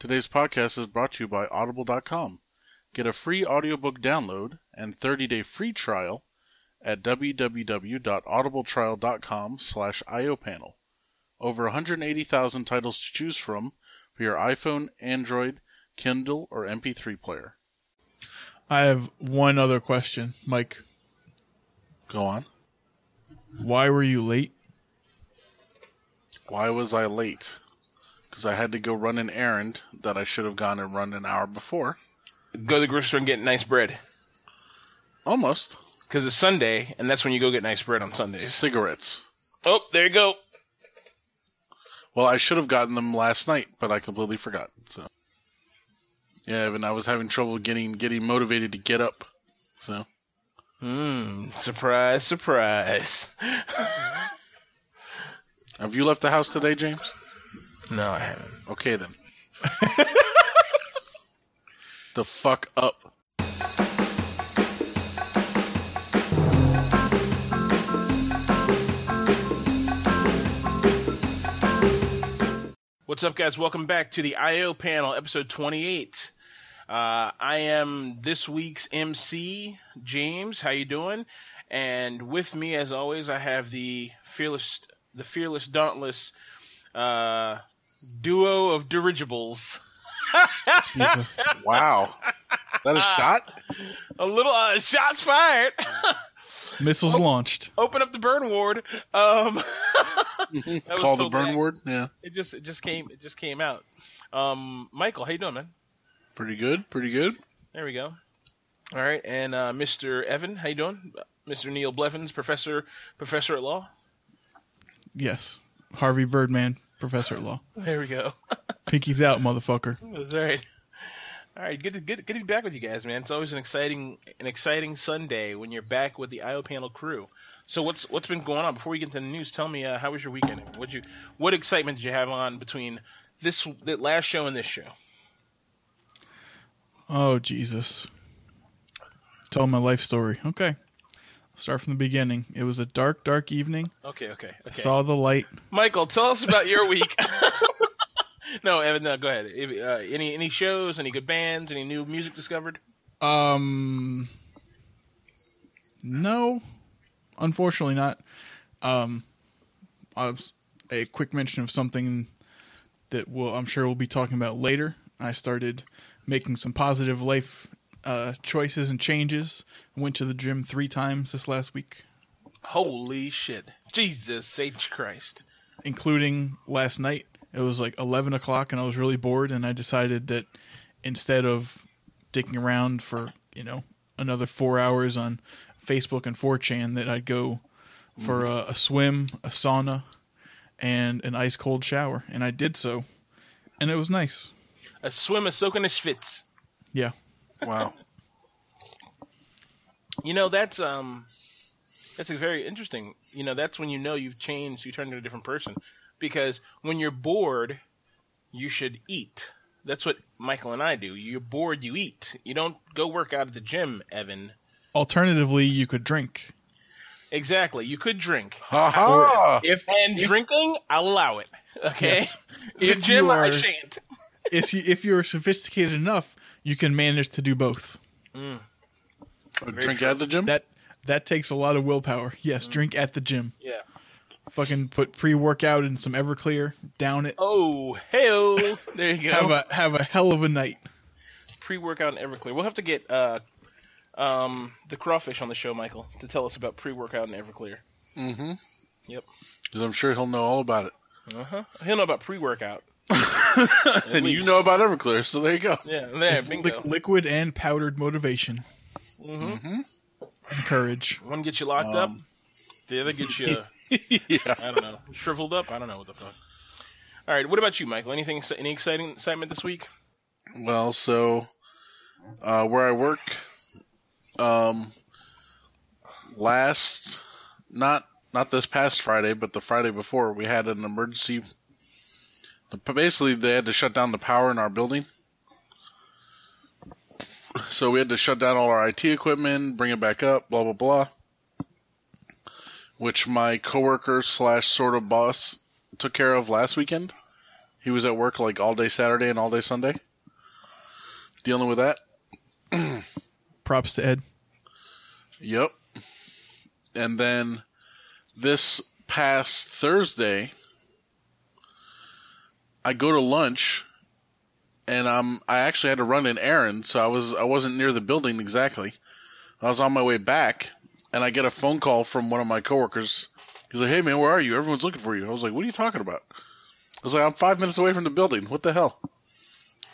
Today's podcast is brought to you by Audible.com. Get a free audiobook download and 30-day free trial at www.audibletrial.com slash iopanel. Over 180,000 titles to choose from for your iPhone, Android, Kindle, or MP3 player. I have one other question, Mike. Go on. Why were you late? Why was I late? Because I had to go run an errand that I should have gone and run an hour before. Go to the grocery store and get nice bread. Almost. Because it's Sunday, and that's when you go get nice bread on Sundays. Cigarettes. Oh, there you go. Well, I should have gotten them last night, but I completely forgot. So, yeah, Evan, I was having trouble getting getting motivated to get up. So, Mmm, surprise, surprise. have you left the house today, James? No, I haven't. Okay then. the fuck up. What's up, guys? Welcome back to the IO panel, episode 28. Uh, I am this week's MC, James. How you doing? And with me, as always, I have the fearless, the fearless, dauntless uh, duo of dirigibles. Wow. that a shot? A little uh, shots fired. Missiles launched. Open up the burn ward. Um, Call the burn bad. ward? Yeah. It just, it just came, it just came out. Um, Michael, how you doing, man? Pretty good. Pretty good. There we go. All right, and uh, Mr. Evan, how you doing? Mr. Neil Blevins, professor, professor at law. Yes. Harvey Birdman, professor at law. There we go. Pinky's out, motherfucker. That's right. All right, good to good, good to be back with you guys, man. It's always an exciting an exciting Sunday when you're back with the IO panel crew. So what's what's been going on before we get into the news? Tell me, uh, how was your weekend? What you what excitement did you have on between this the last show and this show? Oh, Jesus. Tell my life story. Okay. Start from the beginning. It was a dark, dark evening. Okay, okay, okay. Saw the light. Michael, tell us about your week. no, Evan, no, go ahead. Uh, any any shows? Any good bands? Any new music discovered? Um, no, unfortunately not. Um, I a quick mention of something that we'll, I'm sure we'll be talking about later. I started making some positive life uh, choices and changes. Went to the gym three times this last week, Holy shit! Jesus H Christ! including last night. It was like 11 o'clock, and I was really bored, and I decided that instead of dicking around for you know another four hours on Facebook and 4chan, that I'd go for a, a swim, a sauna, and an ice cold shower, and I did so, and it was nice. A swim, a soak, and a schwitz. Yeah, Wow. You know that's um, that's very interesting. You know that's when you know you've changed, you turned into a different person. Because when you're bored, you should eat. That's what Michael and I do. You're bored, you eat. You don't go work out at the gym, Evan. Alternatively, you could drink. Exactly. You could drink. Ha ha! If And drinking, I'll allow it. Okay? Yes. The gym, you I shan't. if you if you're sophisticated enough, you can manage to do both. Drink true. at the gym? That that takes a lot of willpower. Yes, drink at the gym. Yeah. Fucking put pre-workout in some Everclear, down it. Oh, hell! There you go. Have a have a hell of a night. pre-workout and Everclear. We'll have to get uh, um, the crawfish on the show, Michael, to tell us about pre-workout and Everclear. Mm-hmm. Yep. Because I'm sure he'll know all about it. Uh huh. He'll know about pre-workout. And you know about Everclear, so there you go. Yeah, there, bingo. Liq- liquid and powdered motivation hmm and courage. One gets you locked up, Um, the other gets you, yeah. I don't know, shriveled up. I don't know what the fuck. All right, what about you, Michael? Anything, any exciting excitement this week? Well, so uh, where I work, um, last not not this past Friday, but the Friday before, we had an emergency. Basically, they had to shut down the power in our building, so we had to shut down all our IT equipment, bring it back up, blah blah blah. Which my coworker slash sort of boss took care of last weekend. He was at work like all day Saturday and all day Sunday. Dealing with that. Props to Ed. Yep. And then this past Thursday, I go to lunch, and um, I actually had to run an errand, so I was I wasn't near the building exactly. I was on my way back, and I get a phone call from one of my coworkers. He's like, "Hey man, where are you? Everyone's looking for you." I was like, "What are you talking about?" I was like, "I'm five minutes away from the building. What the hell?"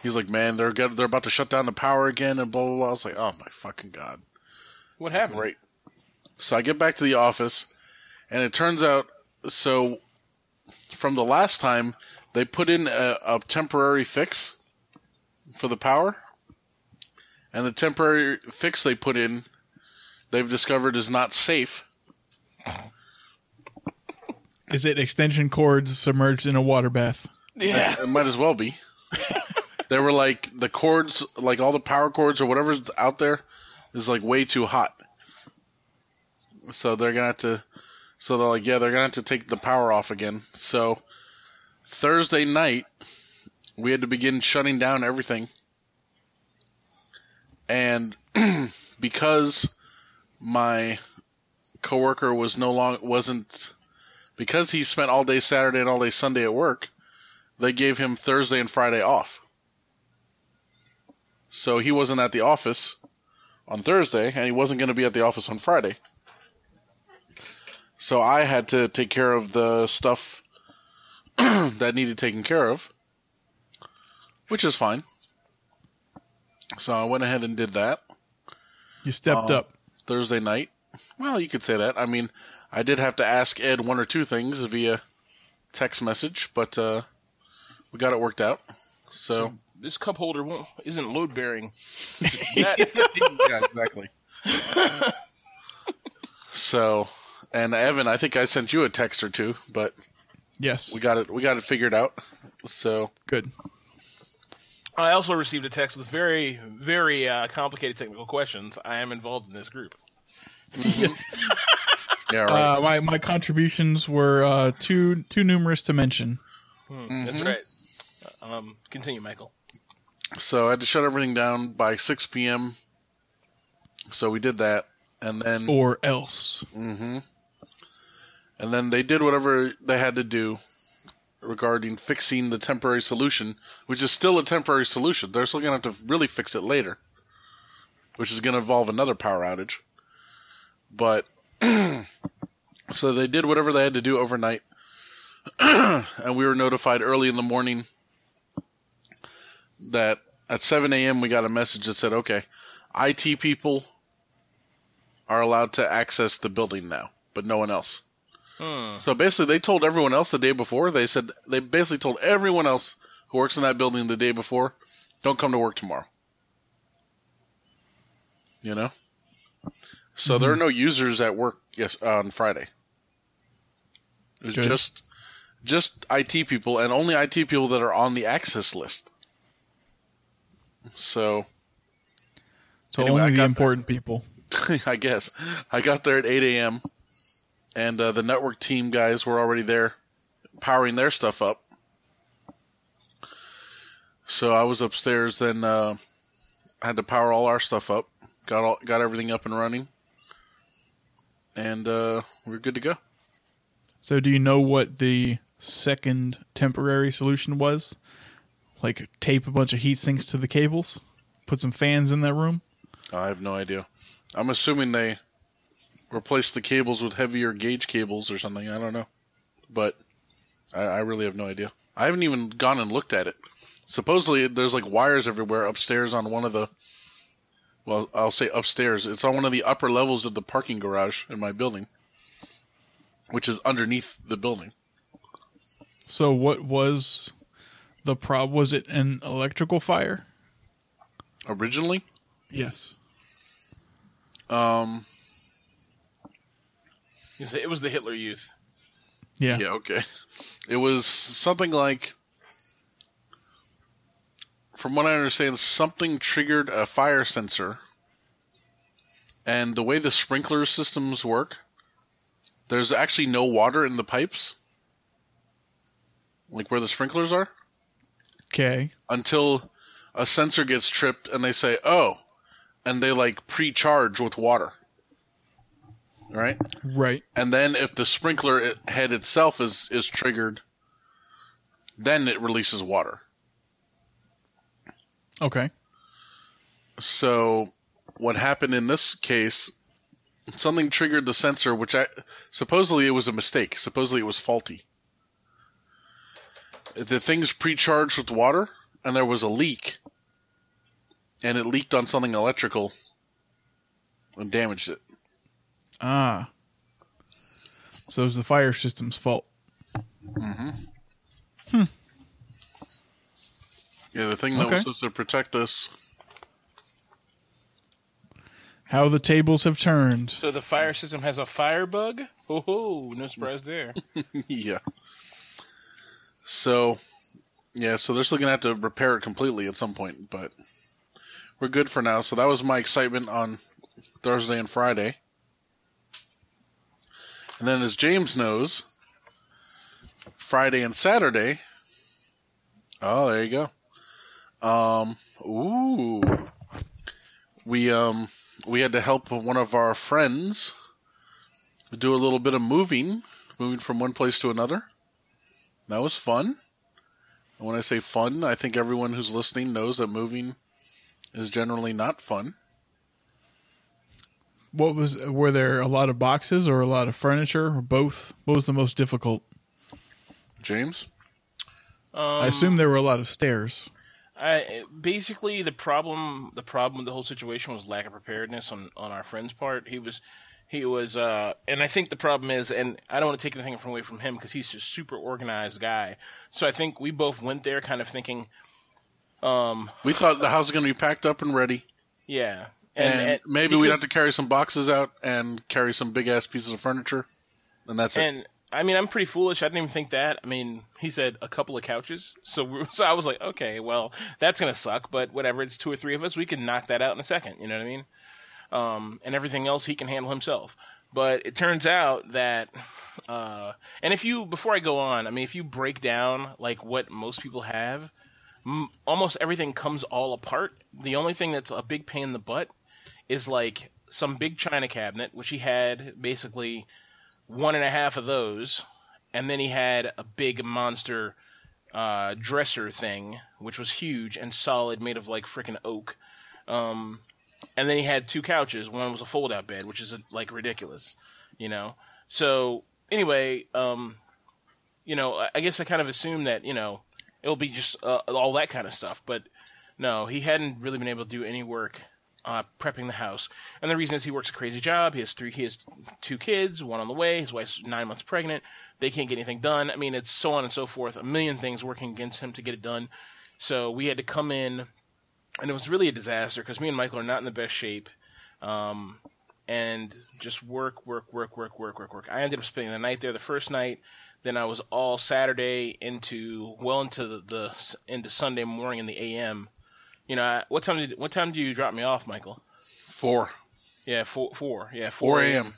He's like, "Man, they're get, they're about to shut down the power again," and blah blah blah. I was like, "Oh my fucking god!" What happened? Right. So I get back to the office, and it turns out so from the last time they put in a, a temporary fix for the power, and the temporary fix they put in, they've discovered is not safe. Is it extension cords submerged in a water bath? Yeah. It might as well be. they were like the cords, like all the power cords or whatever's out there, is like way too hot. So they're gonna have to. So they're like, yeah, they're gonna have to take the power off again. So Thursday night, we had to begin shutting down everything, and because my coworker was no long wasn't because he spent all day Saturday and all day Sunday at work, they gave him Thursday and Friday off. So he wasn't at the office on Thursday, and he wasn't going to be at the office on Friday. So I had to take care of the stuff that needed taken care of, which is fine. So I went ahead and did that You stepped Uh, up. Thursday night. Well, you could say that. I mean, I did have to ask Ed one or two things via text message, but uh, we got it worked out. So This cup holder won't, isn't load bearing. yeah, exactly. so, and Evan, I think I sent you a text or two, but Yes. we got it. We got it figured out. So Good. I also received a text with very, very uh, complicated technical questions. I am involved in this group. yeah, right. Uh, my my contributions were uh, too too numerous to mention. Hmm, That's Mhm. right. Um, continue, Michael. so I had to shut everything down by 6 p.m. So we did that, and then Or else. hmm And then they did whatever they had to do regarding fixing the temporary solution, which is still a temporary solution. They're still going to have to really fix it later, which is going to involve another power outage. But so they did whatever they had to do overnight, and we were notified early in the morning that at 7 a.m. we got a message that said, "Okay, IT people are allowed to access the building now, but no one else." Hmm. So basically, they told everyone else the day before. They said they basically told everyone else who works in that building the day before, "Don't come to work tomorrow." You know. So there are no users at work yes on Friday. It was Good. just just IT people and only IT people that are on the access list. So So Anyway, only the important people. I guess I got there at 8 a.m. and uh, the network team guys were already there, powering their stuff up. So I was upstairs. Then uh, had to power all our stuff up. Got all got everything up and running, and uh, we're good to go. So do you know what the second temporary solution was? Like tape a bunch of heat sinks to the cables, put some fans in that room. I have no idea. I'm assuming they replaced the cables with heavier gauge cables or something. I don't know, but I, I really have no idea. I haven't even gone and looked at it. Supposedly, there's like wires everywhere upstairs on one of the. Well, I'll say upstairs. It's on one of the upper levels of the parking garage in my building, which is underneath the building. So what was the prob? Was it an electrical fire? Originally, Yes. um, It was the Hitler Youth. Yeah. Yeah, okay. It was something like, from what I understand, something triggered a fire sensor. And the way the sprinkler systems work, there's actually no water in the pipes. Like where the sprinklers are. Okay. until a sensor gets tripped and they say, "Oh," and they like pre-charge with water. Right? Right. And then if the sprinkler head itself is is triggered, then it releases water. Okay. So what happened in this case, something triggered the sensor which I supposedly it was a mistake. Supposedly it was faulty. The thing's pre-charged with water and there was a leak. And it leaked on something electrical and damaged it. Ah. So it was the fire system's fault. Mm-hmm. Hmm. Yeah, the thing that Okay. was supposed to protect us. How the tables have turned. So the fire system has a fire bug. Oh, no surprise there. yeah. So, yeah, so they're still gonna have to repair it completely at some point, but we're good for now. So that was my excitement on Thursday and Friday. And then, as James knows, Friday and Saturday. Oh, there you go. Um, ooh, we um we had to help one of our friends do a little bit of moving, moving from one place to another. That was fun. And when I say fun, I think everyone who's listening knows that moving is generally not fun. What was were there a lot of boxes or a lot of furniture or both? What was the most difficult? James? Um, I assume there were a lot of stairs. I basically the problem the problem with the whole situation was lack of preparedness on on our friend's part. He was he was uh and I think the problem is and I don't want to take anything away from him because he's a super organized guy. So I think we both went there kind of thinking um We thought the house was going to be packed up and ready, yeah. And, maybe we'd have to carry some boxes out and carry some big ass pieces of furniture, and that's it. And I mean, I'm pretty foolish. I didn't even think that. I mean, he said a couple of couches, so so I was like, okay, well, that's gonna suck, but whatever. It's two or three of us. We can knock that out in a second. You know what I mean? Um, and everything else he can handle himself. But it turns out that, uh, and if you before I go on, I mean, if you break down like what most people have, m- almost everything comes all apart. The only thing that's a big pain in the butt is like some big china cabinet, which he had basically one and a half of those, and then he had a big monster uh, dresser thing, which was huge and solid, made of like freaking oak. Um, and then he had two couches. One was a fold-out bed, which is like ridiculous, you know. So anyway, um, you know, I- guess I kind of assumed that you know it'll be just uh, all that kind of stuff, but no, he hadn't really been able to do any work uh, prepping the house. And the reason is he works a crazy job. He has three, he has two kids, one on the way. His wife's nine months pregnant. They can't get anything done. I mean, it's so on and so forth. A million things working against him to get it done. So we had to come in, and it was really a disaster because me and Michael are not in the best shape. Um, and just work, work, work, work, work, work, work. I ended up spending the night there the first night. Then I was all Saturday into well into the, the into Sunday morning in the AM. You know, what time did what time do you drop me off, Michael? Four. Yeah, four, four. Yeah, 4 a.m.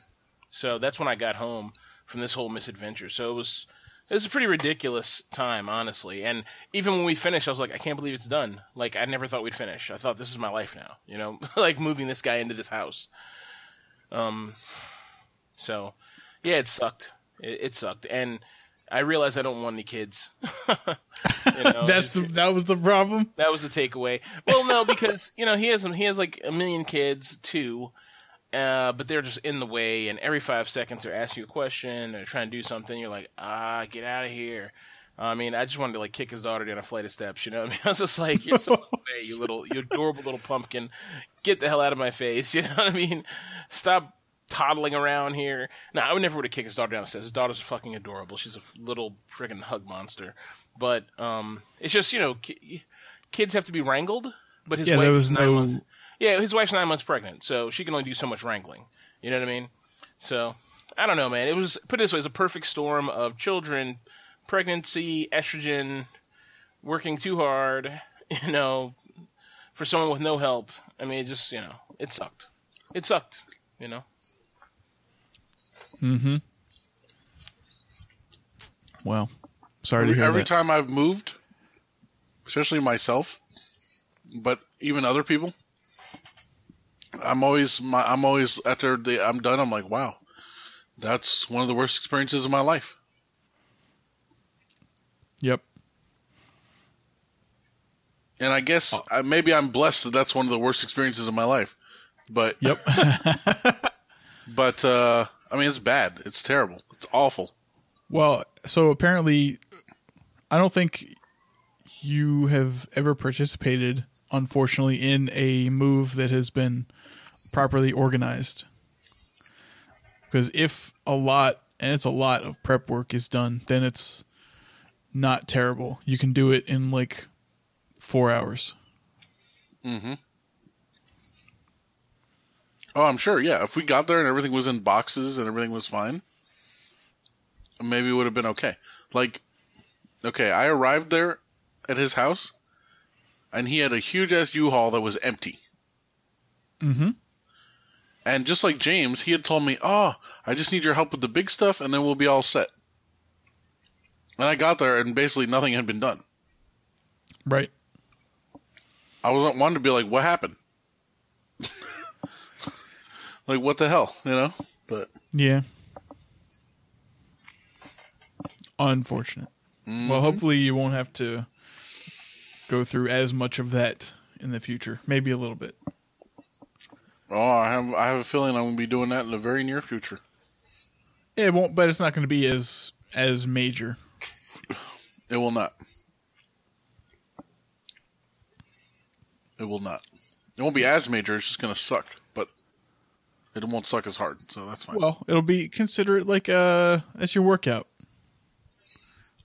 So that's when I got home from this whole misadventure. So it was it was a pretty ridiculous time, honestly. And even when we finished, I was like, I can't believe it's done. Like I never thought we'd finish. I thought this is my life now. You know, like moving this guy into this house. Um. So, yeah, it sucked. It, it sucked, and I realized I don't want any kids. you know, That's the, that was the problem. that was the takeaway. Well, no, because you know he has he has like a million kids too, uh, but they're just in the way. And every five seconds they're asking you a question or trying to do something. You're like, ah, get out of here. I mean, I just wanted to like kick his daughter down a flight of steps. You know, what I mean, I was just like, you're so in way, you little, you adorable little pumpkin. Get the hell out of my face. You know what I mean? Stop toddling around here. No, I would never would have kicked his daughter down the stairs. His daughter's fucking adorable. She's a little friggin' hug monster. But um, it's just you know, ki- kids have to be wrangled. But his Yeah, wife was nine no- months. Yeah, his wife's nine months pregnant, so she can only do so much wrangling. You know what I mean? So I don't know, man. It was put it this way: it's a perfect storm of children, pregnancy, estrogen, working too hard. You know, for someone with no help. I mean, it just you know, it sucked. It sucked. You know. Mm-hmm. Well, sorry to Every, hear every that. time I've moved, especially myself, but even other people. I'm always my, I'm always after the I'm done. I'm like, wow, that's one of the worst experiences of my life. Yep. And I guess Oh. I, maybe I'm blessed that that's one of the worst experiences of my life. But Yep. but uh, I mean, it's bad. It's terrible. It's awful. well, so apparently, I don't think you have ever participated, unfortunately, in a move that has been properly organized. Because if a lot, and it's a lot of prep work is done, then it's not terrible. You can do it in like four hours. Mm-hmm. Oh, I'm sure. Yeah, if we got there and everything was in boxes and everything was fine, maybe it would have been okay. Like, okay, I arrived there at his house, and he had a huge ass U-Haul that was empty. Mm-hmm. And just like James, he had told me, "Oh, I just need your help with the big stuff, and then we'll be all set." And I got there, and basically nothing had been done. Right. I wasn't wanted to be like, "What happened?" like, what the hell, you know? But Yeah. Unfortunate. Well, mhm. hopefully you won't have to go through as much of that in the future. Maybe a little bit. Oh, I have I have a feeling I'm gonna be doing that in the very near future. It won't, but it's not going to be as as major. It will not. It will not. It won't be as major. It's just gonna suck, but it won't suck as hard. So that's fine. Well, it'll be consider it like uh as your workout.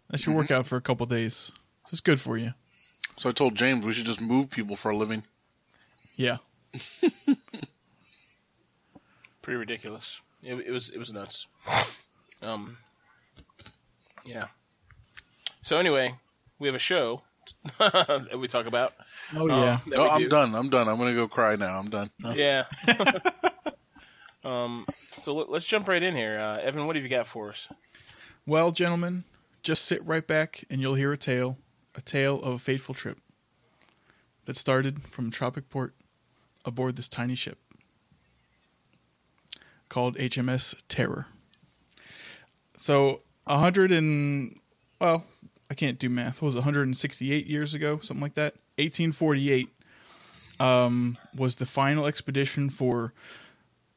That's your Mhm. workout for a couple days. This is good for you. so I told James we should just move people for a living. Yeah. Pretty ridiculous. It, it was it was nuts. Um, yeah. So anyway, we have a show that we talk about. Oh um, yeah. that No, I'm do. done. I'm done. I'm gonna go cry now. I'm done. Huh? Yeah. um. So let, let's jump right in here. Uh, Evan, what have you got for us? Well, gentlemen, just sit right back and you'll hear a tale, a tale of a fateful trip that started from Tropic Port aboard this tiny ship called HMS Terror. So, a hundred and well, I can't do math. What was it, 168 years ago, something like that. 1848 um, was the final expedition for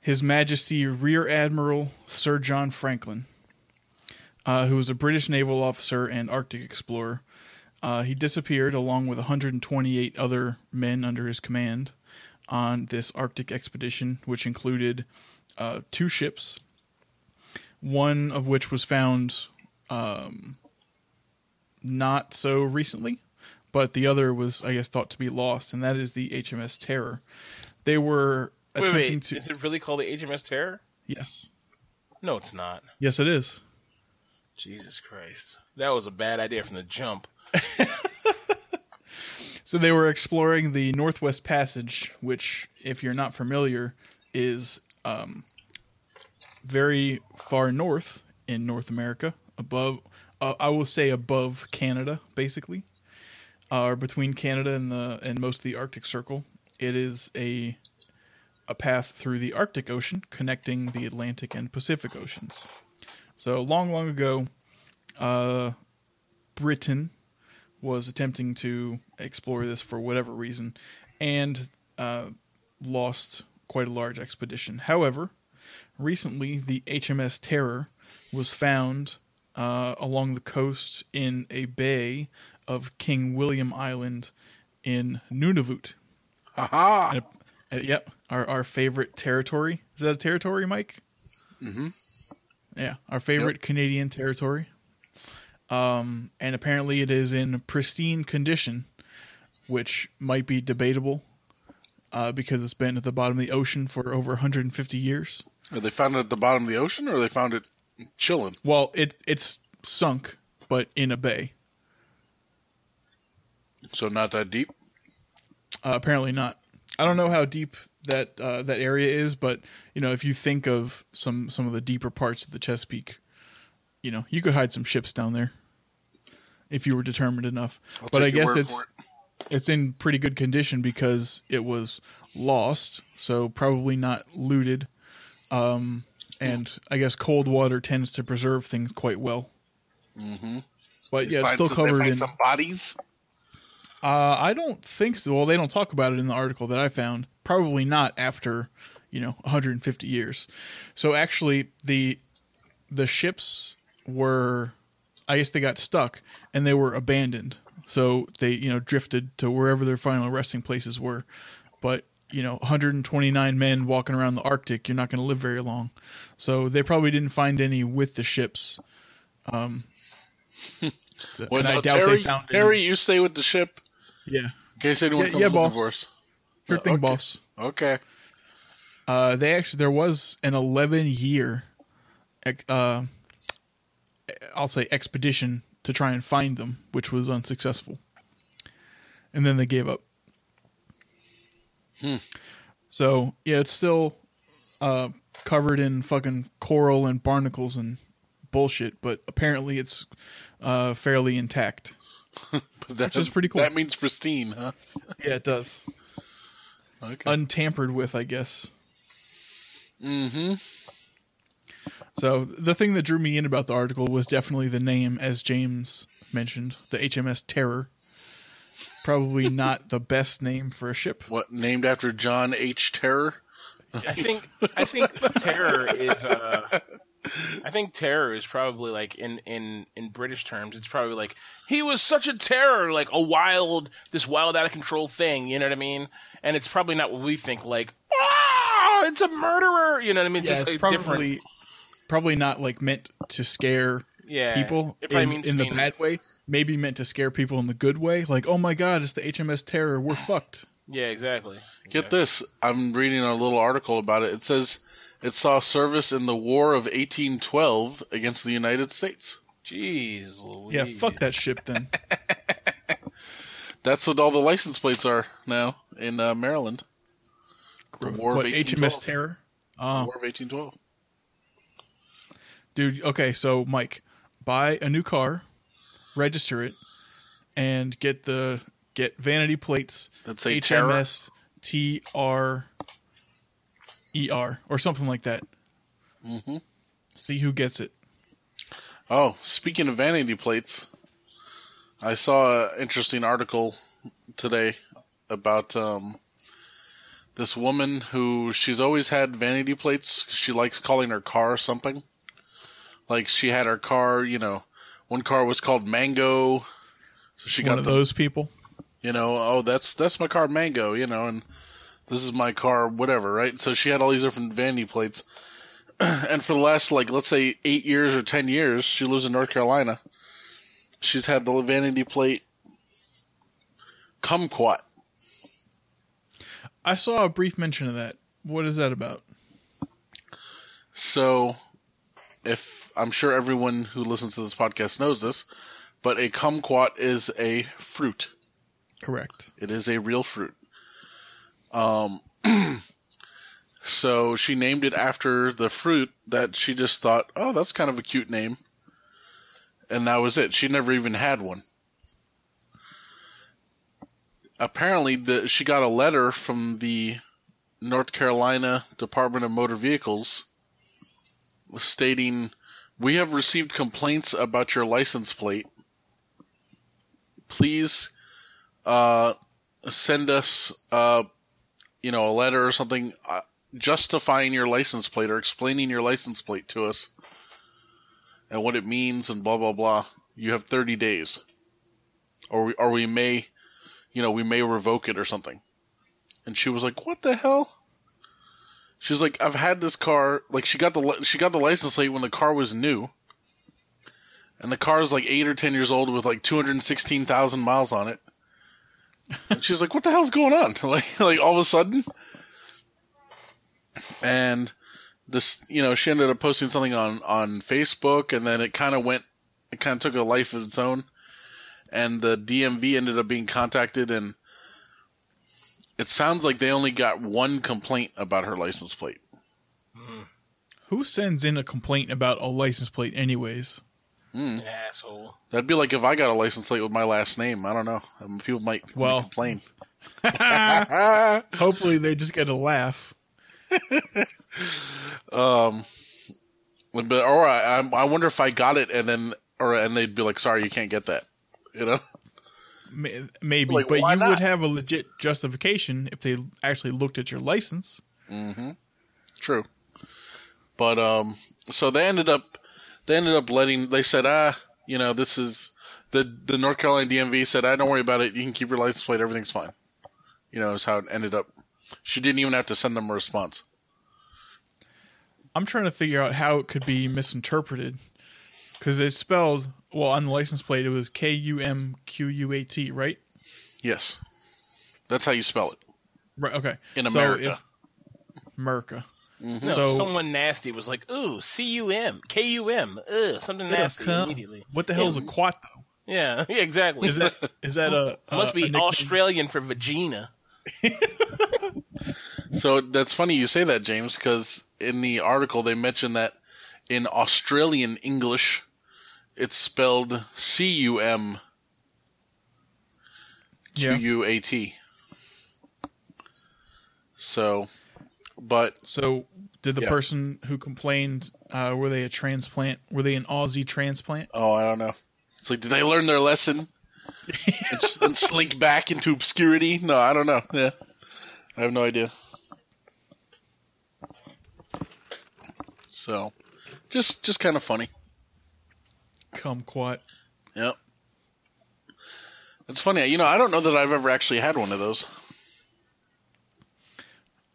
His Majesty Rear Admiral Sir John Franklin uh, who was a British naval officer and Arctic explorer. Uh, he disappeared along with 128 other men under his command on this Arctic expedition, which included uh, two ships, one of which was found um, not so recently, but the other was, I guess, thought to be lost, and that is the HMS Terror. They were Wait, wait. to. Is it really called the HMS Terror? Yes. No, it's not. Yes, it is. Jesus Christ, that was a bad idea from the jump. So they were exploring the Northwest Passage, which, if you're not familiar, is um, very far north in North America, above, uh, I will say above Canada, basically, uh, or between Canada and the and most of the Arctic Circle. It is a a path through the Arctic Ocean connecting the Atlantic and Pacific Oceans. So long, long ago, uh, Britain was attempting to explore this for whatever reason and uh, lost quite a large expedition. However, recently the HMS Terror was found uh, along the coast in a bay of King William Island in Nunavut. Haha. Uh, yep, our our favorite territory. Is that a territory, Mike? Mm-hmm. Yeah, our favorite Canadian territory. Um, and apparently it is in pristine condition, which might be debatable uh, because it's been at the bottom of the ocean for over 150 years. Are They found it at the bottom of the ocean, or they found it chilling. Well, it it's sunk, but in a bay. So not that deep. Uh, apparently not. I don't know how deep that uh, that area is, but you know, if you think of some some of the deeper parts of the Chesapeake, you know, you could hide some ships down there if you were determined enough. I'll but I guess it's it. it's in pretty good condition because it was lost, so probably not looted. Um, and I guess cold water tends to preserve things quite well. Mm-hmm. But yeah, it's still covered in. some bodies. Uh, I don't think so. Well, they don't talk about it in the article that I found. Probably not after, you know, 150 years. So actually, the the ships were, I guess they got stuck and they were abandoned. So they, you know, drifted to wherever their final resting places were. But you know, 129 men walking around the Arctic, you're not going to live very long. So they probably didn't find any with the ships. Um, Well, and I no, doubt Terry, they found any- Terry, you stay with the ship Yeah, in case anyone Yeah, comes yeah, looking boss. for us. sure Uh, thing, okay. boss. Okay. Uh, they actually there was an 11 year, uh, I'll say expedition to try and find them, which was unsuccessful, and then they gave up. Hmm. So yeah, it's still uh, covered in fucking coral and barnacles and bullshit, but apparently it's uh, fairly intact. But that, Which is pretty cool. That means pristine, huh? Yeah, it does. Okay. Untampered with, I guess. mm-hmm. So the thing that drew me in about the article was definitely the name, as James mentioned, the HMS Terror. Probably not the best name for a ship. What named after John H. Terror? I think I think terror is uh I think terror is probably like in in in British terms it's probably like he was such a terror like a wild this wild out of control thing you know what I mean and it's probably not what we think like ah it's a murderer you know what I mean Yeah, just it's like probably different probably not like meant to scare yeah people in, in the bad way. Maybe meant to scare people in the good way. Like, oh my god, it's the HMS Terror. We're fucked. Yeah exactly Get this. I'm reading a little article about it. It says it saw service in the War of 1812 against the United States. jeez Louise. Yeah, fuck that ship then. That's what all the license plates are now in uh, Maryland. The War of what HMS 1812. Terror? The Oh, War of 1812. dude. Okay, so Mike, buy a new car, register it, and get the get vanity plates That say Terror. HMS T R E R or something like that. hmm See who gets it. Oh, speaking of vanity plates, I saw an interesting article today about um, this woman who she's always had vanity plates. She likes calling her car something. Like she had her car, you know, one car was called Mango, so she One got of the, those people. You know, oh that's that's my car Mango, you know, and this is my car whatever, right? So she had all these different vanity plates. and for the last like let's say 8 years or 10 years, she lives in North Carolina. She's had the vanity plate kumquat. I saw a brief mention of that. What is that about? So if I'm sure everyone who listens to this podcast knows this, but a kumquat is a fruit. Correct. It is a real fruit. Um, so she named it after the fruit that she just thought, oh, that's kind of a cute name. And that was it. She never even had one. Apparently, the, she got a letter from the North Carolina Department of Motor Vehicles stating, We have received complaints about your license plate. Please uh, send us, uh, you know, a letter or something uh, justifying your license plate or explaining your license plate to us and what it means and blah blah blah. You have 30 days, or we, or we may, you know, we may revoke it or something. And she was like, "What the hell?" She's like, "I've had this car. Like, she got the she got the license plate when the car was new." And the car is like eight or ten years old with like 216,000 miles on it. She's like, "What the hell's going on?" Like, like all of a sudden. And this, you know, she ended up posting something on on Facebook, and then it kind of went, it kind of took a life of its own. And the DMV ended up being contacted, and it sounds like they only got one complaint about her license plate. Mm. Who sends in a complaint about a license plate, anyways? An asshole. That'd be like if I got a license plate with my last name. I don't know. Um, people might, might Well- complain. Hopefully, they just get a laugh. um, but or I, I wonder if I got it and then or and they'd be like, sorry, you can't get that. You know? Maybe, Like, but you not? would have a legit justification if they actually looked at your license. Mm-hmm. True. But um, so they ended up, they ended up letting. They said, ah, you know, this is the the North Carolina DMV said, ah, don't worry about it. You can keep your license plate. Everything's fine. You know, is how it ended up. She didn't even have to send them a response. I'm trying to figure out how it could be misinterpreted because it's spelled well on the license plate. It was K U M Q U A T, right? Yes, that's how you spell it Right. Okay. in So America. if- America. Mhm. No, So- someone nasty was like, "Ooh, C U M, K U M, ugh, something nasty." cum. Immediately. What the hell is a quat though? Yeah, yeah, exactly. Is that is that a Must a- be a? Australian for vagina. So that's funny you say that, James, because in the article they mentioned that in Australian English, it's spelled C U M Q Yeah. U A T. So, but So did the Yeah. person who complained uh, were they a transplant? Were they an Aussie transplant? oh, I don't know. It's like, did they learn their lesson and, and slink back into obscurity? No, I don't know. Yeah, I have no idea. So, just just kind of funny. Come Kumquat. Yep. It's funny, you know. I don't know that I've ever actually had one of those.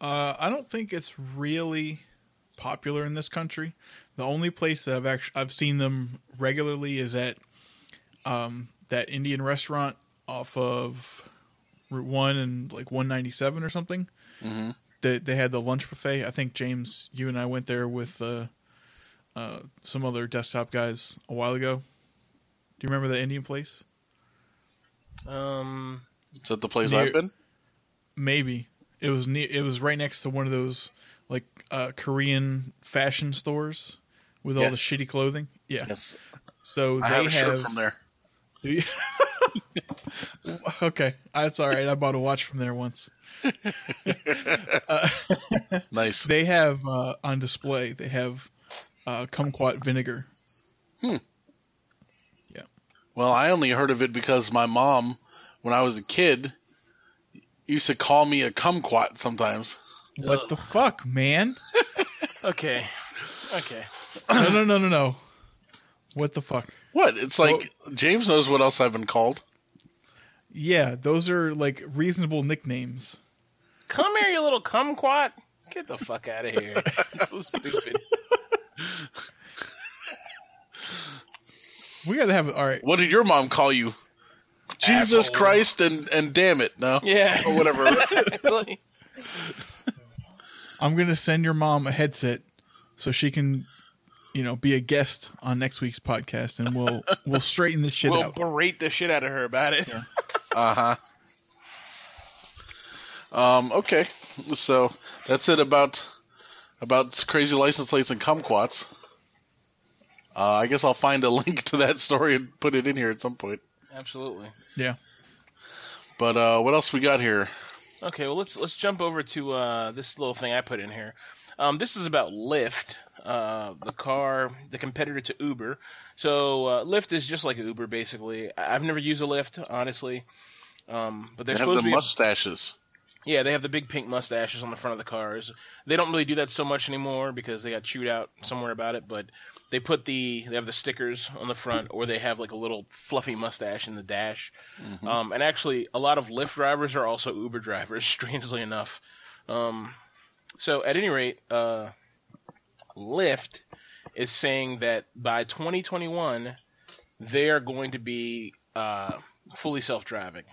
Uh, I don't think it's really popular in this country. The only place that I've actually I've seen them regularly is at um, that Indian restaurant off of Route One and like 197 or something. Mm-hmm. They they had the lunch buffet. I think James, you and I went there with uh, uh, some other desktop guys a while ago. Do you remember that Indian place? Um, Is that the place Near- I've been? Maybe it was ne- it was right next to one of those like uh, Korean fashion stores with all the shitty clothing. Yeah. Yes, So they I have a shirt have. from there. Do you? okay, that's all right. I bought a watch from there once. Uh, nice. they have uh, on display. They have uh, kumquat vinegar. Hmm. Yeah. Well, I only heard of it because my mom, when I was a kid, used to call me a kumquat sometimes. What the fuck, man? okay, okay. No, no, no, no, no. What the fuck? What? It's like James knows what else I've been called. Yeah, those are like reasonable nicknames. Come here, you little kumquat. Get the fuck out of here. It's so stupid. We gotta have all right. What did your mom call you? Jesus Asshole. Christ and and damn it, no. Yeah, Or whatever. exactly. I'm gonna send your mom a headset so she can, you know, be a guest on next week's podcast, and we'll we'll straighten this shit out. We'll berate the shit out of her about it. Uh huh. Um. Okay. So that's it about about crazy license plates and kumquats. Uh, I guess I'll find a link to that story and put it in here at some point. Absolutely. Yeah. But uh, what else we got here? Okay, well let's let's jump over to uh, this little thing I put in here. Um, this is about Lyft, uh, the car, the competitor to Uber. So uh, Lyft is just like Uber, basically. I- I've never used a Lyft, honestly, um, but they're They have supposed the to be. mustaches. Yeah, they have the big pink mustaches on the front of the cars. They don't really do that so much anymore because they got chewed out somewhere about it. But they put the they have the stickers on the front, or they have like a little fluffy mustache in the dash. Um, and actually, a lot of Lyft drivers are also Uber drivers. Strangely enough. Um, so at any rate, uh, Lyft is saying that by 2021 they are going to be uh, fully self-driving.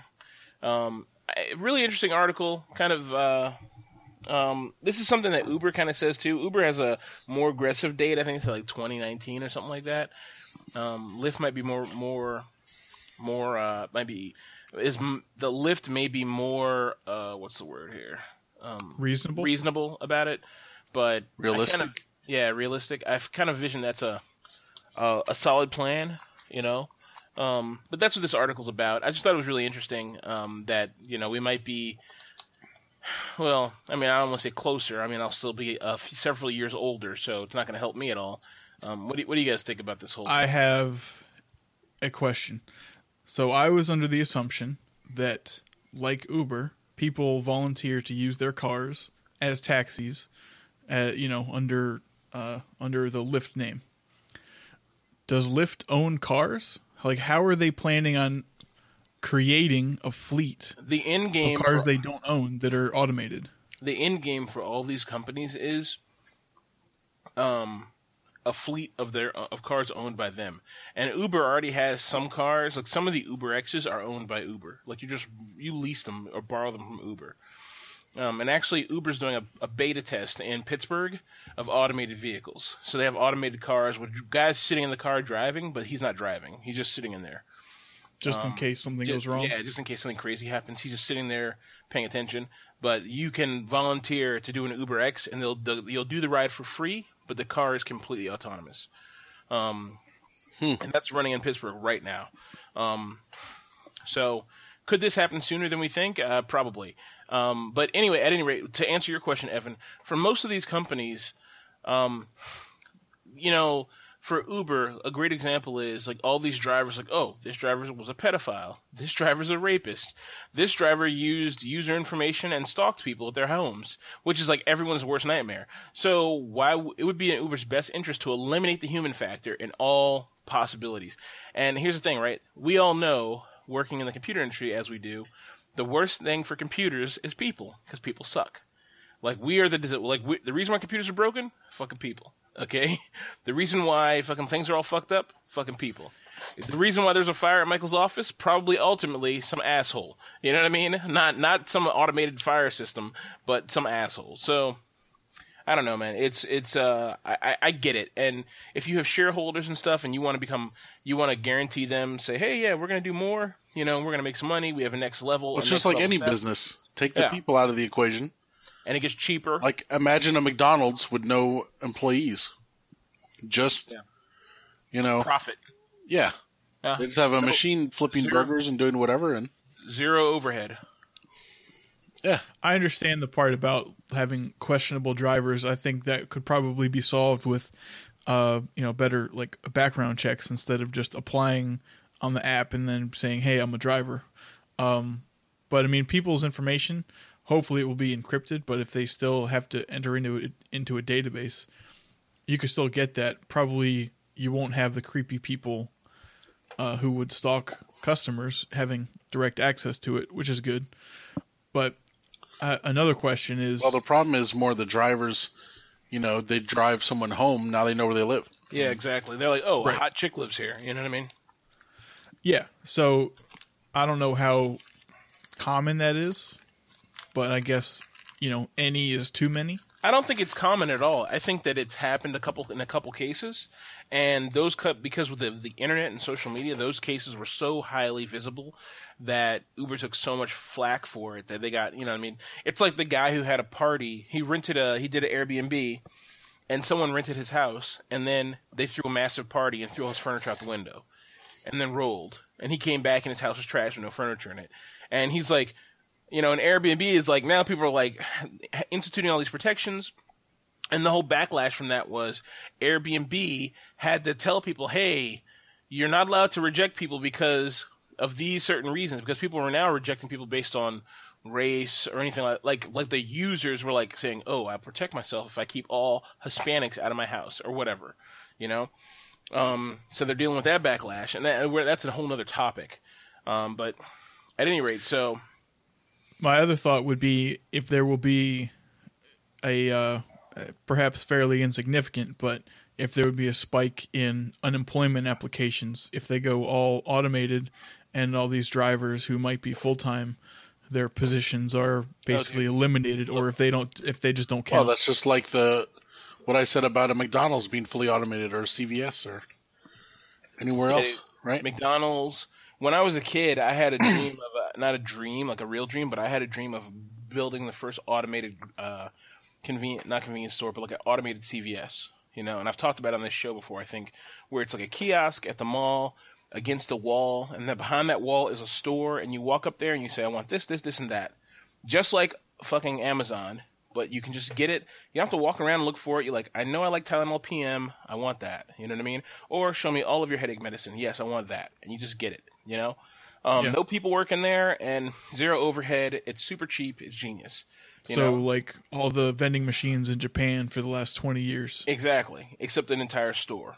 Um, a really interesting article. Kind of. Uh, um, this is something that Uber kind of says too. Uber has a more aggressive date. I think it's like 2019 or something like that. Um, Lyft might be more, more, more. Uh, might be is m- the Lyft may be more. Uh, what's the word here? Um, Reasonable. reasonable about it, but Realistic. Kind of, yeah, realistic. I've kind of visioned that's a uh, a solid plan, you know. Um, but that's what this article's about. I just thought it was really interesting um, that you know we might be. Well, I mean, I don't want to say closer. I mean, I'll still be uh, several years older, so it's not going to help me at all. Um, what do you, what do you guys think about this whole? I thing? have a question. So I was under the assumption that, like Uber, people volunteer to use their cars as taxis, uh, you know, under uh, under the Lyft name. Does Lyft own cars? Like, how are they planning on creating a fleet the end game of cars for, they don't own that are automated? the end game for all these companies is um a fleet of their of cars owned by them. And Uber already has some cars, like some of the Uber X's are owned by Uber. Like you just you lease them or borrow them from Uber. Um, and actually, Uber's doing a, a, beta test in Pittsburgh of automated vehicles. So they have automated cars with guys sitting in the car driving, but he's not driving. He's just sitting in there. Just in Um, case something Ju- goes wrong. Yeah, just in case something crazy happens. He's just sitting there paying attention. But you can volunteer to do an Uber X, and they'll, they'll you'll do the ride for free, but the car is completely autonomous. Um, Hmm. and that's running in Pittsburgh right now. Um, so could this happen sooner than we think? Uh, probably. Um, but anyway, at any rate, to answer your question, Evan, for most of these companies, um, you know, for Uber, a great example is like all these drivers, like, oh, this driver was a pedophile. This driver's a rapist. This driver used user information and stalked people at their homes, which is like everyone's worst nightmare. So why w- it would be in Uber's best interest to eliminate the human factor in all possibilities. And here's the thing, right? We all know, working in the computer industry as we do, the worst thing for computers is people because people suck. Like we are the like we, the reason why computers are broken, fucking people. Okay, the reason why fucking things are all fucked up, fucking people. The reason why there's a fire at Michael's office, probably ultimately some asshole. You know what I mean? Not not some automated fire system, but some asshole. So I don't know, man. It's it's uh I, I- get it. And if you have shareholders and stuff and you want to become you want to guarantee them, say, Hey, yeah, we're gonna do more, you know, we're gonna make some money, we have a next level. Well, it's just like any step, business. Take the Yeah. people out of the equation. And it gets cheaper. Like imagine a McDonald's with no employees. Just Yeah. you know, profit. yeah. Yeah. They just have a No- machine flipping zero- burgers and doing whatever and Zero overhead. Yeah. I understand the part about having questionable drivers. I think that could probably be solved with, uh, you know, better like background checks instead of just applying on the app and then saying, "Hey, I'm a driver." Um, but I mean, people's information. Hopefully, it will be encrypted. But if they still have to enter into it into a database, you could still get that. Probably, you won't have the creepy people uh, who would stalk customers having direct access to it, which is good. But uh, another question is, Well, the problem is more the drivers. You know, they drive someone home. Now they know where they live. Yeah, exactly. They're like, oh, Right. a hot chick lives here. You know what I mean? yeah. So I don't know how common that is, but I guess you know any is too many. I don't think it's common at all. I think that it's happened a couple in a couple cases, and those cut because with the the internet and social media, those cases were so highly visible that Uber took so much flack for it that they got you know I mean. It's like the guy who had a party. He rented a he did an Airbnb, and someone rented his house, and then they threw a massive party and threw all his furniture out the window, and then rolled. And he came back and his house was trash with no furniture in it, and he's like you know, and Airbnb is like now people are like instituting all these protections. And the whole backlash from that was Airbnb had to tell people, hey, you're not allowed to reject people because of these certain reasons, because people are now rejecting people based on race or anything like like like the users were like saying, "Oh, I protect myself if I keep all Hispanics out of my house or whatever," you know. Um, so they're dealing with that backlash, and that, that's a whole other topic. Um, but at any rate, so My other thought would be if there will be a uh, perhaps fairly insignificant, but if there would be a spike in unemployment applications if they go all automated and all these drivers who might be full time their positions are basically eliminated or if they don't if they just don't count. Well, that's just like the what I said about a McDonald's being fully automated or a CVS or anywhere else, right? McDonald's. When I was a kid, I had a dream of a, not a dream like a real dream, but I had a dream of building the first automated, uh, convenient not convenience store, but like an automated CVS. You know, and I've talked about it on this show before. I think where it's like a kiosk at the mall against a wall, and then behind that wall is a store, and you walk up there and you say, "I want this, this, this, and that," just like fucking Amazon. But you can just get it. You don't have to walk around and look for it. You're like, I know I like Tylenol PM. I want that. You know what I mean? Or show me all of your headache medicine. Yes, I want that, and you just get it. You know, um, Yeah. no people working there and zero overhead. It's super cheap. It's genius. You so know? like all the vending machines in Japan for the last 20 years. Exactly, except an entire store.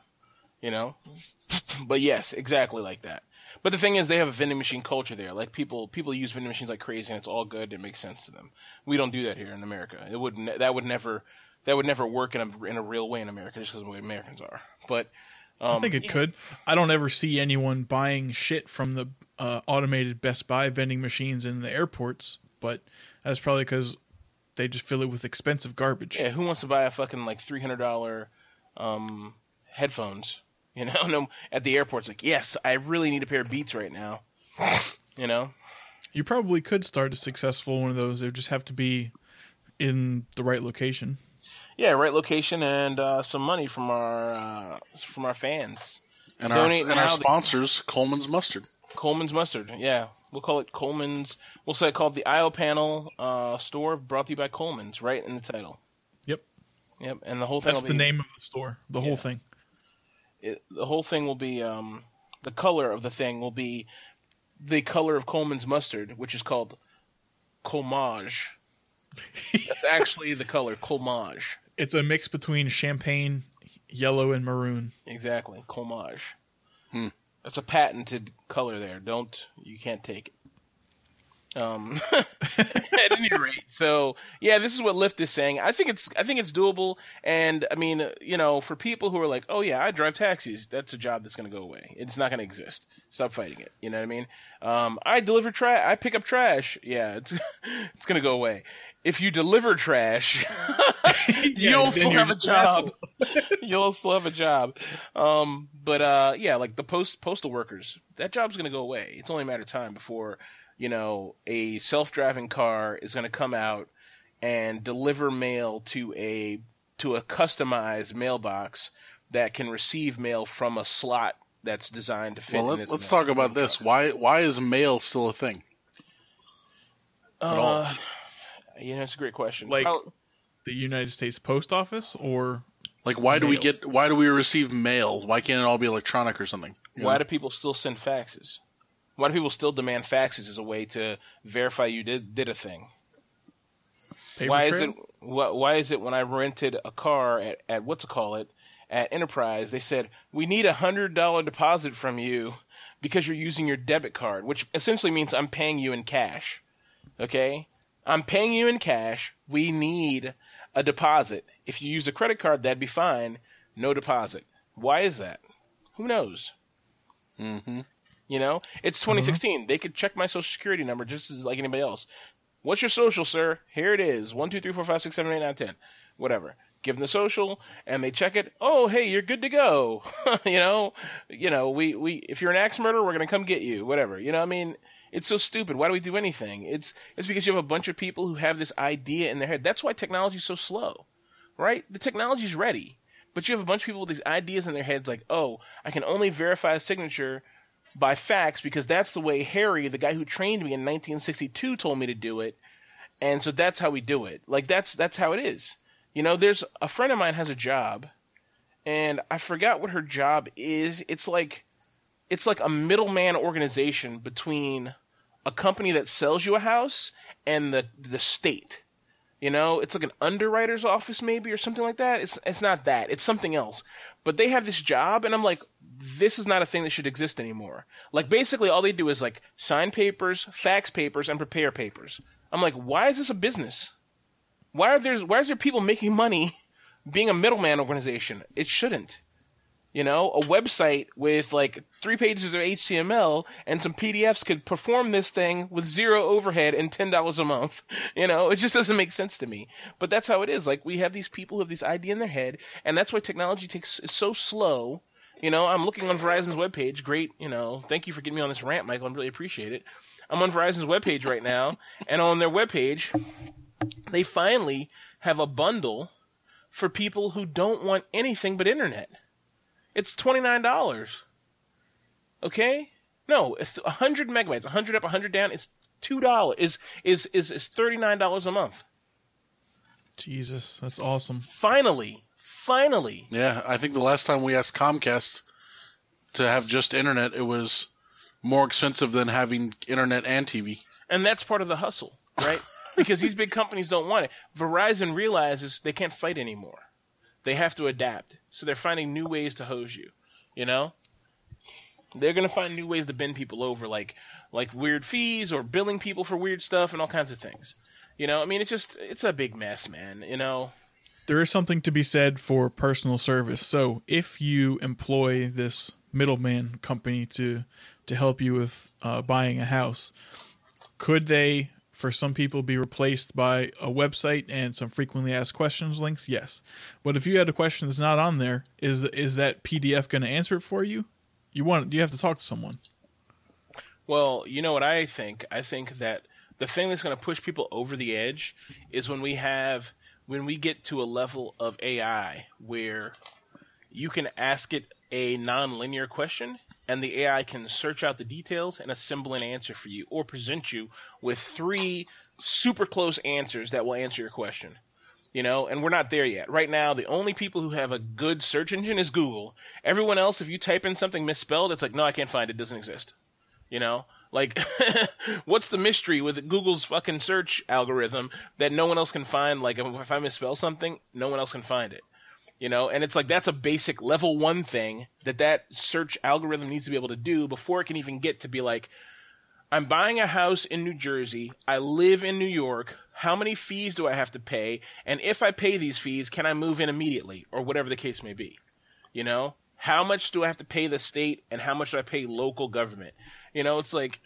You know, but yes, exactly like that. But the thing is, they have a vending machine culture there. Like people, people use vending machines like crazy, and it's all good. It makes sense to them. We don't do that here in America. It would ne- that would never that would never work in a in a real way in America, just because of the way Americans are. But um, I think it could. I don't ever see anyone buying shit from the uh, automated Best Buy vending machines in the airports, but that's probably because they just fill it with expensive garbage. Yeah, who wants to buy a fucking like three hundred dollar um, headphones? You know, no, at the airport's like, yes, I really need a pair of Beats right now. You know, You probably could start a successful one of those. They would just have to be in the right location. Yeah, right location and uh, some money from our uh, from our fans. And our, Donate and now our to- sponsors, Colman's Mustard. Colman's Mustard. Yeah, we'll call it Colman's. We'll say it called the IO Panel uh, store, brought to you by Colman's, right in the title. Yep. Yep, and the whole thing That's will the be name of the store. The whole thing. it, the whole thing will be um, the color of the thing will be the color of Colman's mustard, which is called Colmage. That's actually the color Colmage. It's a mix between champagne, yellow, and maroon. Exactly, Colmage. Hmm. That's a patented color there. Don't you can't take it. Um, at any rate, so yeah, this is what Lyft is saying. I think it's I think it's doable, and I mean, you know, for people who are like, oh yeah, I drive taxis, that's a job that's going to go away. It's not going to exist. Stop fighting it. You know what I mean? Um, I deliver trash. I pick up trash. Yeah, it's it's going to go away. If you deliver trash, you'll then still have a job. you'll still have a job. Um, but uh, yeah, like the post postal workers, that job's going to go away. It's only a matter of time before you know a self driving car is going to come out and deliver mail to a to a customized mailbox that can receive mail from a slot that's designed to fit. Well, in let, let's talk about this. truck. Why why is mail still a thing? all? Uh, you know, it's a great question. Like- Prob- The United States Post Office, or Like, why do we get? Why do we receive mail? Why can't it all be electronic or something? You Why know? do people still send faxes? Why do people still demand faxes as a way to verify you did did a thing? paper why is it why, why is it when I rented a car at, at what's it call it at Enterprise they said we need a hundred dollar deposit from you because you're using your debit card, which essentially means I'm paying you in cash. Okay, I'm paying you in cash. We need a deposit. If you use a credit card, that'd be fine. No deposit. Why is that? Who knows? Mm-hmm. You know, it's uh-huh. 2016. They could check my social security number just as like anybody else. What's your social, sir? Here it is. One, two, three, four, five, six, seven, eight, nine, ten. Whatever. Give them the social, and they check it. Oh, hey, you're good to go. you know, you know, we we if you're an axe murderer, we're gonna come get you. Whatever. You know, I mean, it's so stupid. Why do we do anything? It's it's because you have a bunch of people who have this idea in their head. That's why technology's so slow, right? The technology's ready, but you have a bunch of people with these ideas in their heads, like, oh, I can only verify a signature by fax because that's the way Harry, the guy who trained me in 1962, told me to do it, and so that's how we do it. Like that's that's how it is. You know, there's a friend of mine has a job, and I forgot what her job is. It's like it's like a middleman organization between a company that sells you a house and the the state. You know, it's like an underwriter's office maybe or something like that. It's it's not that. It's something else. But they have this job and I'm like this is not a thing that should exist anymore. Like basically all they do is like sign papers, fax papers and prepare papers. I'm like why is this a business? Why are there why is there people making money being a middleman organization? It shouldn't. You know, a website with like three pages of HTML and some PDFs could perform this thing with zero overhead and ten dollars a month. You know, it just doesn't make sense to me. But that's how it is. Like we have these people who have this idea in their head, and that's why technology takes is so slow. You know, I'm looking on Verizon's webpage. Great, you know, thank you for getting me on this rant, Michael. I really appreciate it. I'm on Verizon's webpage right now, and on their webpage, they finally have a bundle for people who don't want anything but internet. It's $29. Okay? No, it's 100 megabytes, 100 up, 100 down, it's $2 is is is is $39 a month. Jesus, that's awesome. Finally, finally. Yeah, I think the last time we asked Comcast to have just internet, it was more expensive than having internet and TV. And that's part of the hustle, right? because these big companies don't want it. Verizon realizes they can't fight anymore. They have to adapt. So they're finding new ways to hose you, you know? They're going to find new ways to bend people over like like weird fees or billing people for weird stuff and all kinds of things. You know, I mean it's just it's a big mess, man, you know. There is something to be said for personal service. So, if you employ this middleman company to to help you with uh, buying a house, could they for some people be replaced by a website and some frequently asked questions links? Yes. But if you had a question that's not on there is is that pdf going to answer it for you? You want you have to talk to someone. Well you know what i think? I think that the thing that's going to push people over the edge is when we have when we get to a level of ai where you can ask it a non-linear question and the AI can search out the details and assemble an answer for you or present you with three super close answers that will answer your question. You know, and we're not there yet. Right now, the only people who have a good search engine is Google. Everyone else, if you type in something misspelled, it's like, no, I can't find it. It doesn't exist. You know, like, what's the mystery with Google's fucking search algorithm that no one else can find? Like, if I misspell something, no one else can find it. You know and it's like that's a basic level one thing that that search algorithm needs to be able to do before it can even get to be like i'm buying a house in new jersey. I live in new york. How many fees do i have to pay? And if i pay these fees can i move in immediately? Or whatever the case may be. You know? How much do i have to pay the state and how much do i pay local government you know it's like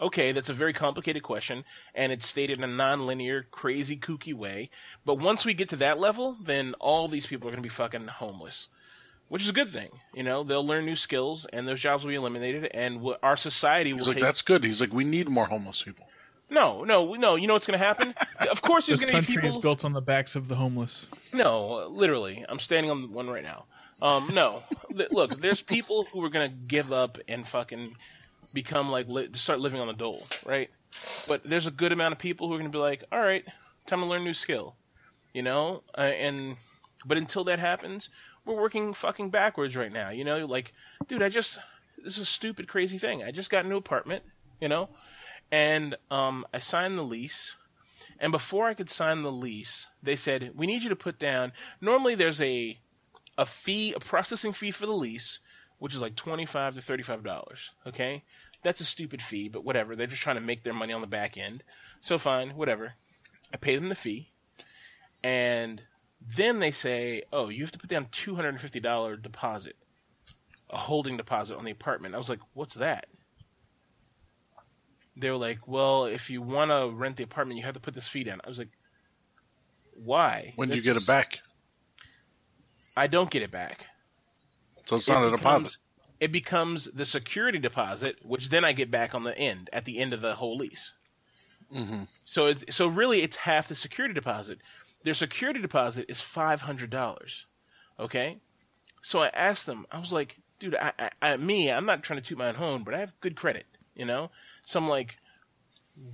Okay, that's a very complicated question, and it's stated in a non-linear, crazy, kooky way. But once we get to that level, then all these people are going to be fucking homeless, which is a good thing. You know, they'll learn new skills, and those jobs will be eliminated, and our society will. He's like, take... that's good. He's like, we need more homeless people. No, no, no. You know what's going to happen? of course, there's going to be people is built on the backs of the homeless. No, literally, I'm standing on one right now. Um, no, look, there's people who are going to give up and fucking become like li- start living on the dole, right? But there's a good amount of people who are going to be like, all right, time to learn new skill, you know. Uh, and but until that happens, we're working fucking backwards right now, you know. Like, dude, I just this is a stupid, crazy thing. I just got a new apartment, you know, and um, I signed the lease. And before I could sign the lease, they said we need you to put down. Normally, there's a a fee, a processing fee for the lease, which is like twenty five to thirty five dollars. Okay, that's a stupid fee, but whatever. They're just trying to make their money on the back end. So fine, whatever. I pay them the fee. And then they say, oh, you have to put down $250 deposit, a holding deposit on the apartment. I was like, what's that? They were like, well, if you want to rent the apartment, you have to put this fee down. I was like, why? When do you get it back? I don't get it back. So it's it not a deposit it becomes the security deposit, which then I get back on the end at the end of the whole lease. Mm-hmm. So it's so really it's half the security deposit. Their security deposit is five hundred dollars. Okay, so I asked them. I was like, dude, I, I, I, me, I'm not trying to toot my own horn, but I have good credit, you know. So I'm like,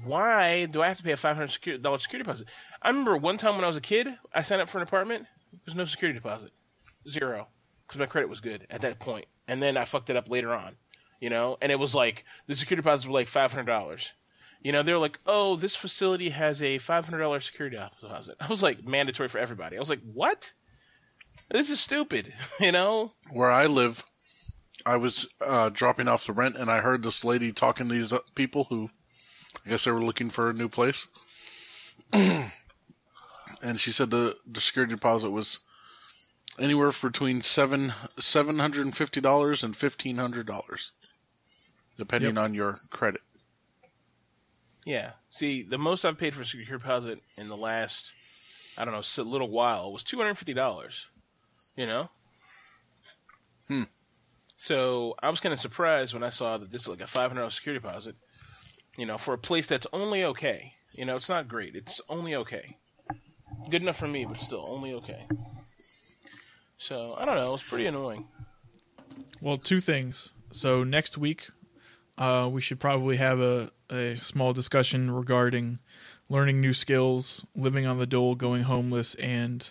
why do I have to pay a five hundred dollar security deposit? I remember one time when I was a kid, I signed up for an apartment. There's no security deposit, zero, because my credit was good at that point and then I fucked it up later on, you know. And it was like the security deposits were like five hundred dollars. You know, they were like, "Oh, this facility has a five hundred dollars security deposit." I was like, mandatory for everybody. I was like, "What? This is stupid." you know. Where I live, I was uh, dropping off the rent, and I heard this lady talking to these uh, people who, I guess they were looking for a new place. and she said the the security deposit was anywhere between seven seven hundred and fifty dollars and fifteen hundred dollars, depending yep. on your credit. Yeah. See, the most I've paid for a secure deposit in the last, I don't know, a little while was two hundred fifty dollars. You know. Hmm. So I was kind of surprised when I saw that this is like a five hundred dollars security deposit. You know, for a place that's only okay. You know, it's not great. It's only okay. Good enough for me, but still only okay. So I don't know. It was pretty annoying. Well, two things. So next week, uh, we should probably have a, a small discussion regarding learning new skills, living on the dole, going homeless, and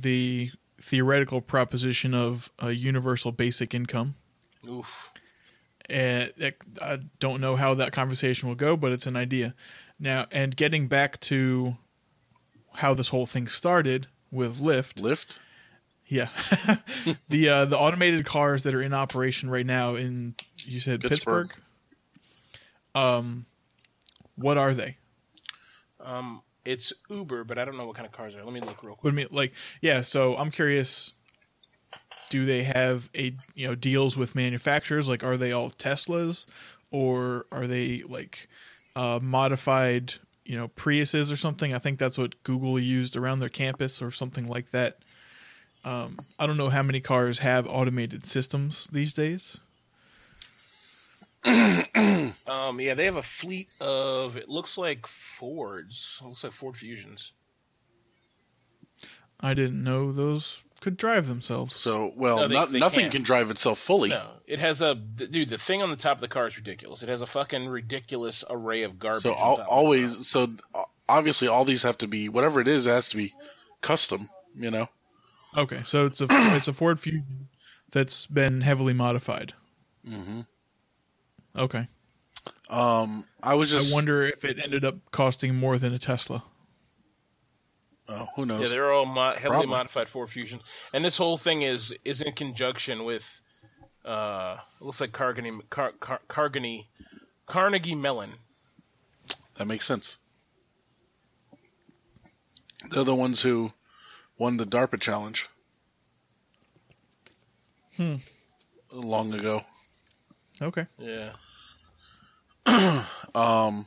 the theoretical proposition of a universal basic income. Oof. And I don't know how that conversation will go, but it's an idea. Now, and getting back to how this whole thing started with Lyft. Lyft. Yeah, the uh, the automated cars that are in operation right now in you said Pittsburgh. Pittsburgh. Um, what are they? Um, it's Uber, but I don't know what kind of cars are. Let me look real quick. What do you mean? Like, yeah. So I'm curious. Do they have a you know deals with manufacturers? Like, are they all Teslas, or are they like uh, modified you know Priuses or something? I think that's what Google used around their campus or something like that. Um, I don't know how many cars have automated systems these days. Um, yeah, they have a fleet of it looks like Fords. It looks like Ford Fusions. I didn't know those could drive themselves. So, well, No, they- not, they nothing can't. can drive itself fully. No, it has a dude. The thing on the top of the car is ridiculous. It has a fucking ridiculous array of garbage. So on al- top of the car. always, so obviously, all these have to be whatever it is. It has to be custom. You know. Okay, so it's a it's a Ford Fusion that's been heavily modified. Mm-hmm. Okay, Um, I was just. I wonder if it ended up costing more than a Tesla. Oh, who knows? Yeah, they're all mo- heavily Probably. modified Ford Fusion, and this whole thing is is in conjunction with. Uh, it looks like Carnegie Car, Car, Carnegie Carnegie Mellon. That makes sense. They're the ones who won the DARPA challenge. Hmm. Long ago. Okay. Yeah, Um,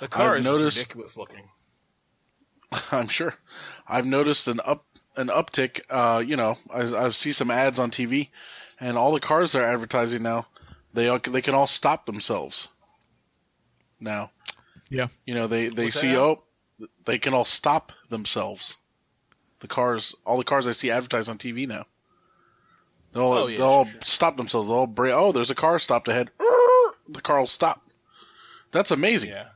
the car I've is noticed- ridiculous looking. I'm sure. I've noticed an up an uptick. Uh, you know, I, I see some ads on TV, and all the cars they're advertising now, they all, they can all stop themselves. Now. Yeah. You know, they they What's see that? oh, they can all stop themselves. The cars, all the cars I see advertised on TV now. They'll, Oh, yeah, they'll all sure, stop themselves. They'll all bra- oh, there's a car stopped ahead. The car will stop. That's amazing. Yeah.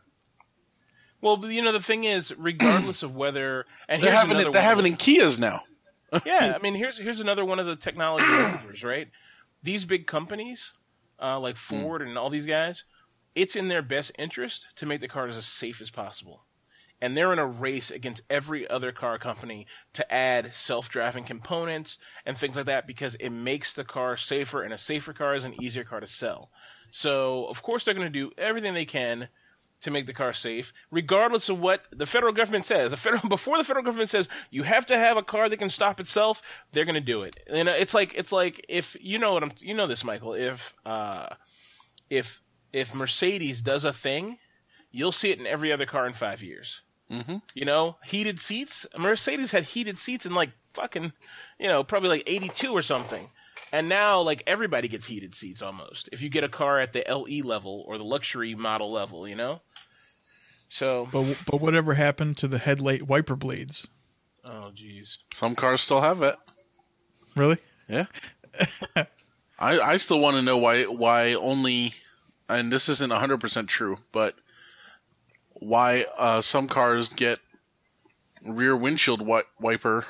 Well, but, you know the thing is, regardless of whether and They're having it. They're having in Kias now. yeah, I mean, here's here's another one of the technology maneuvers, right? These big companies, uh, like Hmm. Ford and all these guys, it's in their best interest to make the cars as safe as possible, and they're in a race against every other car company to add self-driving components and things like that because it makes the car safer, and a safer car is an easier car to sell. So, of course, they're going to do everything they can to make the car safe, regardless of what the federal government says. The federal before the federal government says you have to have a car that can stop itself, they're going to do it. And it's like it's like if you know what I'm you know this Michael, if uh if if Mercedes does a thing, you'll see it in every other car in 5 years. Mm-hmm. You know, heated seats. Mercedes had heated seats in like fucking, you know, probably like 82 or something. And now, like, everybody gets heated seats almost. If you get a car at the LE level or the luxury model level, you know? So, But but whatever happened to the headlight wiper blades? oh, jeez. Some cars still have it. Really? Yeah. I, I still want to know why why only, and this isn't hundred percent true, but why uh, some cars get rear windshield wi- wiper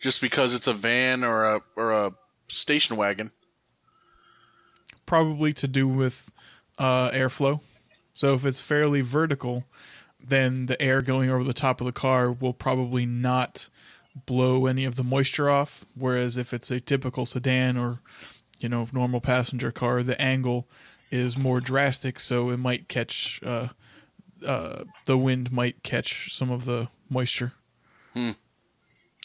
just because it's a van or a or a station wagon. Probably to do with uh, airflow. So if it's fairly vertical, then the air going over the top of the car will probably not blow any of the moisture off. Whereas if it's a typical sedan or you know normal passenger car, the angle is more drastic, so it might catch uh, uh, the wind might catch some of the moisture.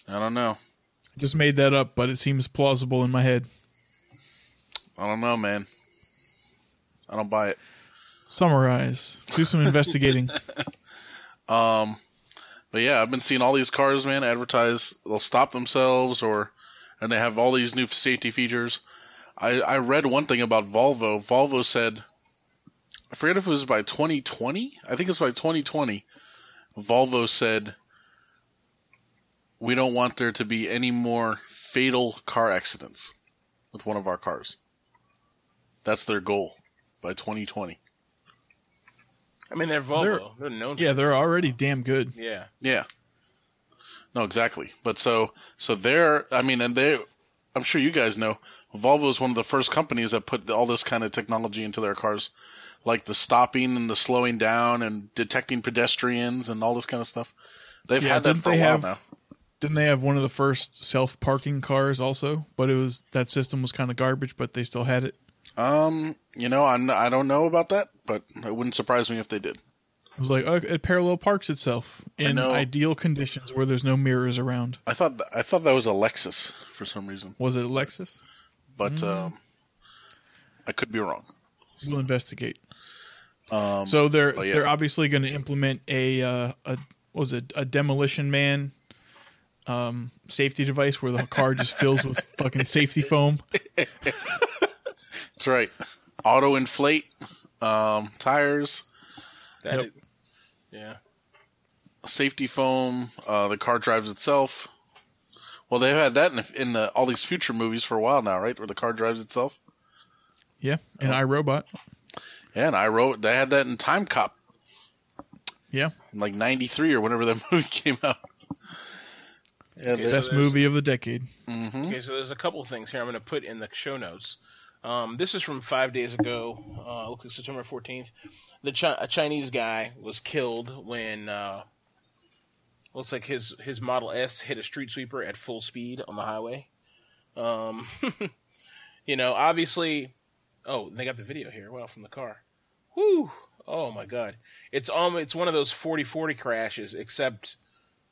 I don't know. I Just made that up, but it seems plausible in my head. I don't know, man. I don't buy it. Summarize. Do some investigating. Um, but yeah, I've been seeing all these cars, man, advertise they'll stop themselves or, and they have all these new safety features. I I read one thing about Volvo. Volvo said, I forget if it was by 2020. I think it's by 2020. Volvo said we don't want there to be any more fatal car accidents with one of our cars. That's their goal by 2020. I mean, they're Volvo. They're, known. Yeah, they're this. already damn good. Yeah. Yeah. No, exactly. But so so they're I mean and they I'm sure you guys know Volvo is one of the first companies that put all this kind of technology into their cars like the stopping and the slowing down and detecting pedestrians and all this kind of stuff. They've Yeah, had that for a while have- now. Didn't they have one of the first self parking cars also? But it was that system was kind of garbage, but they still had it. Um, you know, I'm I don't know about that, but it wouldn't surprise me if they did. It was like oh, it parallel parks itself in ideal conditions where there's no mirrors around. I thought th- I thought that was a Lexus for some reason, Was it a Lexus? But Mm. um, I could be wrong. We'll investigate. Um, So they're yeah. they're obviously going to implement a uh, a was it a demolition man um, safety device where the car just fills with fucking safety foam. that's right. Auto inflate um, tires, That Yep. is- yeah. safety foam. Uh, the car drives itself. Well, they've had that in, the, in the, all these future movies for a while now, right? Where the car drives itself. Yeah, and Oh. iRobot. Yeah, and I wrote they had that in Timecop, Yeah, in like '93 or whenever that movie came out. Yeah, Okay, they- so best movie of the decade. mhm. Okay, so there's a couple of things here I'm going to put in the show notes. Um, this is from five days ago. Uh, looks like September 14th. The Chi- a Chinese guy was killed when uh, looks like his his Model S hit a street sweeper at full speed on the highway. Um, you know, obviously. Oh, they got the video here. Wow, from the car. Whoo! Oh my God! It's um, it's one of those 40-40 crashes, except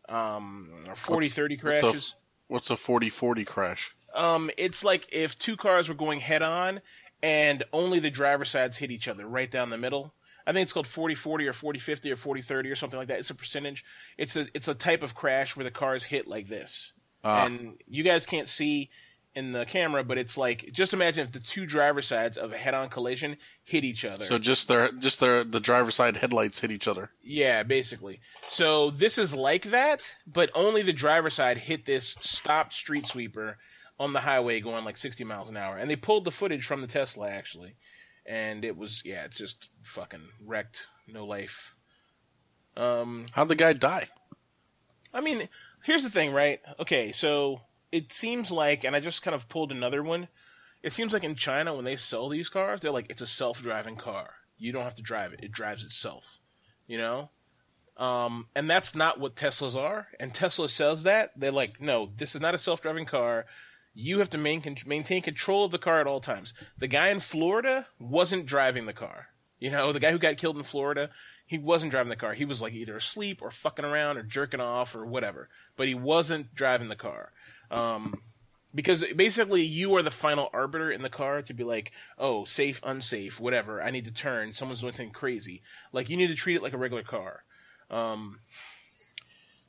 um, 40-30 crashes. What's a 40-40 crash? Um, it's like if two cars were going head on and only the driver's sides hit each other right down the middle. I think it's called 40-40 or 40-50 or 40-30 or something like that. It's a percentage. It's a it's a type of crash where the cars hit like this. Ah. And you guys can't see in the camera, but it's like just imagine if the two driver sides of a head-on collision hit each other. So just their just their the driver's side headlights hit each other. Yeah, basically. So this is like that, but only the driver's side hit this stopped street sweeper on the highway going like 60 miles an hour. And they pulled the footage from the Tesla actually. And it was yeah, it's just fucking wrecked, no life. Um How'd the guy die? I mean, here's the thing, right? Okay, so it seems like, and I just kind of pulled another one. It seems like in China, when they sell these cars, they're like, it's a self driving car. You don't have to drive it, it drives itself. You know? Um, and that's not what Teslas are. And Tesla says that. They're like, no, this is not a self driving car. You have to main, maintain control of the car at all times. The guy in Florida wasn't driving the car. You know, the guy who got killed in Florida, he wasn't driving the car. He was like either asleep or fucking around or jerking off or whatever. But he wasn't driving the car. Um, because basically you are the final arbiter in the car to be like, oh, safe, unsafe, whatever. I need to turn. Someone's doing something crazy. Like you need to treat it like a regular car. Um,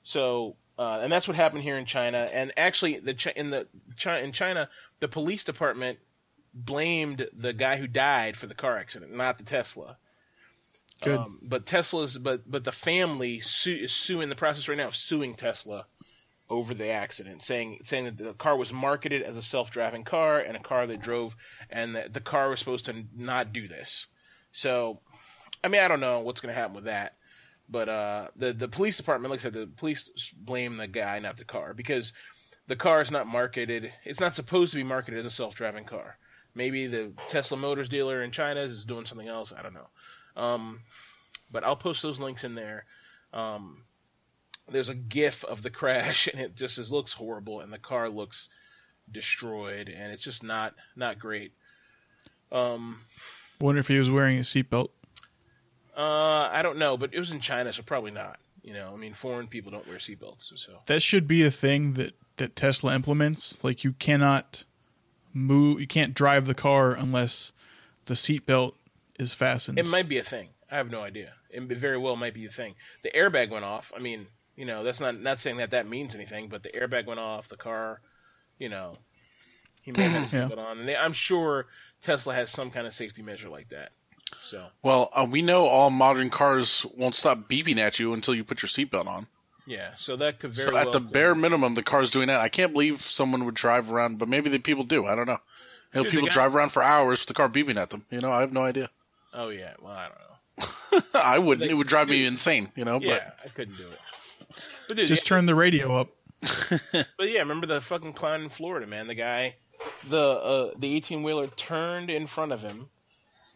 so, uh, and that's what happened here in China. And actually, the in the in China, the police department blamed the guy who died for the car accident, not the Tesla. Good. Um, but Tesla's, but but the family su- is suing the process right now of suing Tesla over the accident, saying saying that the car was marketed as a self driving car and a car that drove, and that the car was supposed to not do this. So, I mean, I don't know what's going to happen with that. But uh, the the police department, like I said, the police blame the guy, not the car, because the car is not marketed. It's not supposed to be marketed as a self driving car. Maybe the Tesla Motors dealer in China is doing something else. I don't know. Um, but I'll post those links in there. Um, there's a GIF of the crash, and it just is, looks horrible, and the car looks destroyed, and it's just not not great. Um, Wonder if he was wearing a seatbelt. Uh, I don't know, but it was in China, so probably not. You know, I mean, foreign people don't wear seatbelts, so That should be a thing that that Tesla implements. Like you cannot move, you can't drive the car unless the seatbelt is fastened. it might be a thing. I have no idea. It very well might be a thing. The airbag went off. I mean, you know, that's not not saying that that means anything, but the airbag went off. The car, you know, he may have had his Yeah. seatbelt on, and they, I'm sure Tesla has some kind of safety measure like that. So Well, uh, we know all modern cars won't stop beeping at you until you put your seatbelt on. Yeah, so that could very So well at the bare coincide. minimum, the car's doing that. I can't believe someone would drive around, but maybe the people do. I don't know. You know, Dude, people guy- drive around for hours with the car beeping at them. You know, I have no idea. Oh yeah, well I don't know. I wouldn't. Like, It would drive me insane. You know, Yeah, I couldn't do it. But dude, Just turn the radio up. but But yeah, remember the fucking clown in Florida, man? The guy, the uh, the eighteen wheeler turned in front of him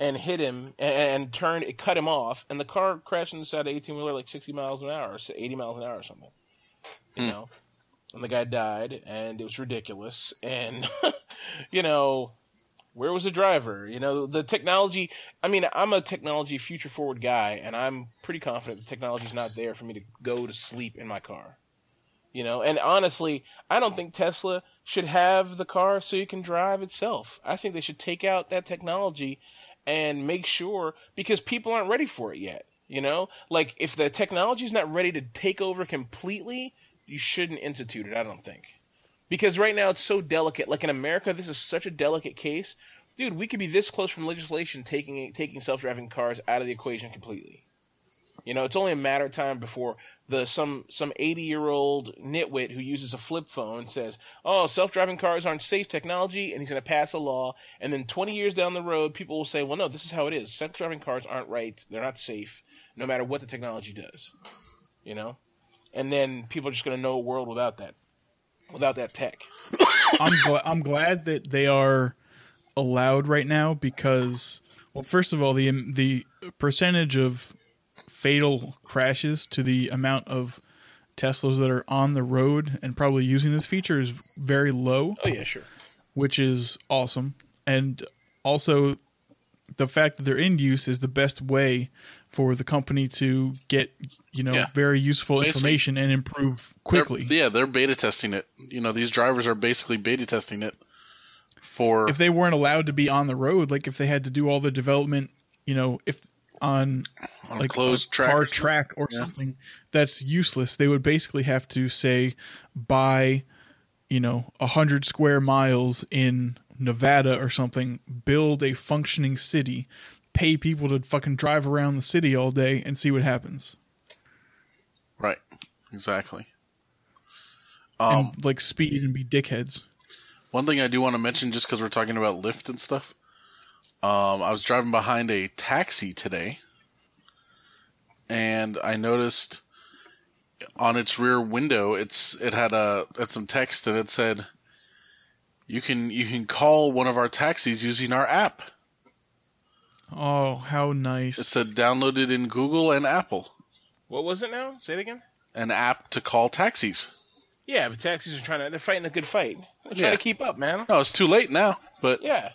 and hit him and, and turned. It cut him off, and the car crashed inside the eighteen wheeler like sixty miles an hour, or eighty miles an hour, or something. You Hmm. know, and the guy died, and it was ridiculous. And you know, where was the driver? You know, the technology. I mean, I'm a technology future forward guy, and I'm pretty confident the technology's not there for me to go to sleep in my car. You know, and honestly, I don't think Tesla should have the car so you can drive itself. I think they should take out that technology and make sure because people aren't ready for it yet. You know, like if the technology is not ready to take over completely, you shouldn't institute it. I don't think because right now it's so delicate. Like in America, this is such a delicate case, dude. We could be this close from legislation taking taking self driving cars out of the equation completely. You know, it's only a matter of time before the some some eighty year old nitwit who uses a flip phone says, "Oh, self driving cars aren't safe technology," and he's going to pass a law. And then twenty years down the road, people will say, "Well, no, this is how it is. Self driving cars aren't right. They're not safe, no matter what the technology does." You know, and then people are just going to know a world without that, without that tech. I'm gl- I'm glad that they are allowed right now because, well, first of all, the the percentage of fatal crashes to the amount of Teslas that are on the road and probably using this feature is very low, Oh yeah, sure. which is awesome. And also, the fact that they're in use is the best way for the company to get you know Yeah. very useful Basically- information and improve They're- quickly. yeah, they're beta testing it. You know, these drivers are basically beta testing it for. if they weren't allowed to be on the road, like if they had to do all the development, you know, if on on like a closed a track. car or something. track or Yeah. something that's useless, they would basically have to say buy, you know, a hundred square miles in Nevada or something, build a functioning city, pay people to fucking drive around the city all day and see what happens. Right. Exactly. Um, and like speed and be dickheads. One thing I do want to mention, just because we're talking about Lyft and stuff, um, I was driving behind a taxi today, and I noticed on its rear window, it's it had a had some text and it said, "You can you can call one of our taxis using our app." Oh, how nice. It said downloaded in Google and Apple, What was it now? Say it again. an app to call taxis. Yeah, but taxis are trying to. They're fighting a good fight. They're trying Yeah. to keep up, man. No, it's too late now. But Yeah.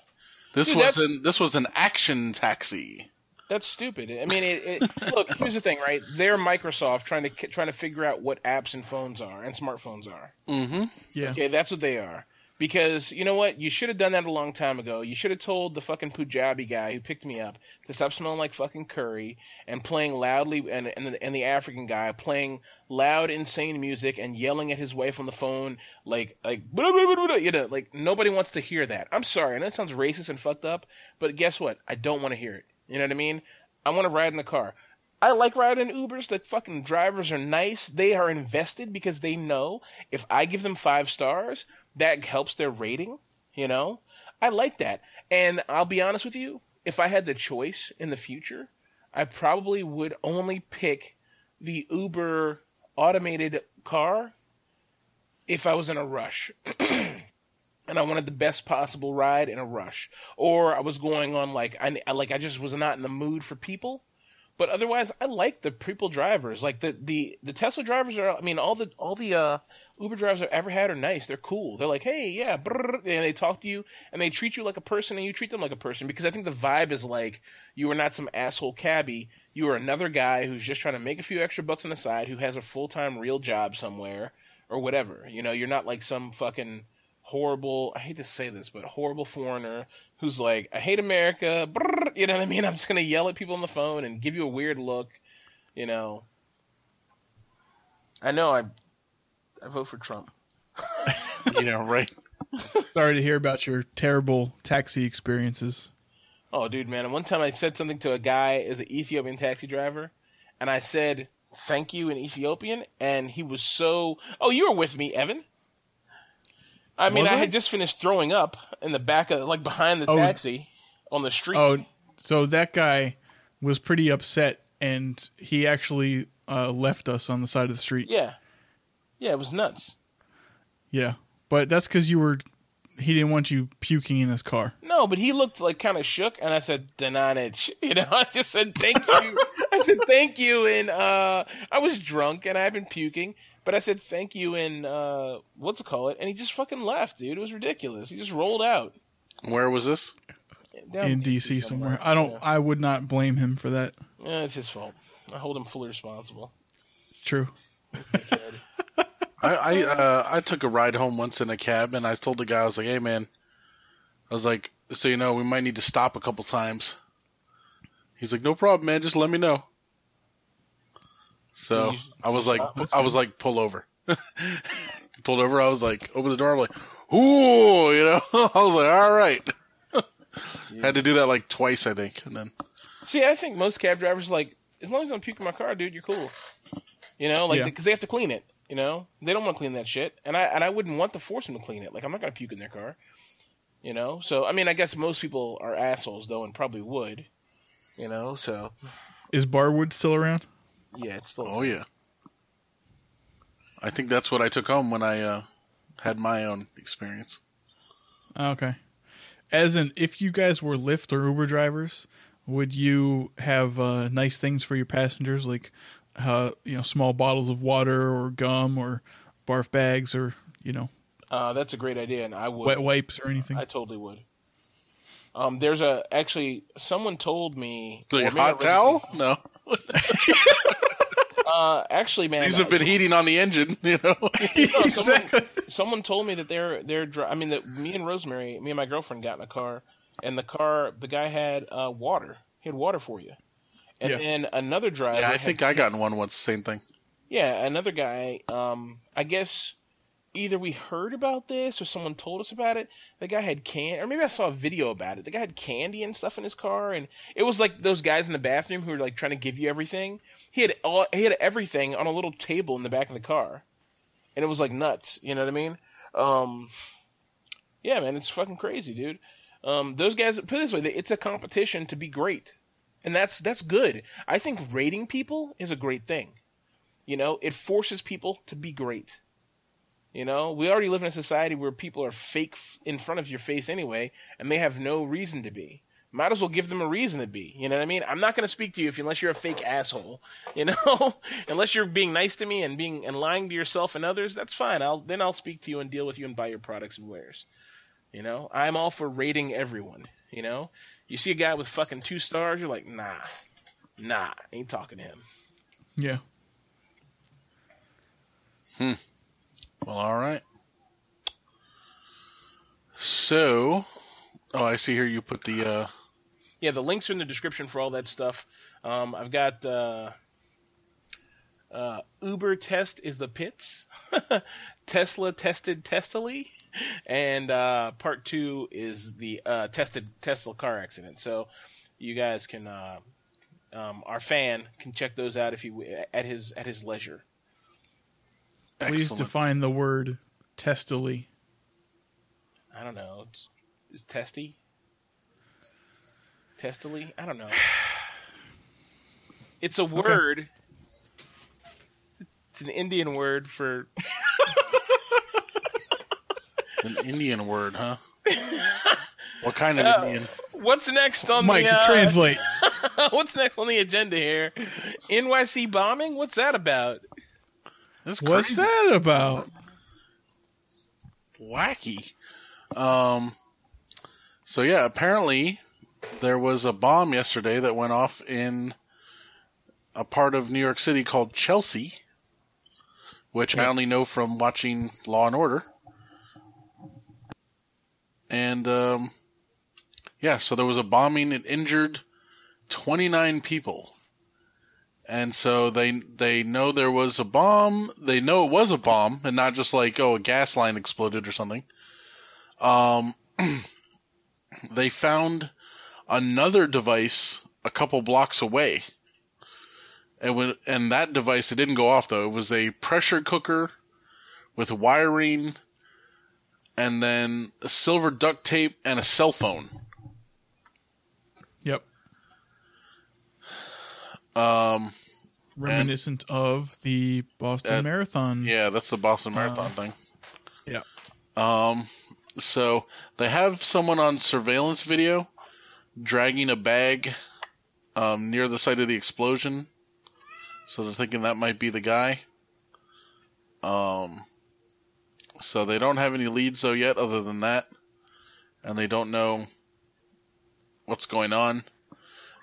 This Dude, was an this was an action taxi. That's stupid. I mean, it, it, look. Here's the thing, right? They're Microsoft trying to trying to figure out what apps and phones are and smartphones are. Mm-hmm. yeah. Okay, that's what they are. Because you know what? You should have done that a long time ago. You should have told the fucking Punjabi guy who picked me up to stop smelling like fucking curry and playing loudly, and and the, and the African guy playing loud, insane music and yelling at his wife on the phone like like blah, blah, blah, you know like nobody wants to hear that. I'm sorry, I know it sounds racist and fucked up, but guess what? I don't want to hear it. You know what I mean? I want to ride in the car. I like riding Ubers. The fucking drivers are nice. They are invested because they know if I give them five stars, that helps their rating. You know, I like that. And I'll be honest with you, if I had the choice in the future, I probably would only pick the Uber automated car if I was in a rush. and I wanted the best possible ride in a rush, or I was going on like I like I just was not in the mood for people. But otherwise, I like the people drivers. Like the, the, the Tesla drivers are. I mean, all the all the uh, Uber drivers I've ever had are nice. They're cool. They're like, hey, yeah, brrr, and they talk to you and they treat you like a person and you treat them like a person. Because I think the vibe is like you are not some asshole cabbie. You are another guy who's just trying to make a few extra bucks on the side, who has a full time real job somewhere or whatever. You know, you're not like some fucking horrible. I hate to say this, but horrible foreigner who's like, I hate America. brrr, you know what I mean? I'm just gonna yell at people on the phone and give you a weird look. You know. I know. I I vote for Trump. yeah, right. Sorry to hear about your terrible taxi experiences. Oh, dude, man. One time I said something to a guy as an Ethiopian taxi driver, and I said thank you in Ethiopian, and he was so. Oh, you were with me, Evan. I mean, Was I I? had just finished throwing up in the back of, like, behind the Oh. taxi on the street. Oh, so that guy was pretty upset, and he actually uh, left us on the side of the street. yeah, yeah, it was nuts. Yeah, but that's because you were. He didn't want you puking in his car. No, but he looked like kind of shook, and I said, "Denanich," you know. I just said, "Thank you." I said, "Thank you," and uh, I was drunk and I've been puking, but I said, "Thank you," and uh, what's it call it? And he just fucking left, dude. It was ridiculous. He just rolled out Where was this? Down in DC somewhere. I don't. I would not blame him for that. Yeah. Yeah, it's his fault. I hold him fully responsible. True. I I, uh, I took a ride home once in a cab, and I told the guy I was like, "Hey, man," I was like, "So you know, we might need to stop a couple times." He's like, "No problem, man. Just let me know." So you- I was like, stop? I was like, pull over. Pulled over. I was like, open the door. I'm like, ooh, you know. I was like, all right. Had to do that like twice, I think, and then See, I think most cab drivers are like, as long as I'm puking my car, dude, you're cool. You know, like Yeah. because they have to clean it. You know, they don't want to clean that shit, and I and I wouldn't want to force them to clean it. Like I'm not gonna puke in their car. You know, so I mean, I guess most people are assholes though, and probably would. You know, so Is Barwood still around? yeah, it's still. oh yeah. I think that's what I took home when I uh, had my own experience. Okay. As in, if you guys were Lyft or Uber drivers, would you have uh, nice things for your passengers, like uh, you know, small bottles of water or gum or barf bags or you know, Uh, that's a great idea, and I would. wet wipes or anything? I totally would. Um, there's a actually someone told me. Like or a hot towel? something- No. Uh, actually, man, These have been uh, heating on the engine, you know. No, someone, someone told me that they're they're. dri- I mean, that me and Rosemary, me and my girlfriend got in a car, and the car, the guy had uh, water. He had water for you, and Yeah. then another driver. yeah, I think I got in one once. Same thing. Yeah, another guy. Um, I guess either we heard about this or someone told us about it. The guy had can, or maybe I saw a video about it. The guy had candy and stuff in his car, and it was like those guys in the bathroom who were like trying to give you everything. He had all, he had everything on a little table in the back of the car, and it was like nuts. You know what I mean? Um, yeah, man, it's fucking crazy, dude. Um, those guys put it this way: it's a competition to be great, and that's that's good. I think rating people is a great thing. You know, it forces people to be great. You know, we already live in a society where people are fake in front of your face anyway, and they have no reason to be. Might as well give them a reason to be. You know what I mean? I'm not going to speak to you if unless you're a fake asshole. You know, unless you're being nice to me and being and lying to yourself and others. That's fine. I'll then I'll speak to you and deal with you and buy your products and wares. You know, I'm all for rating everyone. You know, you see a guy with fucking two stars, you're like, nah, nah, ain't talking to him. yeah. Hmm. Well, all right. So, oh, I see here you put the uh, yeah, the links are in the description for all that stuff. Um, I've got uh, uh, Uber test is the pits, Tesla tested testily, and uh, part two is the uh, tested Tesla car accident. So you guys can, uh, um, our fan can check those out if you at his at his leisure. Please define the word testily. I don't know. It's, it's testy, testily. I don't know. It's a word. It's an Indian word for An Indian word, huh? what kind of Uh, Indian? what's next on Mike, the uh, translate. what's next on the agenda here? NYC bombing? What's that about? That's What's that about? Wacky. Um. So yeah, apparently there was a bomb yesterday that went off in a part of New York City called Chelsea, which I only know from watching Law and Order. And um, yeah, so there was a bombing. It injured 29 people. And so they they know there was a bomb. They know it was a bomb, and not just like oh a gas line exploded or something. Um, they found another device a couple blocks away, And when and that device it didn't go off though. It was a pressure cooker with wiring and then a silver duct tape and a cell phone. Yep. Um Reminiscent of the Boston Uh, Marathon. yeah, that's the Boston Marathon Uh, thing. yeah. Um so they have someone on surveillance video dragging a bag um, near the site of the explosion. So they're thinking that might be the guy. Um, so they don't have any leads though yet, other than that, and they don't know what's going on.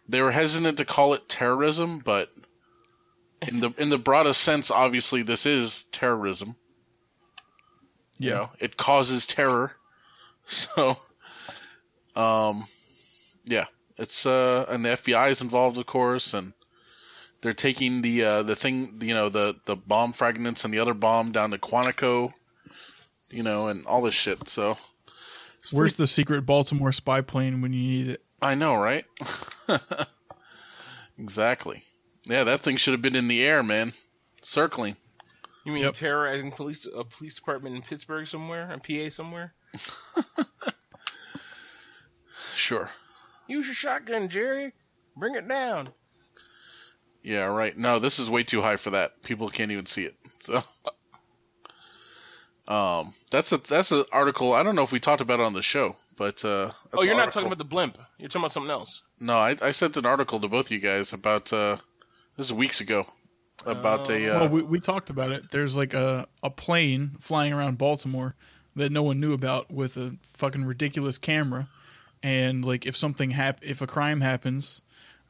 They were hesitant to call it terrorism, but in the in the broadest sense, obviously this is terrorism. You Yeah. know, it causes terror. So, um, yeah, it's uh, and the FBI is involved, of course, and they're taking the uh, the thing, you know, the the bomb fragments and the other bomb down to Quantico, you know, and all this shit. So, Where's the secret Baltimore spy plane when you need it? I know, right? exactly. Yeah, that thing should have been in the air, man, circling. You mean Yep. terrorizing police a police department in Pittsburgh somewhere, in PA somewhere? Sure. Use your shotgun, Jerry. Bring it down. Yeah, right. No, this is way too high for that. People can't even see it. So, um, that's a that's an article. I don't know if we talked about it on the show, but uh, that's oh, you're not article- talking about the blimp. You're talking about something else. No, I I sent an article to both of you guys about uh, this is weeks ago about a uh, well, we, we talked about it. There's like a, a plane flying around Baltimore that no one knew about with a fucking ridiculous camera. And like if something hap- if a crime happens,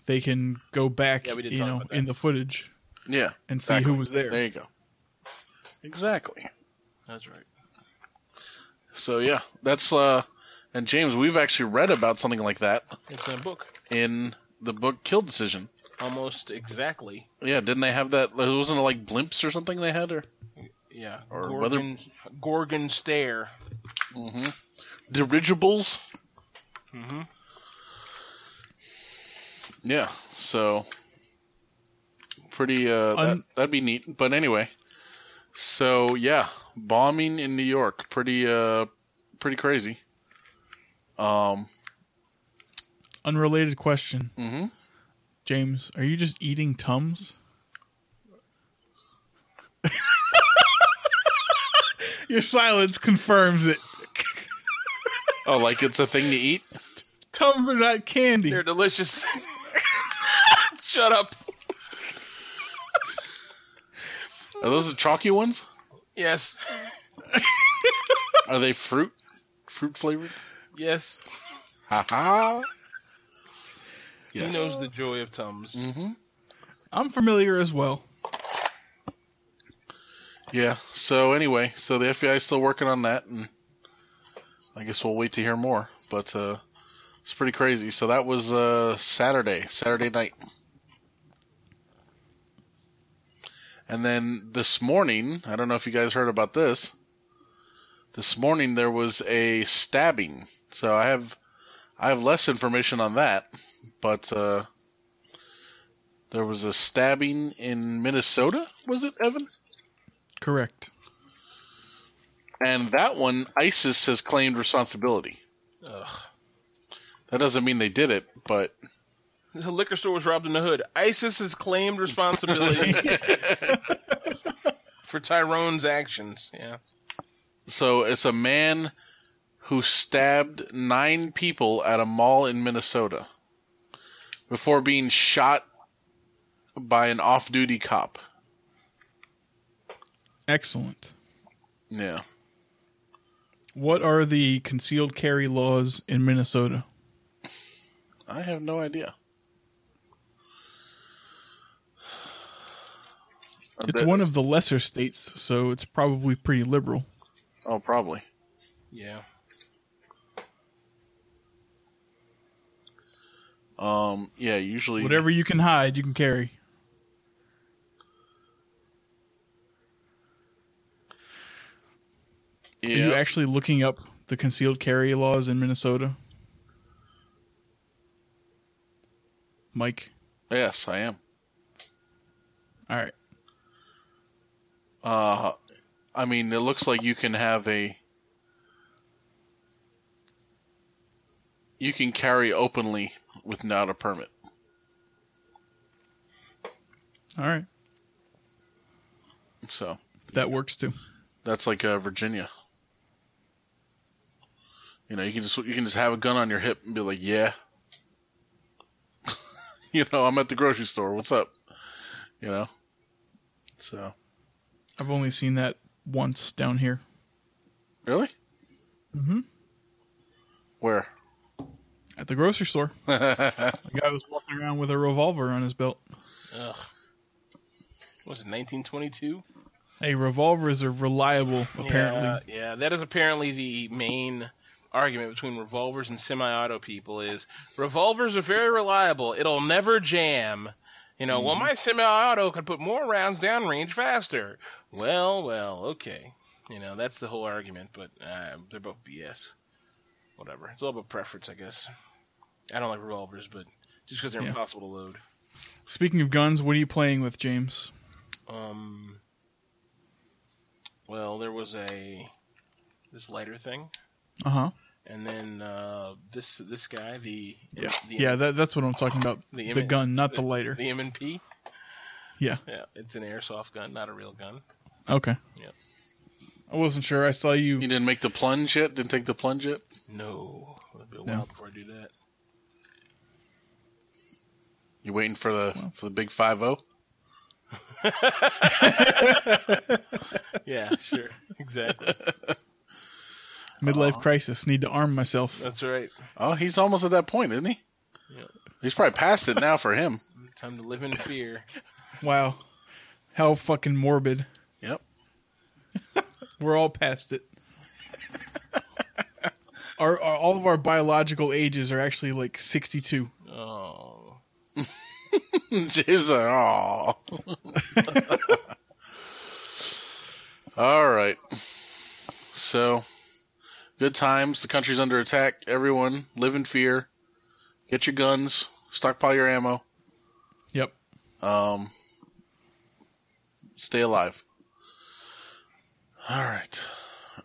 they can go back, Yeah, we did you know, in the footage yeah and exactly. see who was there. There you go. Exactly. That's right. So yeah, that's uh, and James, we've actually read about something like that It's in a book. in the book Kill Decision. Almost exactly. Yeah, didn't they have that? Wasn't it like blimps or something they had, or Yeah. Or Gorgon, Gorgon stare. mm-hmm. dirigibles? Mm-hmm. Yeah, so pretty uh that, Un- that'd be neat. But anyway. So yeah, bombing in New York, pretty uh pretty crazy. Um Unrelated question, mhm. James, are you just eating tums? Your silence confirms it. Oh, like it's a thing to eat? Tums are not candy. They're delicious. Shut up. Are those the chalky ones? Yes. Are they fruit fruit flavored? Yes. Ha ha. Yes. He knows the joy of Tums. Mhm. I'm familiar as well. Yeah. So anyway, so the FBI is still working on that, and I guess we'll wait to hear more. But uh, it's pretty crazy. So that was uh, Saturday, Saturday night, and then this morning, I don't know if you guys heard about this. This morning there was a stabbing. So I have I have less information on that, but uh, there was a stabbing in Minnesota. Was it Evan? Correct. And that one, ISIS has claimed responsibility. Ugh. That doesn't mean they did it, but The liquor store was robbed in the hood. ISIS has claimed responsibility for Tyrone's actions. Yeah. so it's a man who stabbed nine people at a mall in Minnesota before being shot by an off-duty cop. Excellent. Yeah. What are the concealed carry laws in Minnesota? I have no idea. It's one of the lesser states, so it's probably pretty liberal. Oh, probably. Yeah. Um, yeah, usually Whatever you can hide, you can carry. Yeah. Are you actually looking up the concealed carry laws in Minnesota? Mike, Yes, I am. All right. Uh, I mean, it looks like you can have a. You can carry openly without a permit. All right. So That works too. that's like uh, Virginia. You know, you can just you can just have a gun on your hip and be like, yeah. you know, I'm at the grocery store. What's up? You know. So I've only seen that once down here. really, Mm-hmm. where? At the grocery store. The guy was walking around with a revolver on his belt. Ugh. Was it 1922? Hey, revolvers are reliable, apparently. Yeah, yeah, that is apparently the main argument between revolvers and semi-auto people is revolvers are very reliable. It'll never jam. You know, well, my semi-auto could put more rounds downrange faster. Well, well, okay. You know, that's the whole argument, but uh, they're both BS. Whatever. It's all about preference, I guess. I don't like revolvers, but just because they're Yeah. impossible to load. Speaking of guns, what are you playing with, James? Um. Well, there was a this lighter thing, Uh huh. And then uh, this this guy, the Yeah. the, Yeah, that, that's what I'm talking about. The The, gun, not the lighter. the M and P. Yeah. Yeah, it's an airsoft gun, not a real gun. Okay. Yeah. I wasn't sure. I saw you. You didn't make the plunge yet? Didn't take the plunge yet? No, it'll be a No. while before I do that. You waiting for the for the big five zero? Yeah, sure, exactly. Midlife Aw. crisis. Need to arm myself. That's right. Oh, he's almost at that point, isn't he? Yep. He's probably past it now for him. Time to live in fear. Wow. How fucking morbid. Yep. We're all past it. our, our all of our biological ages are actually like 62. Oh, Jay's like, uh, aw. All right. So, good times. The country's under attack. Everyone, live in fear. Get your guns. Stockpile your ammo. Yep. Um, stay alive. All right.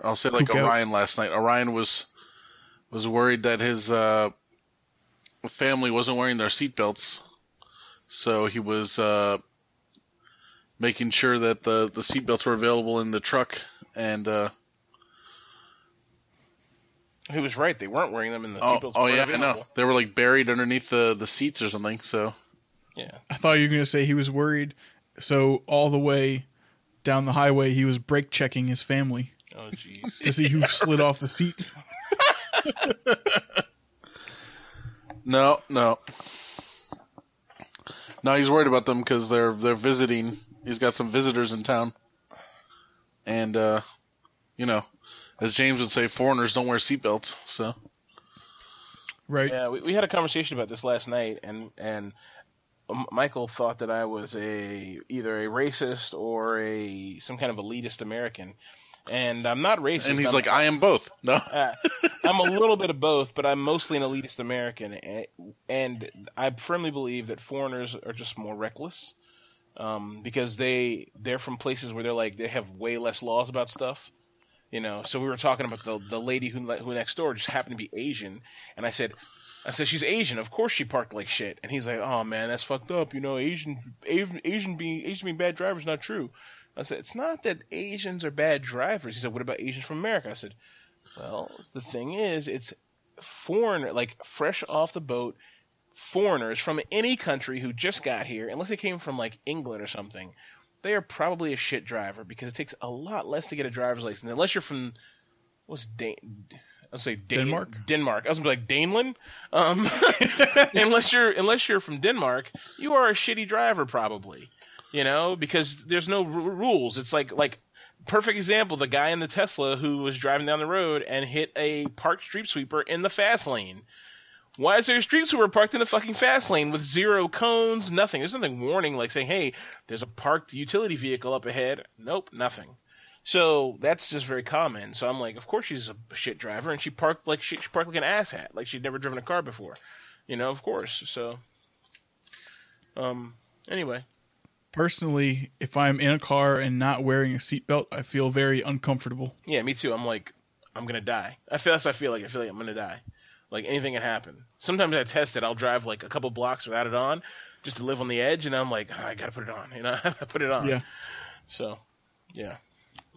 I'll say like out. Orion last night. Orion was was worried that his uh, family wasn't wearing their seatbelts, so he was uh, making sure that the the seatbelts were available in the truck. And uh, he was right. They weren't wearing them in the oh, seatbelts. oh weren't yeah, I know they were like buried underneath the the seats or something. So Yeah. I thought you were going to say he was worried. So all the way down the highway, he was brake checking his family Oh, jeez. to see who slid off the seat. No, no. No, he's worried about them because they're they're visiting. He's got some visitors in town, and uh, you know, as James would say, foreigners don't wear seatbelts. So Right. Yeah, we, we had a conversation about this last night, and and um, Michael thought that I was a either a racist or a some kind of elitist American, and I'm not racist. and he's I'm, like, I am both. No, uh, I'm a little bit of both, but I'm mostly an elitist American, and, and I firmly believe that foreigners are just more reckless. Um, because they they're from places where they're like they have way less laws about stuff, you know. So we were talking about the the lady who who next door just happened to be Asian, and I said, I said she's Asian. Of course she parked like shit. And he's like, oh man, that's fucked up. You know, Asian Asian, Asian being Asian being bad drivers not true. I said it's not that Asians are bad drivers. He said, what about Asians from America? I said, well, the thing is, it's foreigner like fresh off the boat foreigners from any country who just got here, unless they came from like England or something. They are probably a shit driver because it takes a lot less to get a driver's license unless you're from what's Dan- I'll say Dan- Denmark? Denmark. I was gonna be like Daneland. Um, unless you're unless you're from Denmark, you are a shitty driver probably. You know because there's no r- rules. It's like like perfect example. The guy in the Tesla who was driving down the road and hit a parked street sweeper in the fast lane. Why is there a street sweeper parked in the fucking fast lane with zero cones? Nothing. There's nothing warning like saying, "Hey, there's a parked utility vehicle up ahead." Nope, nothing. So that's just very common. So I'm like, of course she's a shit driver, and she parked like she, she parked like an asshat, like she'd never driven a car before. You know, of course. So, um, anyway, Personally, if I'm in a car and not wearing a seatbelt, I feel very uncomfortable. Yeah, me too. I'm like, I'm gonna die. I feel that's what I feel like. I feel like I'm gonna die. Like anything can happen. Sometimes I test it. I'll drive like a couple blocks without it on, just to live on the edge, and I'm like, oh, I gotta put it on. You know, I put it on. Yeah. So, yeah,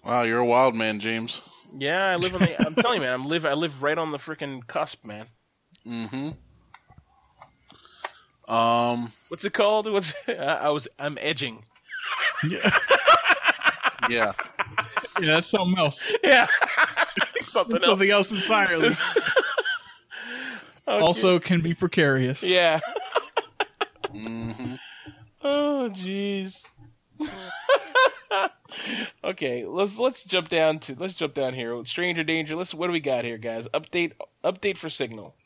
Wow, you're a wild man, James. yeah. I live on the. I'm telling you, man. I'm live. I live right on the freaking cusp, man. Mm-hmm. Um. What's it called? What's I I was. I'm edging. Yeah, Yeah. yeah that's something else. Yeah. Something That's else. something else entirely. Okay. Also, can be precarious. Yeah. Mm-hmm. Oh, jeez. okay, let's let's jump down to let's jump down here. Stranger danger. Let's what do we got here, guys? Update update for Signal.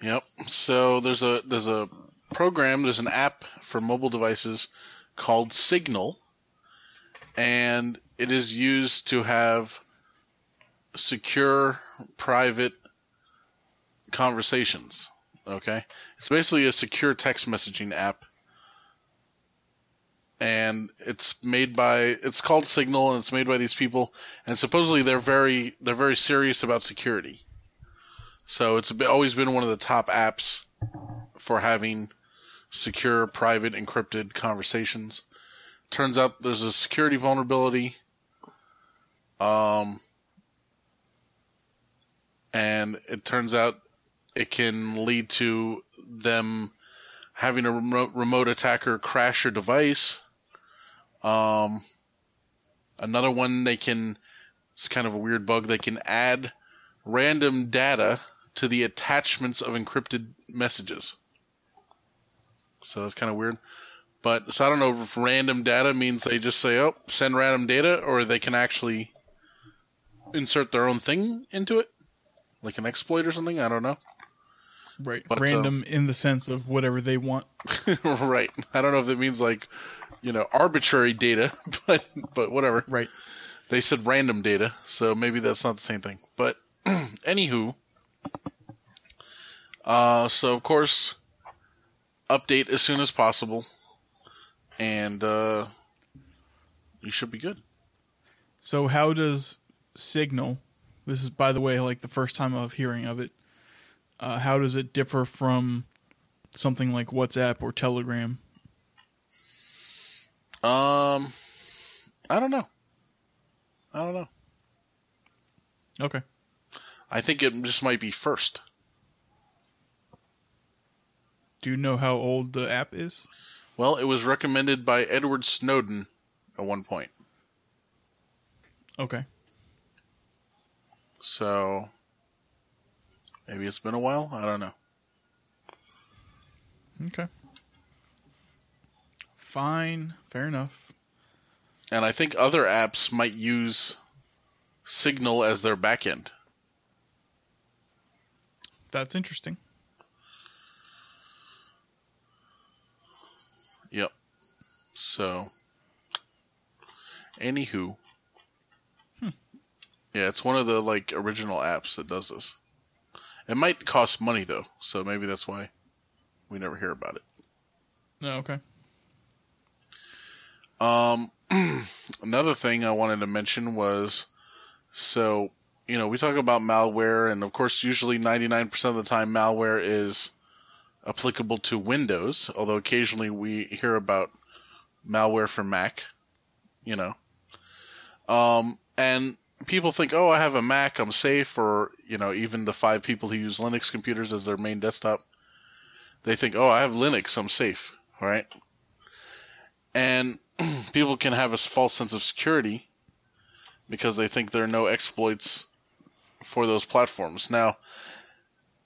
Yep. So there's a there's a program, there's an app for mobile devices called Signal, and it is used to have secure, private conversations. Okay, it's basically a secure text messaging app, and it's made by it's called Signal, and it's made by these people, and supposedly they're very they're very serious about security. So it's always been one of the top apps for having secure, private, encrypted conversations. Turns out there's a security vulnerability. Um, and it turns out it can lead to them having a remote, remote attacker crash your device. Um, another one they can, it's kind of a weird bug, they can add random data to the attachments of encrypted messages. So that's kind of weird. But so I don't know if random data means they just say, "Oh, send random data," or they can actually insert their own thing into it, like an exploit or something. I don't know. Right. But, Random in the sense of whatever they want. right. I don't know if that means like, you know, arbitrary data, but but whatever. Right. They said random data, so maybe that's not the same thing. But anywho, uh, so of course, update as soon as possible, and uh, you should be good. So how does Signal? This is, by the way, like the first time of hearing of it. Uh, how does it differ from something like WhatsApp or Telegram? Um, I don't know. I don't know. Okay. I think it just might be first. Do you know how old the app is? Well, it was recommended by Edward Snowden at one point. Okay. So maybe it's been a while. I don't know. Okay. Fine. Fair enough. And I think other apps might use Signal as their backend. That's interesting. Yep. So, anywho, Hmm. yeah, it's one of the like original apps that does this. It might cost money though, so maybe that's why we never hear about it. Oh, okay. Um, another thing I wanted to mention was, so you know, we talk about malware, and of course, usually 99% of the time, malware is applicable to Windows. Although occasionally we hear about malware for Mac. You know, um, and people think, oh, I have a Mac, I'm safe, or you know, even the five people who use Linux computers as their main desktop, they think, oh, I have Linux, I'm safe, right? And people can have a false sense of security because they think there are no exploits for those platforms. Now,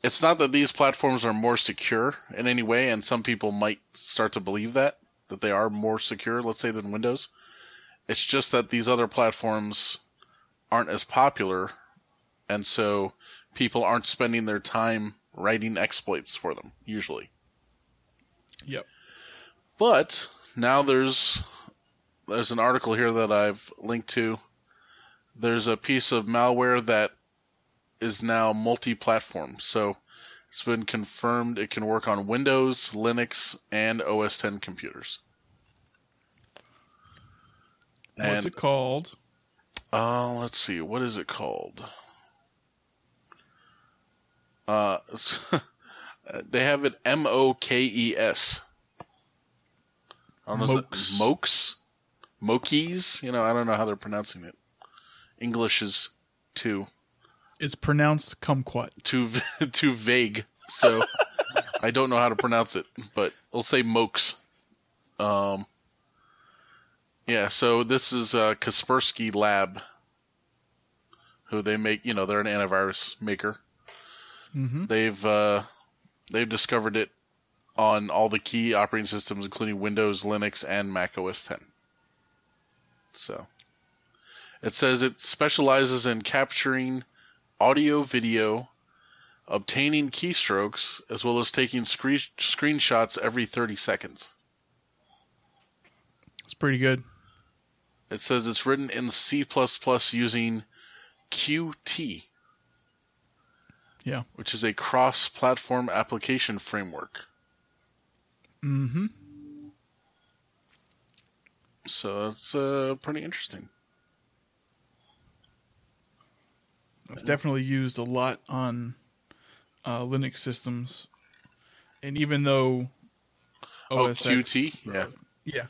it's not that these platforms are more secure in any way, and some people might start to believe that that they are more secure, let's say, than Windows. It's just that these other platforms aren't as popular, and so people aren't spending their time writing exploits for them usually. Yep. But now there's there's an article here that I've linked to. There's a piece of malware that is now multi-platform. So it's been confirmed it can work on Windows, Linux, and OS 10 computers. What's And it called? Uh, let's see, what is it called? Uh, they have it M O K E S. I don't know, is it Mokes. Mokes? Mokies? You know, I don't know how they're pronouncing it. English is too It's pronounced kumquat. too too vague, so I don't know how to pronounce it. But we'll say Mokes. Um. Yeah, so this is uh, Kaspersky Lab, who they make. You know, they're an antivirus maker. Mm-hmm. They've uh, they've discovered it on all the key operating systems, including Windows, Linux, and Mac OS 10. So it says it specializes in capturing audio, video, obtaining keystrokes, as well as taking screen- screenshots every 30 seconds. It's pretty good. It says it's written in C using Qt. Yeah. Which is a cross platform application framework. Mm-hmm. So it's uh, pretty interesting. It's definitely used a lot on uh, Linux systems, and even though Oh, X, Qt? Yeah. yeah,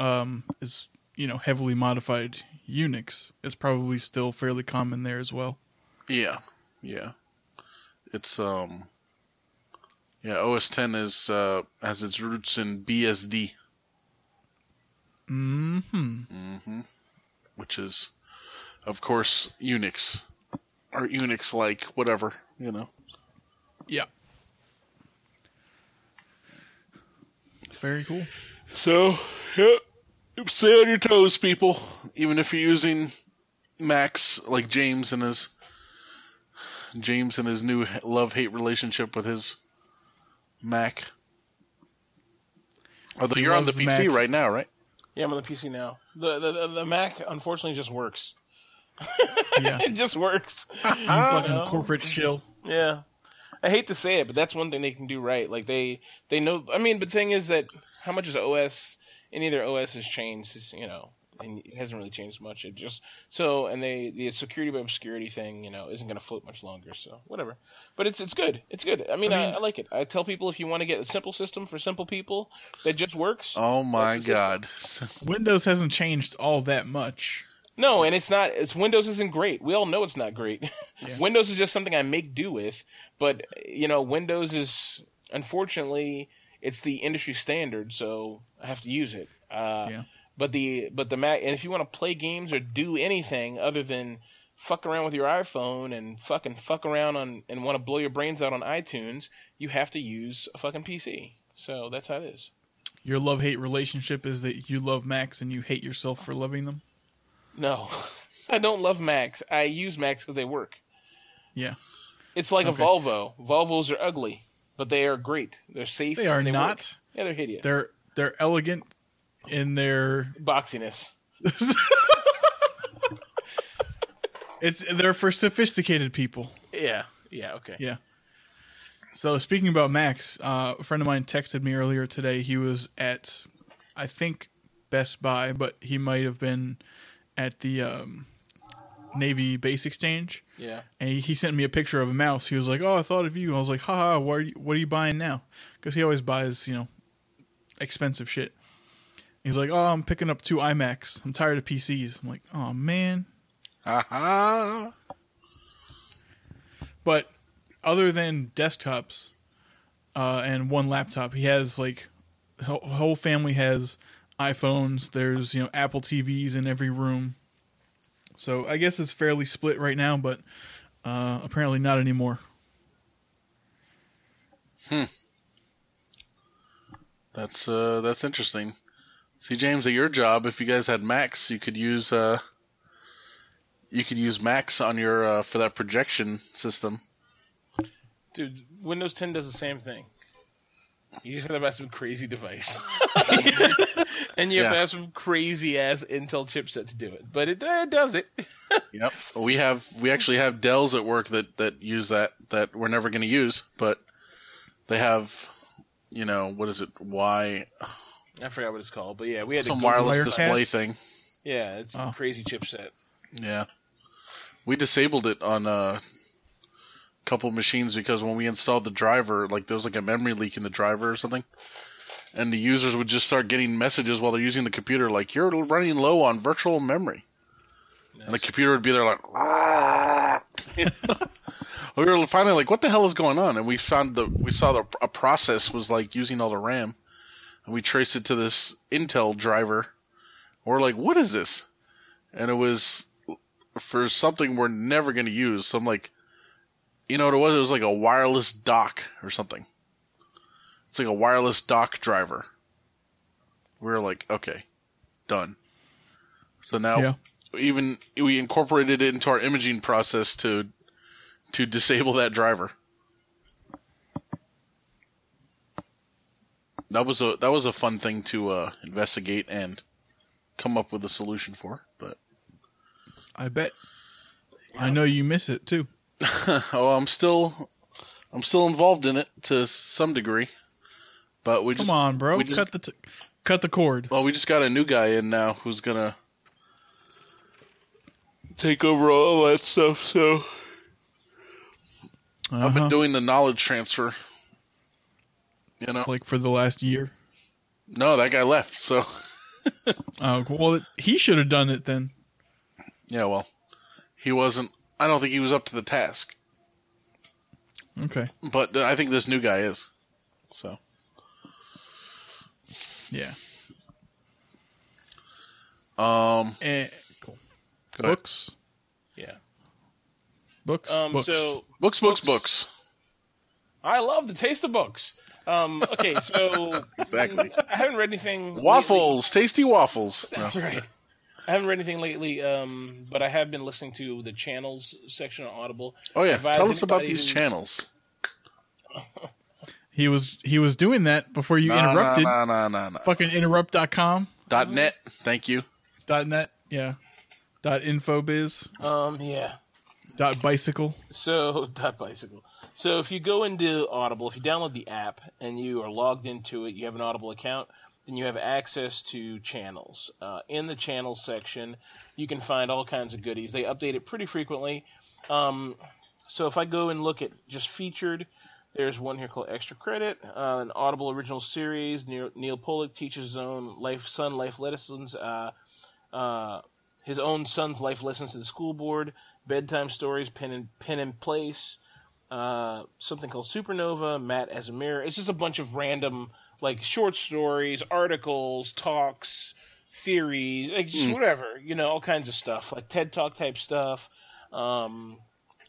um, is you know heavily modified Unix, it's probably still fairly common there as well. Yeah. Yeah. It's um yeah, OS 10 is uh has its roots in BSD. Mm-hmm. hmm Which is of course Unix or Unix like whatever, you know. Yeah. Very cool. So, yeah, stay on your toes, people. Even if you're using Macs like James and his James and his new love hate relationship with his Mac. Although He you're on the PC Mac. right now, right? Yeah, I'm on the PC now. The the, the, the Mac unfortunately just works. Yeah. it just works. Fucking know? corporate shill. Yeah. I hate to say it, but that's one thing they can do right. Like they they know I mean, but the thing is that how much is OS any of their OS has changed, is, you know, and it hasn't really changed much. It just so and they the security by obscurity thing, you know, isn't going to float much longer. So whatever, but it's it's good. It's good. I mean, I, I mean- I, like it. I tell people if you want to get a simple system for simple people that just works. Oh my god. Windows hasn't changed all that much. No, and it's not. It's Windows isn't great. We all know it's not great. Yeah. Windows is just something I make do with. But you know, Windows is unfortunately it's the industry standard, so I have to use it. Uh, Yeah. But the but the Mac, and if you want to play games or do anything other than fuck around with your iPhone and fucking fuck around on and want to blow your brains out on iTunes, you have to use a fucking PC. So that's how it is. Your love hate relationship is that you love Macs and you hate yourself for loving them. No, I don't love Macs. I use Macs because they work. Yeah. It's like Okay. a Volvo. Volvos are ugly, but they are great. They're safe. They are and not. work. Yeah, they're hideous. They're they're elegant in their boxiness. it's they're for sophisticated people. Yeah. Yeah. Okay. Yeah. So speaking about Macs, uh, a friend of mine texted me earlier today. He was at, I think, Best Buy, but he might have been at the um, Navy Base Exchange. Yeah. And he, he sent me a picture of a mouse. He was like, "Oh, I thought of you." I was like, "Haha, what are you, what are you buying now?" Because he always buys, you know, expensive shit. He's like, "Oh, I'm picking up two iMacs. I'm tired of PCs." I'm like, "Oh man." Haha. But other than desktops uh, and one laptop, he has like whole whole family has iPhones. There's you know Apple TVs in every room. So I guess it's fairly split right now, but uh, apparently not anymore. Hmm. That's uh that's interesting. See James, at your job, if you guys had Macs, you could use uh you could use Macs on your uh for that projection system. Dude, Windows 10 does the same thing. You just have to have some crazy device, and you have to have some crazy ass Intel chipset to do it. But it, uh, it does it. Yep. We have we actually have Dells at work that that use that that we're never going to use, but they have you know, what is it? Why? I forgot what it's called, but yeah, we had to Some Google wireless Wirecast? display thing. Yeah, it's a Oh. crazy chipset. Yeah. We disabled it on a couple machines because when we installed the driver, like there was like a memory leak in the driver or something. And the users would just start getting messages while they're using the computer like you're running low on virtual memory. And the computer would be there like "Ah." We were finally like what the hell is going on? And we found the we saw the a process was like using all the RAM. And we traced it to this Intel driver. We're like, what is this? And it was for something we're never going to use. Some like, you know what it was? It was like a wireless dock or something. It's like a wireless dock driver. We were like, okay, done. So now, Yeah. even we incorporated it into our imaging process to to disable that driver. That was a that was a fun thing to uh, investigate and come up with a solution for, but I bet. I know you miss it too. oh, I'm still, I'm still involved in it to some degree, but we just, Come on, bro. we just- cut the t- cut the cord. well, we just got a new guy in now who's gonna take over all that stuff. So I've been Uh-huh. doing the knowledge transfer. You know, like for the last year. no, that guy left. So Oh well, he should have done it then. yeah, well, he wasn't. I don't think he was up to the task, Okay. but I think this new guy is. So Yeah. um, Eh, cool. go ahead. Books. Yeah. Books. Um. books. So books, books, Books. books. I love the taste of books. Um. Okay. So Exactly. I haven't read anything. lately. Waffles, tasty waffles. No. That's right. I haven't read anything lately, um, but I have been listening to the channels section on Audible. Oh yeah, Advise tell us about these who- channels. he was he was doing that before you No, interrupted. No, no, no, no. Fucking interrupt.com. Dot net. Thank you. Dot net. Yeah. Dot infobiz. Um. Yeah. Dot bicycle. So dot bicycle. So if you go into Audible, if you download the app and you are logged into it, you have an Audible account, then you have access to channels. Uh, in the channels section, you can find all kinds of goodies. They update it pretty frequently. Um, so if I go and look at just featured, there's one here called Extra Credit, uh, an Audible original series. Neil, Neal Pollack teaches his own life, son life lessons. Uh, uh, his own son's life lessons to the school board, bedtime stories, pen and pen and place, uh, something called Supernova, Matt as a mirror. It's just a bunch of random like short stories, articles, talks, theories, like just whatever, you know, all kinds of stuff, like TED Talk type stuff, um,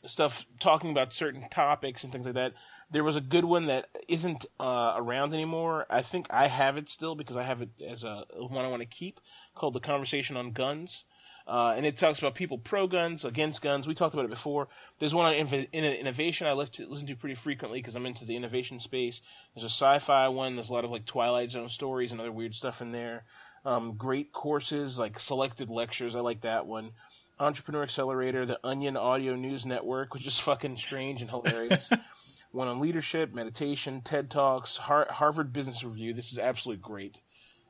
stuff talking about certain topics and things like that. There was a good one that isn't uh, around anymore. I think I have it still because I have it as a one I want to keep called the Conversation on Guns. Uh, and it talks about people pro guns, against guns. We talked about it before. There's one on inv- in- innovation I listen to, listen to pretty frequently because I'm into the innovation space. There's a sci-fi one. There's a lot of like Twilight Zone stories and other weird stuff in there. Um, great courses like selected lectures. I like that one. Entrepreneur Accelerator, the Onion Audio News Network, which is fucking strange and hilarious. one on leadership, meditation, TED Talks, Har- Harvard Business Review. This is absolutely great.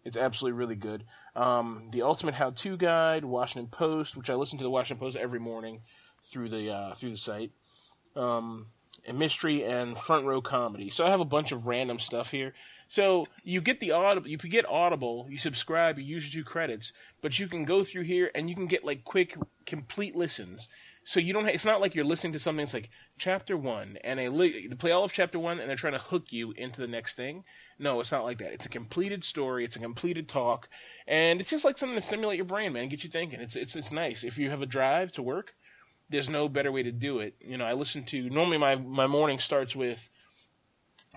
It's absolutely really good. Um, the Ultimate How To Guide, Washington Post, which I listen to the Washington Post every morning through the uh, through the site. Um, and mystery and front row comedy. So I have a bunch of random stuff here. So you get the audible, you get Audible, you subscribe, you use your two credits, but you can go through here and you can get like quick, complete listens. So you don't. Ha- it's not like you're listening to something. It's like chapter one, and they, li- they play all of chapter one, and they're trying to hook you into the next thing. No, it's not like that. It's a completed story. It's a completed talk, and it's just like something to stimulate your brain, man, get you thinking. It's it's it's nice. If you have a drive to work, there's no better way to do it. You know, I listen to normally my my morning starts with,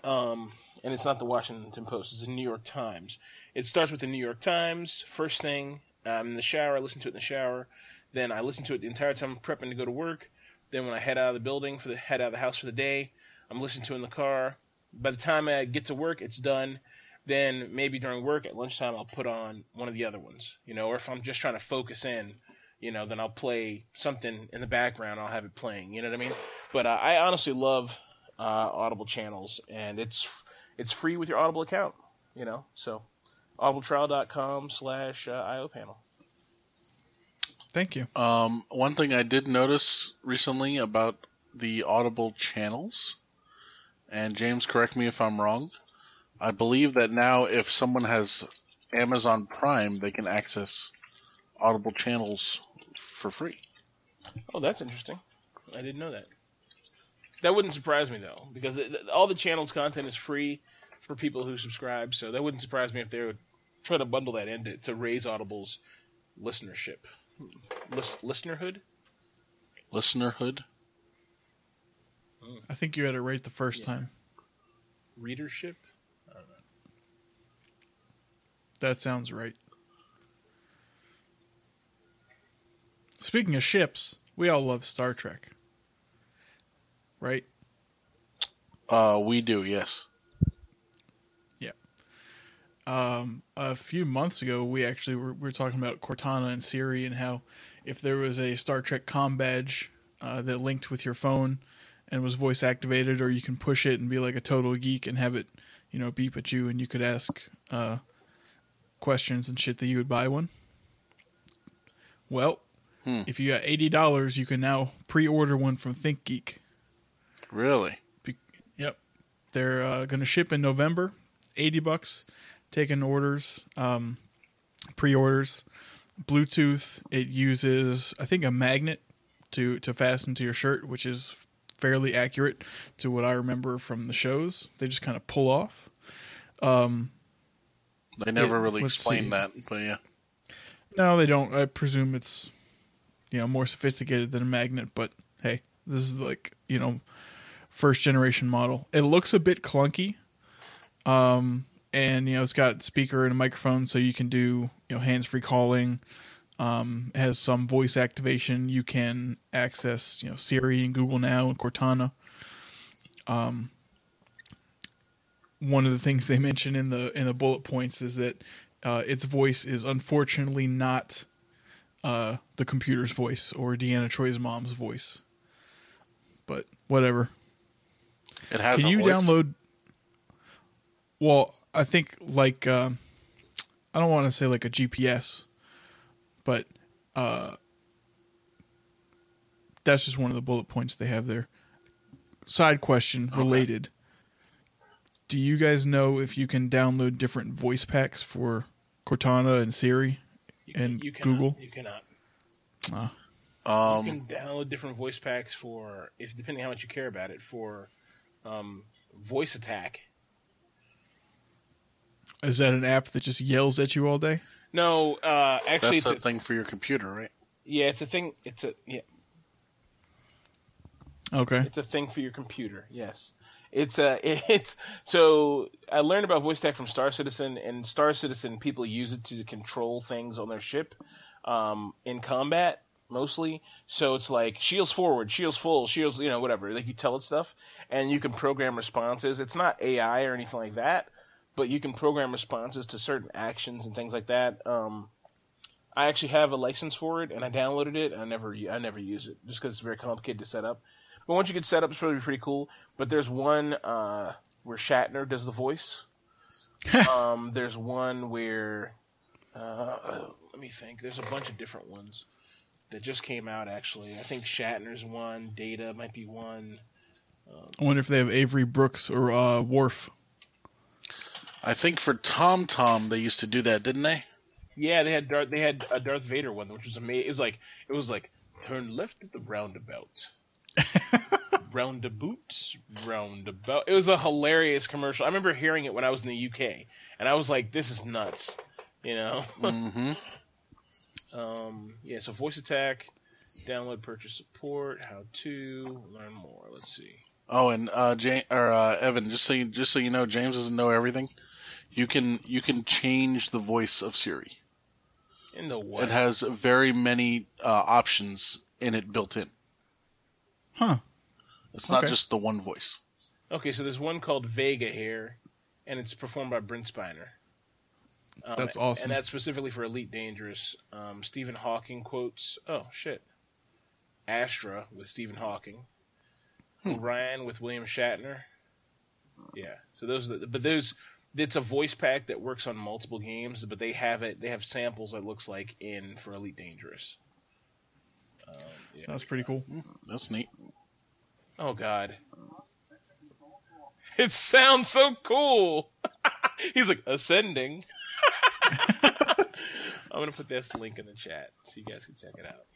um, and it's not the Washington Post. It's the New York Times. It starts with the New York Times first thing. I'm in the shower. I listen to it in the shower. Then I listen to it the entire time I'm prepping to go to work. Then when I head out of the building for the head out of the house for the day, I'm listening to it in the car. By the time I get to work, it's done. Then maybe during work at lunchtime, I'll put on one of the other ones, you know, or if I'm just trying to focus in, you know, then I'll play something in the background. I'll have it playing, you know what I mean? But uh, I honestly love uh, Audible channels, and it's it's free with your Audible account, you know. So audibletrial.com slash uh, IO panel. Thank you. Um, one thing I did notice recently about the Audible channels, and James, correct me if I'm wrong. I believe that now, if someone has Amazon Prime, they can access Audible channels for free. Oh, that's interesting. I didn't know that. That wouldn't surprise me though, because it, all the channel's content is free for people who subscribe. So that wouldn't surprise me if they would try to bundle that in to, to raise Audible's listenership, Lis- listenerhood. Listenerhood. I think you had it right the first Yeah. time. readership. That sounds right. Speaking of ships, we all love Star Trek. Right? Uh, we do, yes. Um, a few months ago, we actually were, we were talking about Cortana and Siri and how if there was a Star Trek com badge uh, that linked with your phone and was voice activated, or you can push it and be like a total geek and have it, you know, beep at you, and you could ask uh, questions and shit that you would buy one. Well, Hmm. if you got eighty dollars, you can now pre-order one from ThinkGeek. Really? Yep. They're uh, going to ship in November. 80 bucks. Taking orders, um, pre-orders. Bluetooth. It uses, I think, a magnet to to fasten to your shirt, which is fairly accurate to what I remember from the shows. They just kind of pull off. Um, They never Yeah, really see. that, but yeah. no, they don't. I presume it's you know more sophisticated than a magnet, but hey, this is like you know first generation model. It looks a bit clunky, um, and you know it's got speaker and a microphone, so you can do you know hands free calling. Um, it has some voice activation. You can access you know Siri and Google Now and Cortana. Um, one of the things they mention in the in the bullet points is that uh, its voice is unfortunately not uh, the computer's voice or Deanna Troi's mom's voice. But whatever. It has Can you voice. download? Well, I think like um I don't want to say like a GPS, but uh, that's just one of the bullet points they have there. Side question Okay. related. Do you guys know if you can download different voice packs for Cortana and Siri? You, And you cannot, Google? You cannot. Ah, Um, you can download different voice packs for, if depending how much you care about it, for um, VoiceAttack. Is that an app that just yells at you all day? No, uh, actually, that's it's a a, thing for your computer, right? yeah, it's a thing. It's a yeah, Okay. it's a thing for your computer. Yes, it's a it's so I learned about VoiceAttack from Star Citizen, and Star Citizen people use it to control things on their ship um, in combat mostly. So it's like shields forward, shields full, shields you know whatever. Like you tell it stuff, and you can program responses. It's not AI or anything like that, but you can program responses to certain actions and things like that. Um, I actually have a license for it, and I downloaded it. And I never, I never use it just because it's very complicated to set up. But once you get set up, it's probably pretty cool. But there's one uh, where Shatner does the voice. um, there's one where, uh, let me think. There's a bunch of different ones that just came out. Actually, I think Shatner's one. Data might be one. I wonder if they have Avery Brooks or uh, Worf. I think for TomTom they used to do that, didn't they? Yeah, they had Darth, they had a Darth Vader one, which was amazing. It was like it was like turn left at the roundabout. Roundabout, roundabout. It was a hilarious commercial. I remember hearing it when I was in the UK, and I was like, "This is nuts," you know. hmm um, yeah. So VoiceAttack, download, purchase support, how to learn more. Let's see. Oh, and uh, Jane, or uh, Evan, just so you, just so you know, James doesn't know everything. You can you can change the voice of Siri. In the what? It has very many uh, options in it built in. Huh. It's not Okay. just the one voice. Okay, so there's one called Vega here, and it's performed by Brent Spiner. Um, That's awesome. And that's specifically for Elite Dangerous. Um, Stephen Hawking quotes, oh, shit. Astra with Stephen Hawking. Hmm. Orion with William Shatner. Yeah, so those are the, but those, it's a voice pack that works on multiple games, but they have it. They have samples. that looks like in for Elite Dangerous. Um, yeah. That's pretty cool. That's neat. Oh God, it sounds so cool. He's like ascending. I'm gonna put this link in the chat so you guys can check it out.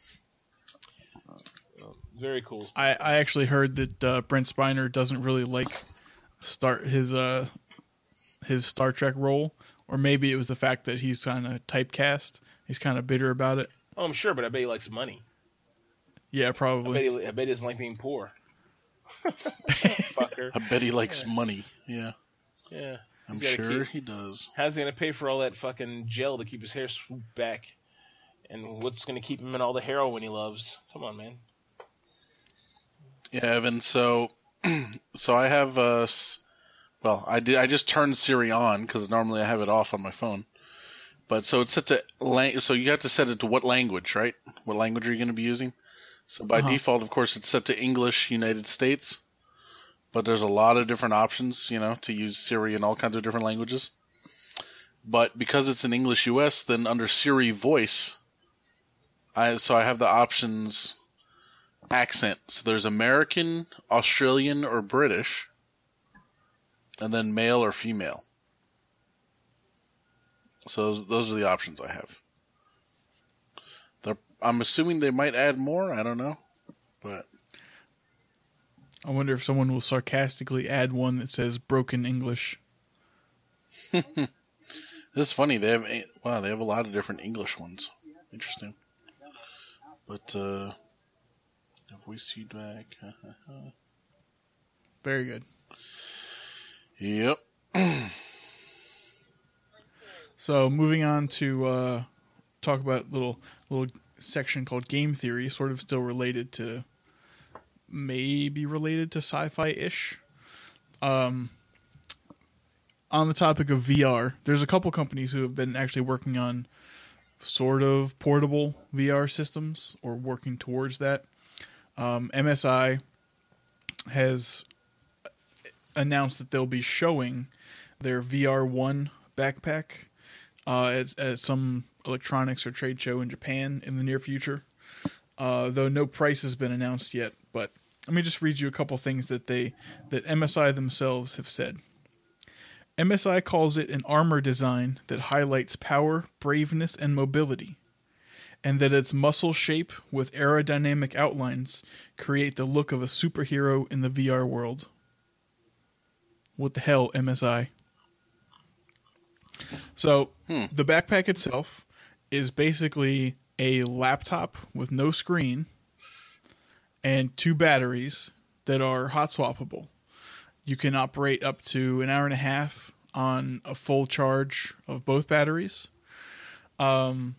Well, very cool. stuff. I, I actually heard that uh, Brent Spiner doesn't really like start his uh his Star Trek role, or maybe it was the fact that he's kind of typecast. He's kind of bitter about it. oh, I'm sure, but I bet he likes money. Yeah, I bet probably. he, I bet he doesn't like being poor. Fucker. I bet he likes money. Yeah, Yeah. I'm sure keep- he does. How's he gonna pay for all that fucking gel to keep his hair swooped back? And what's gonna keep him in all the heroin he loves? Come on, man. Yeah, Evan. So, so I have uh, s- well, I did. I just turned Siri on because normally I have it off on my phone. But so it's set to lang- so you have to set it to what language, right? What language are you going to be using? So by Uh-huh. default, of course, it's set to English, United States. But there's a lot of different options, you know, to use Siri in all kinds of different languages. But because it's in English US, then under Siri voice, I so I have the options accent. So there's American, Australian, or British, and then male or female. So those, those are the options I have. They're, I'm assuming they might add more. I don't know, but I wonder if someone will sarcastically add one that says broken English. this is funny. They have a- wow, they have a lot of different English ones. Interesting. But uh, voice feedback. Very good. Yep. So moving on to uh, talk about little little section called game theory, sort of still related to maybe related to sci-fi ish. Um, on the topic of VR, there's a couple companies who have been actually working on sort of portable VR systems or working towards that. Um, MSI has announced that they'll be showing their VR one backpack uh, at, at some electronics or trade show in Japan in the near future. Uh, though no price has been announced yet, but let me just read you a couple things that they that MSI themselves have said. MSI calls it an armor design that highlights power, braveness, and mobility, and that its muscle shape with aerodynamic outlines create the look of a superhero in the VR world. What the hell, MSI? So, Hmm. the backpack itself is basically a laptop with no screen and two batteries that are hot swappable. You can operate up to an hour and a half on a full charge of both batteries. Um,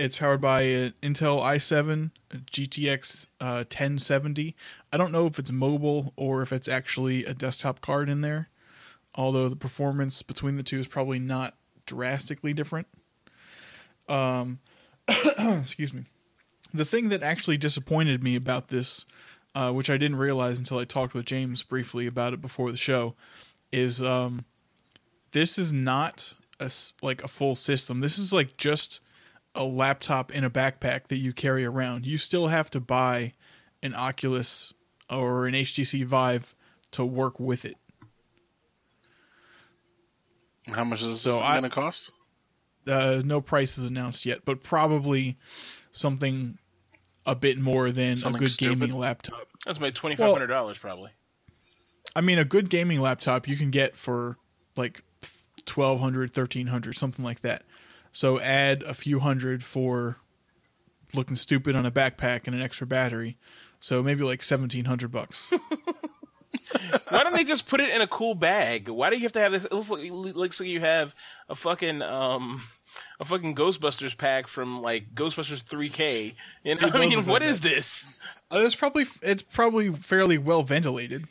it's powered by an Intel i7 GTX uh, 1070. I don't know if it's mobile or if it's actually a desktop card in there, although the performance between the two is probably not drastically different. Um, excuse me. The thing that actually disappointed me about this, uh, which I didn't realize until I talked with James briefly about it before the show, is um, this is not a like a full system. This is like just a laptop in a backpack that you carry around. You still have to buy an Oculus or an HTC Vive to work with it. How much is this So I- going to cost? Uh, no price is announced yet, but probably something a bit more than Something a good stupid? gaming laptop. That's my twenty five hundred dollars probably. I mean, a good gaming laptop you can get for like 1200 1300 something like that. So add a few hundred for looking stupid on a backpack and an extra battery. So maybe like 1700 bucks. Why don't they just put it in a cool bag? Why do you have to have this? It looks like, looks like you have a fucking um, a fucking Ghostbusters pack from like Ghostbusters 3K. You know, I mean, what is this? uh, it's probably it's probably fairly well ventilated.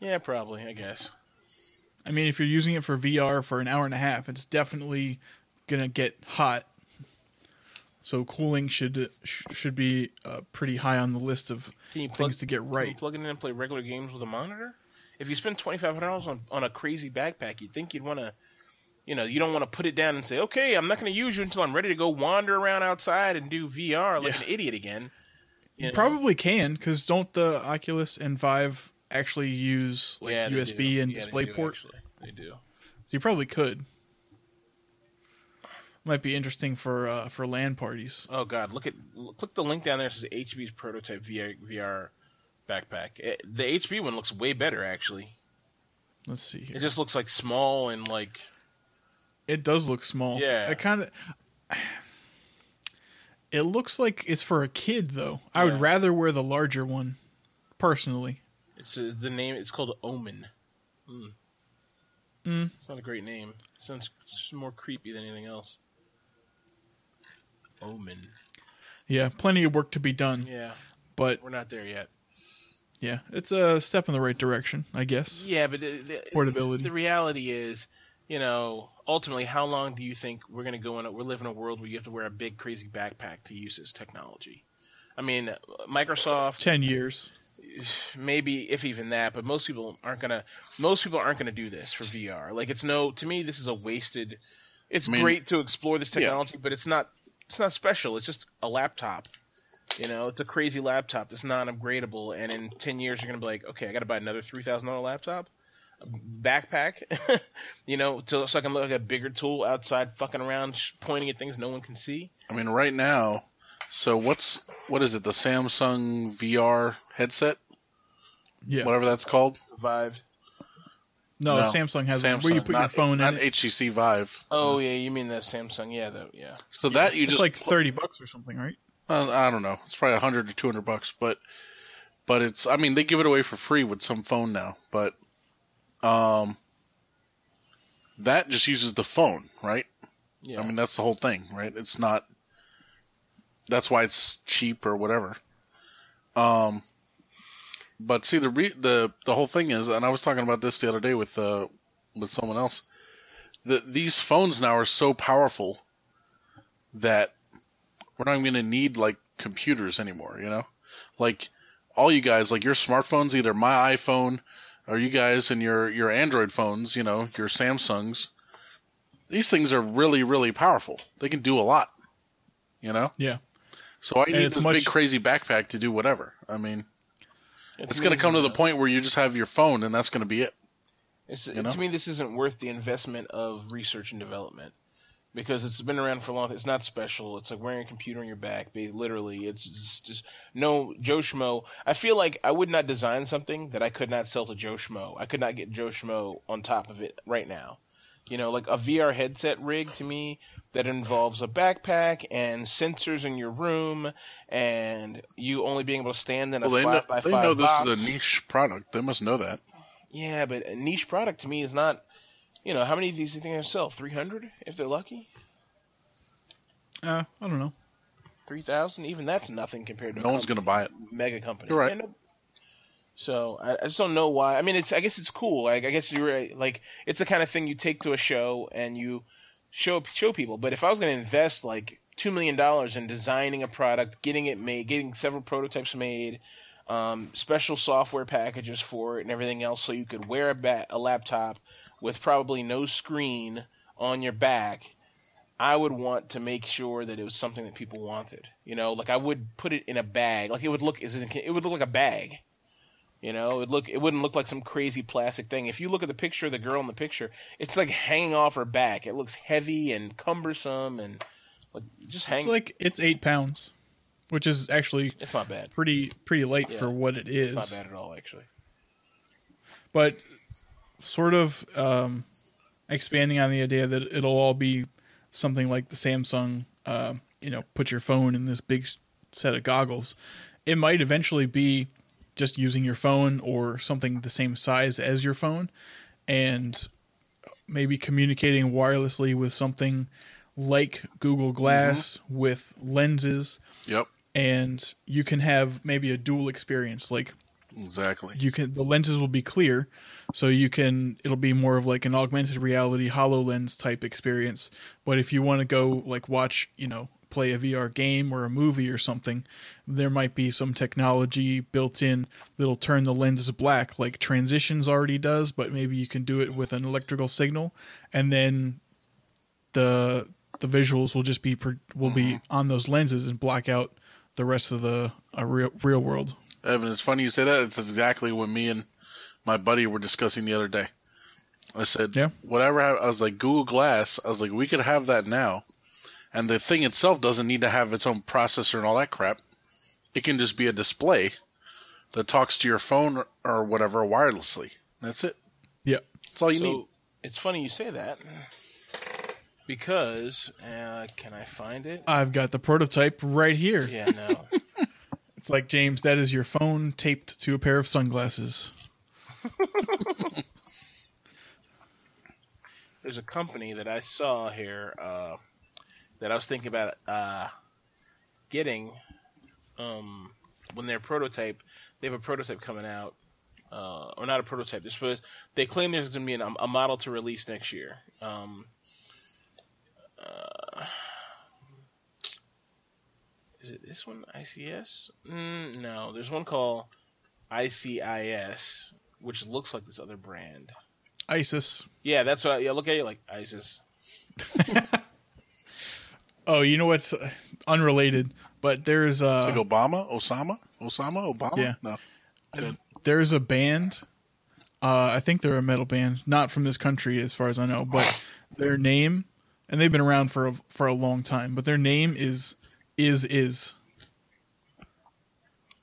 Yeah, probably. I guess. I mean, if you're using it for VR for an hour and a half, it's definitely gonna get hot. So cooling should should be uh, pretty high on the list of Can you plug, things to get Can you right. plug it in and play regular games with a monitor? if you spend twenty five hundred dollars on on a crazy backpack, you'd think you'd want to, you know, you don't want to put it down and say, okay, I'm not going to use you until I'm ready to go wander around outside and do VR like Yeah. an idiot again. You know? Probably can, because don't the Oculus and Vive actually use like Yeah, USB do. and Yeah, they DisplayPort? actually. They do. So you probably could. Might be interesting for uh, for LAN parties. Oh God, look at click the link down there. It says HP's prototype VR, VR backpack. It, the HP one looks way better actually. Let's see here. It just looks like small and like It does look small. Yeah. I kind of. It looks like it's for a kid though. I would rather wear the larger one, personally. it's uh, the name. It's called Omen. Hmm. Mm. It's not a great name. It sounds more creepy than anything else. Omen. Yeah, plenty of work to be done, Yeah, but we're not there yet. yeah, it's a step in the right direction, I guess. Yeah, but the, the, Portability. The reality is, you know, ultimately, how long do you think we're going to go in? A, we're living in a world where you have to wear a big, crazy backpack to use this technology. I mean, Microsoft, Ten years. maybe if even that, but most people aren't gonna. Most people aren't gonna do this for VR. Like, it's no. To me, this is a wasted. It's I mean- great to explore this Yeah. technology, but it's not. It's not special. It's just a laptop. You know, it's a crazy laptop that's non-upgradable, and in ten years you're gonna be like, okay, I got to buy another three thousand dollar laptop, a backpack, you know, to, so I can look like a bigger tool outside, fucking around, sh- pointing at things no one can see. I mean, right now, so what's what is it? The Samsung VR headset, Yeah. whatever that's called. Vive. No, No, Samsung has Samsung, where you put your phone not in. It. HTC Vive. Oh yeah, you mean the Samsung? Yeah, though. Yeah. So that you It's just like thirty bucks or something, right? Uh, I don't know. It's probably a hundred or two hundred bucks, but but it's. I mean, they give it away for free with some phone now, but um, that just uses the phone, right? Yeah. I mean, that's the whole thing, right? It's not. That's why it's cheap or whatever. Um, but see the re- the the whole thing is, and I was talking about this the other day with uh with someone else. That these phones now are so powerful that we're not even going to need like computers anymore. You know, like all you guys, like your smartphones, either my iPhone or you guys and your your Android phones, you know, your Samsungs. These things are really really powerful. They can do a lot. You know. Yeah. So I need this much- big crazy backpack to do whatever. I mean, Yeah, it's going to come to the point where you just have your phone and that's going to be it. It's, you know? To me, this isn't worth the investment of research and development because it's been around for a long. time. It's not special. It's like wearing a computer on your back. Literally, it's just, just no Joe Schmo. I feel like I would not design something that I could not sell to Joe Schmo. I could not get Joe Schmo on top of it right now. You know, like a VR headset rig to me that involves a backpack and sensors in your room, and you only being able to stand in a Well, they know, five by they five know this is a niche product. They must know that. Yeah, but a niche product to me is not. You know, how many of these do you think they sell? Three hundred, if they're lucky. Uh, I don't know. Three thousand, even that's nothing compared to No a one's going to buy it. mega company. You're right. Yeah, no- So I, I just don't know why. I mean, it's. I guess it's cool. Like I guess you're. Like it's the kind of thing you take to a show and you show show people. But if I was going to invest like two million dollars in designing a product, getting it made, getting several prototypes made, um, special software packages for it, and everything else, so you could wear a, ba- a laptop with probably no screen on your back. I would want to make sure that it was something that people wanted. You know, like I would put it in a bag. Like it would look it would look like a bag. You know, it look it wouldn't look like some crazy plastic thing. If you look at the picture of the girl in the picture, it's like hanging off her back. It looks heavy and cumbersome and like just hang. It's like it's eight pounds, which is actually it's not bad. pretty pretty light Yeah. for what it is. It's not bad at all, actually. But sort of um, expanding on the idea that it'll all be something like the Samsung, uh, you know, put your phone in this big set of goggles. It might eventually be just using your phone or something the same size as your phone, and maybe communicating wirelessly with something like Google Glass mm-hmm. with lenses, Yep, and you can have maybe a dual experience, like exactly. you can the lenses will be clear so you can it'll be more of like an augmented reality hololens type experience. But if you want to go like watch you know play a VR game or a movie or something, there might be some technology built in that'll turn the lenses black, like transitions already does, but maybe you can do it with an electrical signal, and then the the visuals will just be will be on those lenses and block out the rest of the uh, real real world. Evan, it's funny you say that. It's exactly what me and my buddy were discussing the other day. I said, Yeah. whatever. I I was like, Google Glass. I was like, we could have that now, and the thing itself doesn't need to have its own processor and all that crap. It can just be a display that talks to your phone or, or whatever wirelessly. That's it. Yep. That's all you so need. it's funny you say that because uh, can I find it? I've got the prototype right here. Yeah, no. It's like James, that is your phone taped to a pair of sunglasses. There's a company that I saw here uh, that I was thinking about uh, getting um, when their prototype. They have a prototype coming out, uh, or not a prototype. They're supposed, they claim there's going to be an, a model to release next year. Um, uh, is it this one? ICS? Mm, no, there's one called ICIS, which looks like this other brand. ISIS. Yeah, that's what. I, yeah, look at you like ISIS. Oh, you know what's uh, unrelated, but there's uh like Obama, Osama, Osama, Obama. Yeah. No. Good. there's a band. Uh, I think they're a metal band, not from this country as far as I know, but their name, and they've been around for a, for a long time, but their name is is is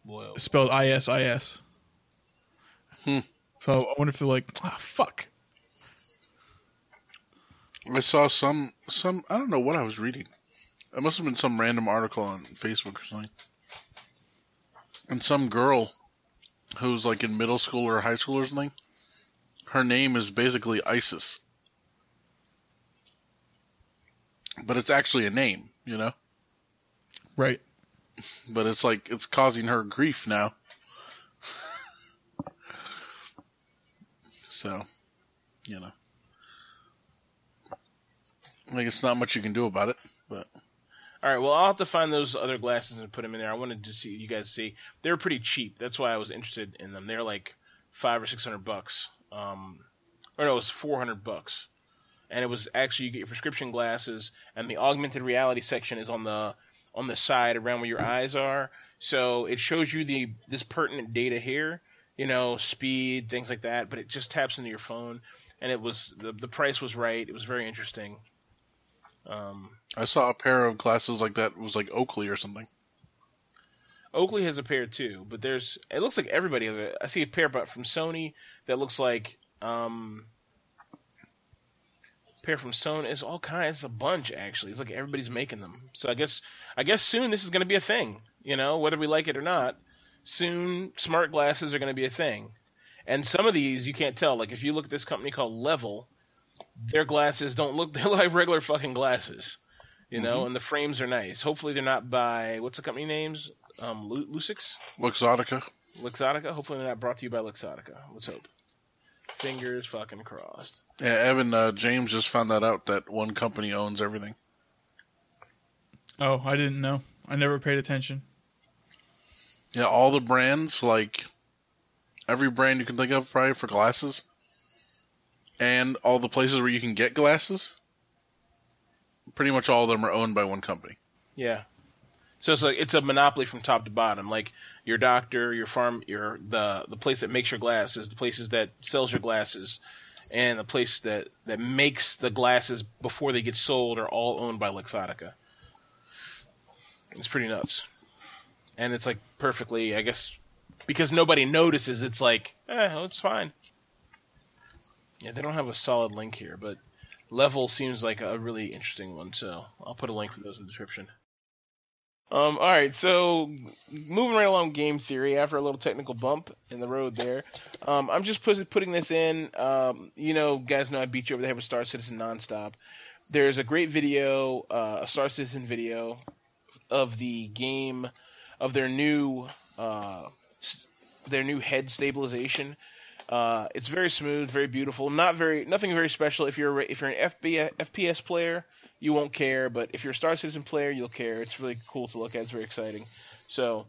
Whoa. spelled I S I S. Hmm. So I wonder if they're like, ah, fuck. I saw some some. I don't know what I was reading. It must have been some random article on Facebook or something. And some girl who's like in middle school or high school or something. Her name is basically ISIS. But it's actually a name, you know? Right. But it's like it's causing her grief now. so, you know. Like it's not much you can do about it, but All right. Well, I'll have to find those other glasses and put them in there. I wanted to see you guys see. They're pretty cheap. That's why I was interested in them. They're like five or six hundred bucks. Um, or no, it was four hundred bucks. And it was actually you get your prescription glasses, and the augmented reality section is on the on the side around where your eyes are. So it shows you the this pertinent data here. You know, speed, things like that. But it just taps into your phone, and it was the the price was right. It was very interesting. Um, I saw a pair of glasses like that. It was like Oakley or something. Oakley has a pair too, but there's it looks like everybody has it. I see a pair but from Sony that looks like um pair from Sony is all kinds It's a bunch actually. It's like everybody's making them. So I guess I guess soon this is going to be a thing, you know, whether we like it or not. Soon smart glasses are going to be a thing. And some of these you can't tell. Like if you look at this company called Level, their glasses don't look they look like regular fucking glasses. You know, and the frames are nice. Hopefully they're not by what's the company names? Um Lu- Lucix? Luxottica. Luxottica. Hopefully they're not brought to you by Luxottica. Let's hope. Fingers fucking crossed. Yeah, Evan uh, James just found that out that one company owns everything. Oh, I didn't know. I never paid attention. Yeah, all the brands, like every brand you can think of, probably for glasses, and all the places where you can get glasses. Pretty much all of them are owned by one company. Yeah. So it's like it's a monopoly from top to bottom. Like your doctor, your farm, your the the place that makes your glasses, the places that sells your glasses, and the place that that makes the glasses before they get sold are all owned by Luxottica. It's pretty nuts. And it's like perfectly, I guess, because nobody notices. It's like, eh, it's fine. Yeah, they don't have a solid link here, but level seems like a really interesting one. So I'll put a link for those in the description. Um, all right, so moving right along game theory after a little technical bump in the road there. Um, I'm just put, putting this in. Um, you know, guys know I beat you over the head with Star Citizen nonstop. There's a great video, uh, a Star Citizen video of the game of their new uh, their new head stabilization. Uh, it's very smooth, very beautiful. Not very nothing very special. If you're if you're an FB, FPS player, you won't care, but if you're a Star Citizen player, you'll care. It's really cool to look at. It's very exciting. So,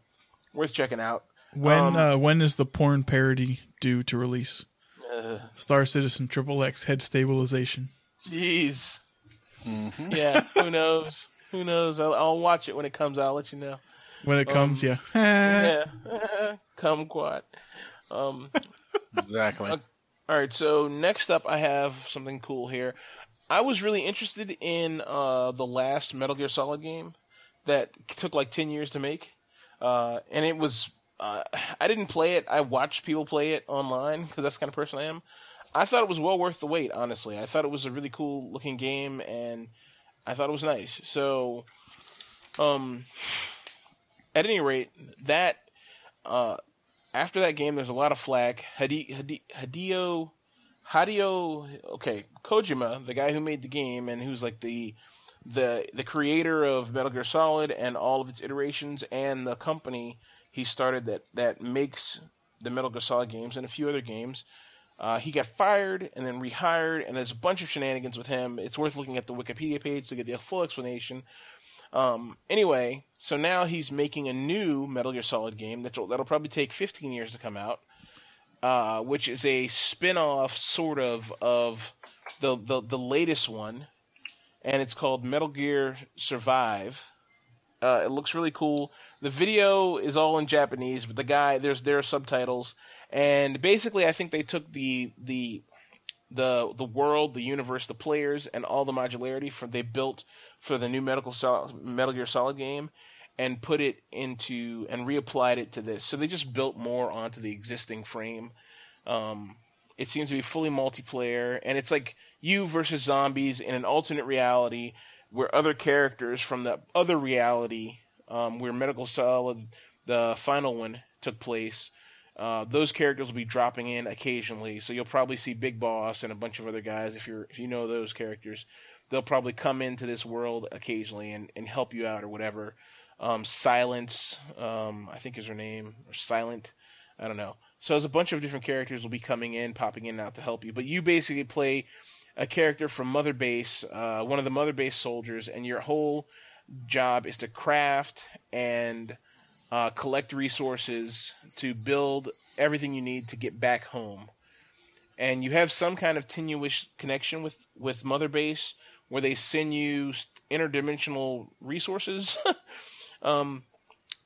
worth checking out. When Um, uh, when is the porn parody due to release? Uh, Star Citizen Triple X head stabilization. Jeez. hmm Yeah, who knows? Who knows? I'll, I'll watch it when it comes out. I'll let you know. When it comes, Um, yeah. Yeah, kumquat. Um, Exactly. Okay. all right, so next up, I have something cool here. I was really interested in uh, the last Metal Gear Solid game that took like ten years to make, uh, and it was. Uh, I didn't play it. I watched people play it online because that's the kind of person I am. I thought it was well worth the wait. Honestly, I thought it was a really cool looking game, and I thought it was nice. So, um, at any rate, that uh, after that game, there's a lot of flack. Hideo, Hideo, okay, Kojima, the guy who made the game and who's like the the the creator of Metal Gear Solid and all of its iterations, and the company he started that that makes the Metal Gear Solid games and a few other games. Uh, he got fired and then rehired, and there's a bunch of shenanigans with him. It's worth looking at the Wikipedia page to get the full explanation. Um, anyway, so now he's making a new Metal Gear Solid game that'll, that'll probably take 15 years to come out, uh, which is a spin-off sort of of the, the the latest one, and it's called Metal Gear Survive. Uh, it looks really cool. The video is all in Japanese, but the guy there's there are subtitles, and basically I think they took the the the the world, the universe, the players, and all the modularity from they built for the new Metal Sol- Metal Gear Solid game, and put it into and reapplied it to this. So they just built more onto the existing frame. Um, it seems to be fully multiplayer, and it's like you versus zombies in an alternate reality where other characters from the other reality, um, where Medical Solid, the final one, took place. Uh, those characters will be dropping in occasionally, so you'll probably see Big Boss and a bunch of other guys if you're if you know those characters. They'll probably come into this world occasionally and, and help you out or whatever. Um, Silence, um, I think is her name, or Silent, I don't know. So there's a bunch of different characters will be coming in, popping in and out to help you. But you basically play a character from Mother Base, uh, one of the Mother Base soldiers, and your whole job is to craft and uh, collect resources to build everything you need to get back home. And you have some kind of tenuous connection with, with Mother Base where they send you interdimensional resources. um,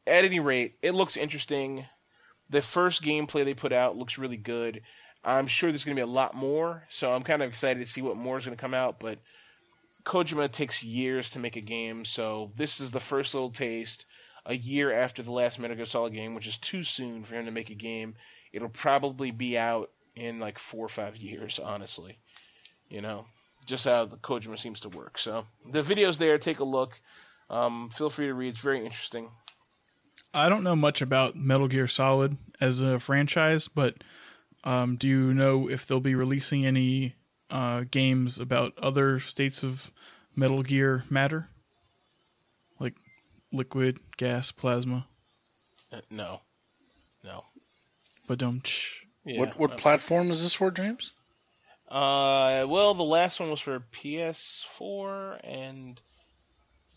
at any rate, it looks interesting. The first gameplay they put out looks really good. I'm sure there's going to be a lot more, so I'm kind of excited to see what more is going to come out. But Kojima takes years to make a game, so this is the first little taste. A year after the last Metal Gear Solid game, which is too soon for him to make a game. It'll probably be out in like four or five years, honestly. You know, just how the Kojima seems to work. So the video's there. Take a look. Um, feel free to read. It's very interesting. I don't know much about Metal Gear Solid as a franchise, but um, do you know if they'll be releasing any uh, games about other states of Metal Gear matter? Like liquid, gas, plasma? Uh, no, no. But don't. Yeah. What what platform is this for, James? Uh, well, the last one was for PS4 and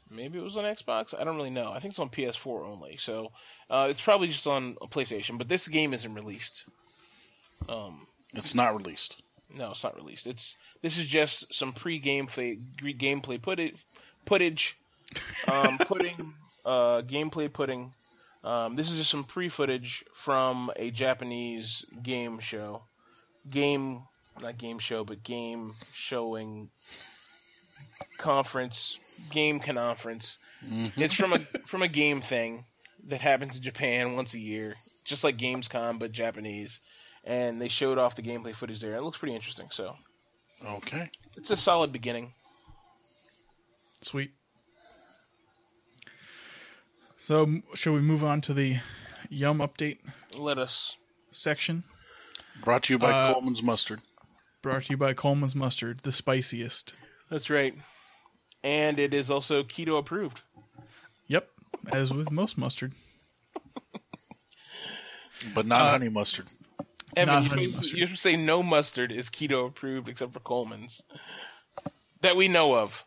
maybe it was on Xbox. I don't really know. I think it's on PS4 only. So uh, it's probably just on PlayStation. But this game isn't released. Um, It's not released. no, it's not released. It's this is just some pre-gameplay gameplay footage, footage, um, pudding, uh, gameplay pudding. Um, this is just some pre-footage from a Japanese game show, game not game show, but game showing conference, game conference. It's from a from a game thing that happens in Japan once a year, just like Gamescom but Japanese. And they showed off the gameplay footage there. It looks pretty interesting. So Okay. it's a solid beginning. Sweet. So, m- shall we move on to the Yum update Let us. section? Brought to you by Uh, Colman's Mustard. Brought to you by Colman's Mustard, the spiciest. That's right. And it is also keto approved. Yep, as with most mustard. But not uh, honey mustard. Evan, Not you're honey supposed, mustard. you're supposed to say no mustard is keto approved except for Colman's. That we know of.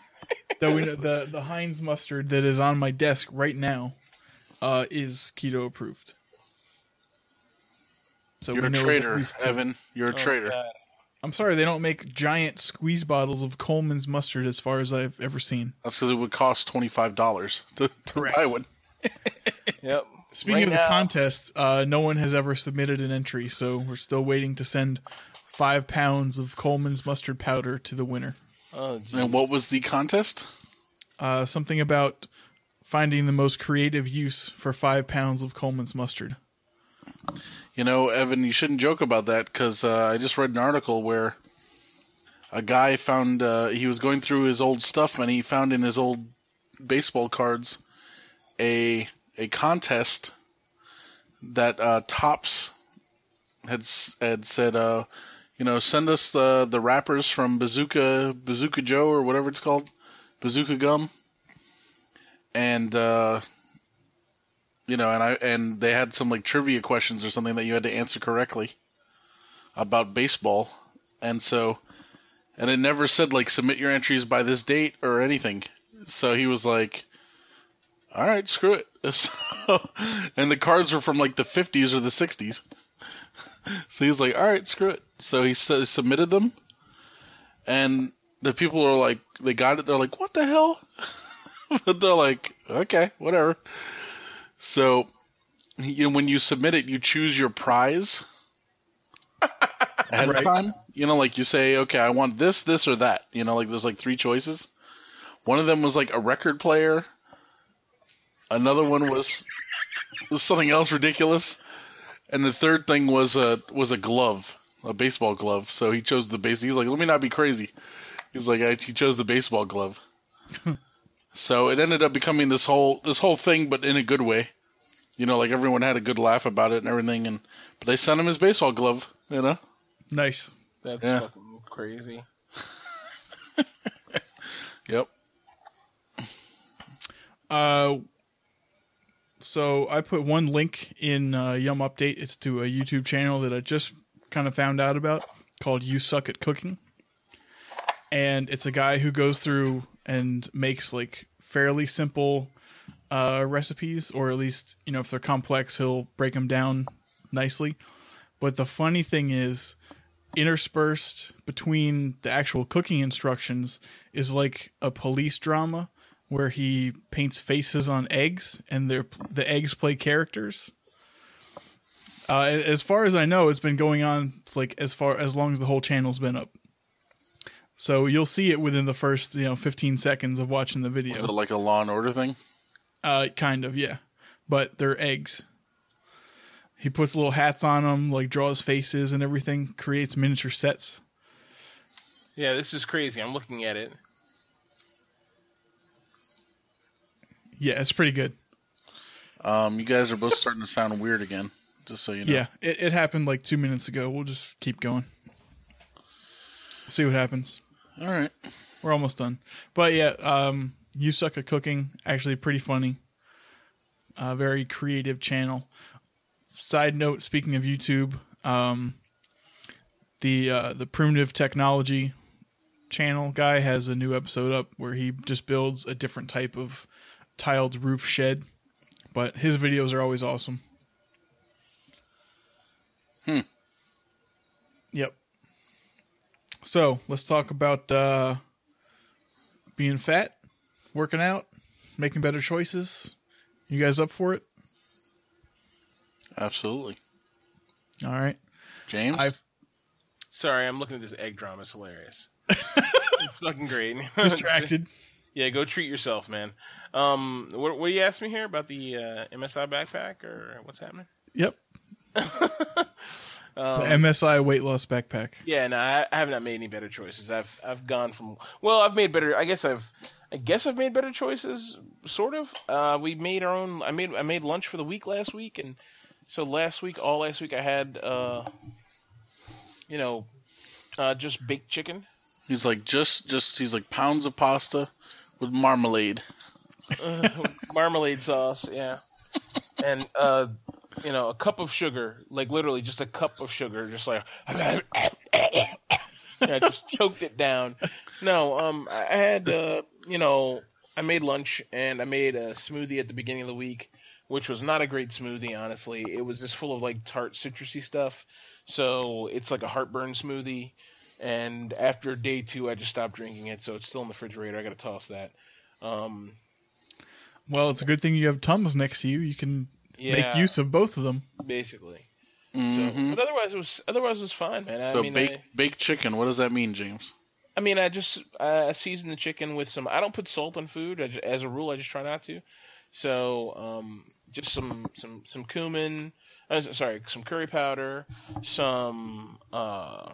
Though we know the the Heinz mustard that is on my desk right now uh, is keto approved. So You're a know traitor. Evan. You're a Oh, traitor. God. I'm sorry they don't make giant squeeze bottles of Colman's mustard as far as I've ever seen. That's because it would cost twenty five dollars to, to buy one. Yep. Speaking Right of now- the contest, uh, no one has ever submitted an entry, so we're still waiting to send five pounds of Colman's mustard powder to the winner. Oh. And what was the contest? Uh, something about finding the most creative use for five pounds of Colman's mustard. You know, Evan, you shouldn't joke about that because uh, I just read an article where a guy found uh, he was going through his old stuff and he found in his old baseball cards a a contest that uh, Topps had had said, uh, you know, send us the the wrappers from Bazooka Bazooka Joe or whatever it's called, Bazooka Gum, and uh, you know, and I and they had some like trivia questions or something that you had to answer correctly about baseball, and so, and it never said like submit your entries by this date or anything. So he was like, "All right, screw it." So, and the cards were from like the 50s or the 60s. So he was like, "All right, screw it." So he su- submitted them, and the people are like, they got it. They're like, "What the hell?" but they're like, "Okay, whatever." So, you know, when you submit it, you choose your prize ahead Right. of time. You know, like you say, okay, I want this, this, or that. You know, like there's like three choices. One of them was like a record player. Another one was was something else ridiculous, and the third thing was a was a glove, a baseball glove. So he chose the base. He's like, let me not be crazy. He's like, I, he chose the baseball glove. so it ended up becoming this whole this whole thing, but in a good way. You know, like everyone had a good laugh about it and everything, and but they sent him his baseball glove. You know. Nice. That's Yeah. fucking crazy. Yep. Uh, so I put one link in uh, Yum Update. It's to a YouTube channel that I just kind of found out about called You Suck at Cooking, and it's a guy who goes through and makes like fairly simple uh, recipes, or at least you know if they're complex, he'll break them down nicely. But the funny thing is, interspersed between the actual cooking instructions is like a police drama where he paints faces on eggs and they're, the eggs play characters. Uh, as far as I know, it's been going on like as far as long as the whole channel's been up. So you'll see it within the first you know 15 seconds of watching the Was video. it like a Law and Order thing? Uh, kind of, yeah. But they're eggs. He puts little hats on them, like draws faces and everything, creates miniature sets. Yeah, this is crazy. I'm looking at it. Yeah, it's pretty good. Um, you guys are both starting to sound weird again. Just so you know. Yeah, it, it happened like two minutes ago. We'll just keep going. See what happens. All right. We're almost done. But yeah, um, you suck at cooking. Actually, pretty funny. Uh, very creative channel. Side note: Speaking of YouTube, um, the uh, the primitive technology channel guy has a new episode up where he just builds a different type of tiled roof shed. But his videos are always awesome. Hmm. Yep. So let's talk about uh, being fat, working out, making better choices. You guys up for it? Absolutely. All right. James. I've- Sorry, I'm looking at this egg drama. It's hilarious. it's fucking great. Distracted. yeah, go treat yourself, man. Um, what, what do you ask me here about the uh, MSI backpack or what's happening? yep. Um, The MSI weight loss backpack. Yeah, no, I, I have not made any better choices. I've I've gone from well, I've made better. I guess I've I guess I've made better choices, sort of. Uh, we made our own. I made I made lunch for the week last week, and so last week, all last week, I had uh, you know, uh, just baked chicken. he's like just just he's like pounds of pasta with marmalade. uh, marmalade sauce, yeah, and uh, you know, a cup of sugar, like literally just a cup of sugar, just like I just choked it down. No, um, I had, uh, you know, I made lunch and I made a smoothie at the beginning of the week, which was not a great smoothie, honestly. It was just full of like tart, citrusy stuff. So it's like a heartburn smoothie. And after day two, I just stopped drinking it, so it's still in the refrigerator. I got to toss that. Um, Well, it's a good thing you have Tums next to you. You can yeah, make use of both of them. basically. Mhm. So, but otherwise, it was otherwise it was fine, man. I so mean, baked I, baked chicken. What does that mean, James? I mean, I just uh, season the chicken with some. I don't put salt on food I as a rule. I just try not to. So, um, just some some some cumin. Uh, sorry, some curry powder. Some uh,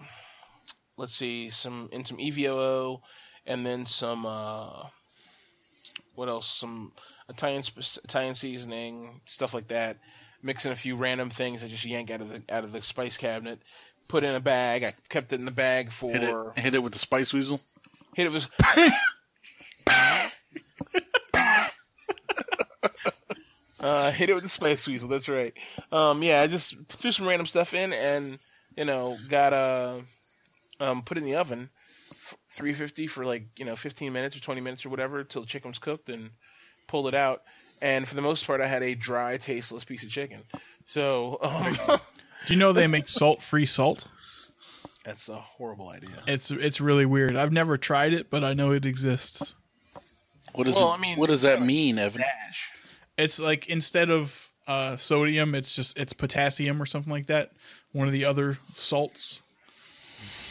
let's see, some and some EVOO, and then some uh, what else? Some Italian Italian seasoning, stuff like that. Mix in a few random things I just yank out of the out of the spice cabinet. Put in a bag. I kept it in the bag for Hit it, hit it with the spice weasel. hit it was uh hit it with the spice weasel that's right um yeah i just threw some random stuff in and you know got uh um put in the oven 350 for like you know 15 minutes or 20 minutes or whatever till the chicken was cooked and pulled it out and for the most part i had a dry tasteless piece of chicken so um Do you know they make salt-free salt? that's a horrible idea It's it's really weird. I've never tried it, but I know it exists. What does Well, it, I mean, what does that mean, Evan? dash It's like instead of uh, sodium, it's just it's potassium or something like that. One of the other salts,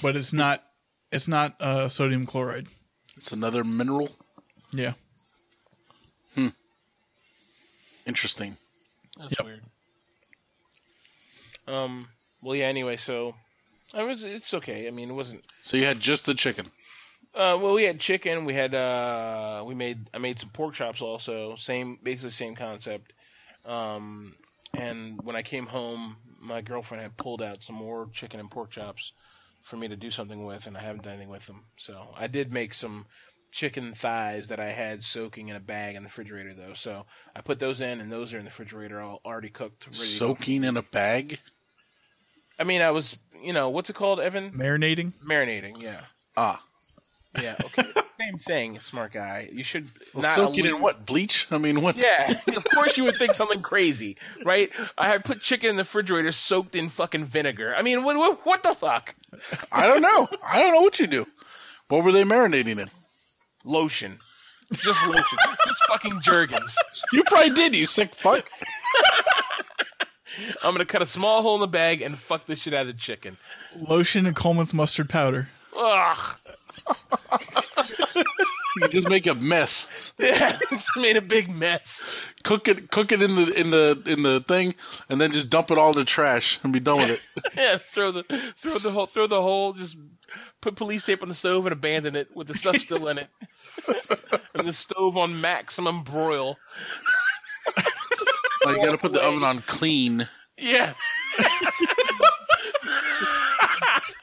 but it's not it's not uh, sodium chloride. It's another mineral. Yeah, Interesting. That's Yep. weird. Um. Well, yeah. Anyway, so I was. It's okay. I mean, it wasn't. So you had just the chicken. Uh. Well, we had chicken. We had. Uh. We made. I made some pork chops. Also, same. Basically, same concept. Um. And when I came home, my girlfriend had pulled out some more chicken and pork chops for me to do something with, and I haven't done anything with them. So I did make some chicken thighs that I had soaking in a bag in the refrigerator, though. So I put those in, and those are in the refrigerator, all already cooked, ready. Soaking in a bag. I mean, I was, you know, what's it called, Evan? marinating. Marinating. Yeah. Ah. Yeah. Okay. Same thing, smart guy. You should Well, not soaking in what? Bleach? I mean, what? Yeah, of course you would think something crazy, right? I had put chicken in the refrigerator soaked in fucking vinegar. I mean, what what, what the fuck? I don't know. I don't know what you do. What were they marinating in? Lotion, just lotion, just fucking Jergens. You probably did, you sick fuck. I'm gonna cut a small hole in the bag and fuck this shit out of the chicken. Lotion and Colman's mustard powder. Ugh. You just make a mess. Yeah, this made a big mess. Cook it, cook it in the in the in the thing, and then just dump it all in the trash and be done with it. Yeah, throw the throw the whole throw the whole just put police tape on the stove and abandon it with the stuff still in it. and the stove on maximum broil. Like, you got to put the oven on clean. Yeah.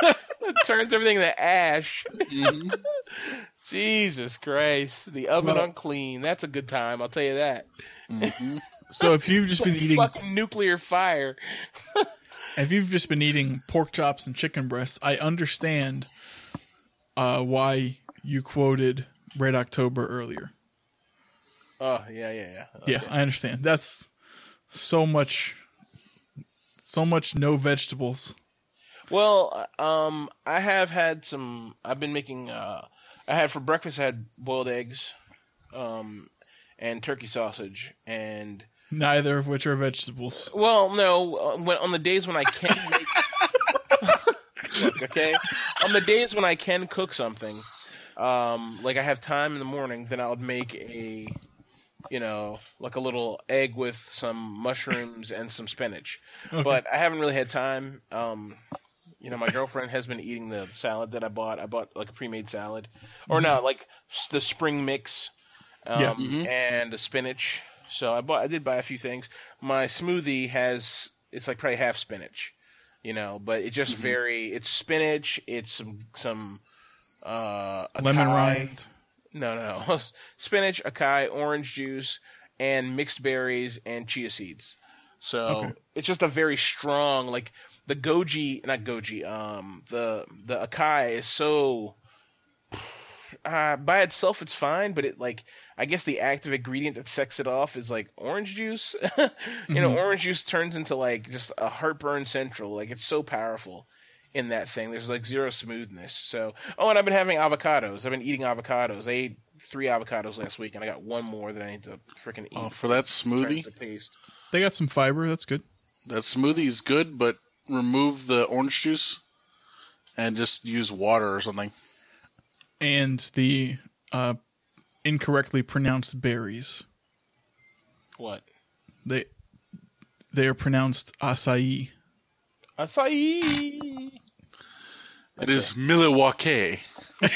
it turns everything to ash. Mhm. Jesus Christ. The oven Well- unclean. That's a good time, I'll tell you that. Mhm. So if you've just been eating Fucking nuclear fire. if you've just been eating pork chops and chicken breasts, I understand uh, why you quoted Red October earlier. Oh, yeah, yeah, yeah. Yeah, I understand. That's so much, so much no vegetables. Well, um, I have had some. I've been making. Uh, I had for breakfast. I had boiled eggs, um, and turkey sausage. And Neither of which are vegetables. well, no, uh, when, on the days when I can make. Look, okay, on the days when I can cook something, um, like I have time in the morning, then I would make a, you know, like a little egg with some mushrooms and some spinach. Okay. But I haven't really had time. Um, you know, my girlfriend has been eating the salad that I bought. I bought like a pre-made salad, or no, like the spring mix, um, Yeah. Mhm. and the spinach. So I bought. I did buy a few things. My smoothie has it's like probably half spinach, you know, but it just very. It's spinach. It's some some uh Lemon rind. No, no, no. spinach, acai, orange juice, and mixed berries and chia seeds. So Okay. it's just a very strong like the goji, not goji. Um, the the acai is so. Uh, by itself, it's fine, but it like I guess the active ingredient that sets it off is like orange juice. you know, Mhm. orange juice turns into like just a heartburn central. Like it's so powerful in that thing. There's like zero smoothness. So, oh, and I've been having avocados. I've been eating avocados. I ate three avocados last week, and I got one more that I need to freaking eat. Oh, for that smoothie, paste. They got some fiber. That's good. that smoothie is good, but remove the orange juice and just use water or something. And the uh, incorrectly pronounced berries. What? They they are pronounced acai. Acai. It is Milwaukee.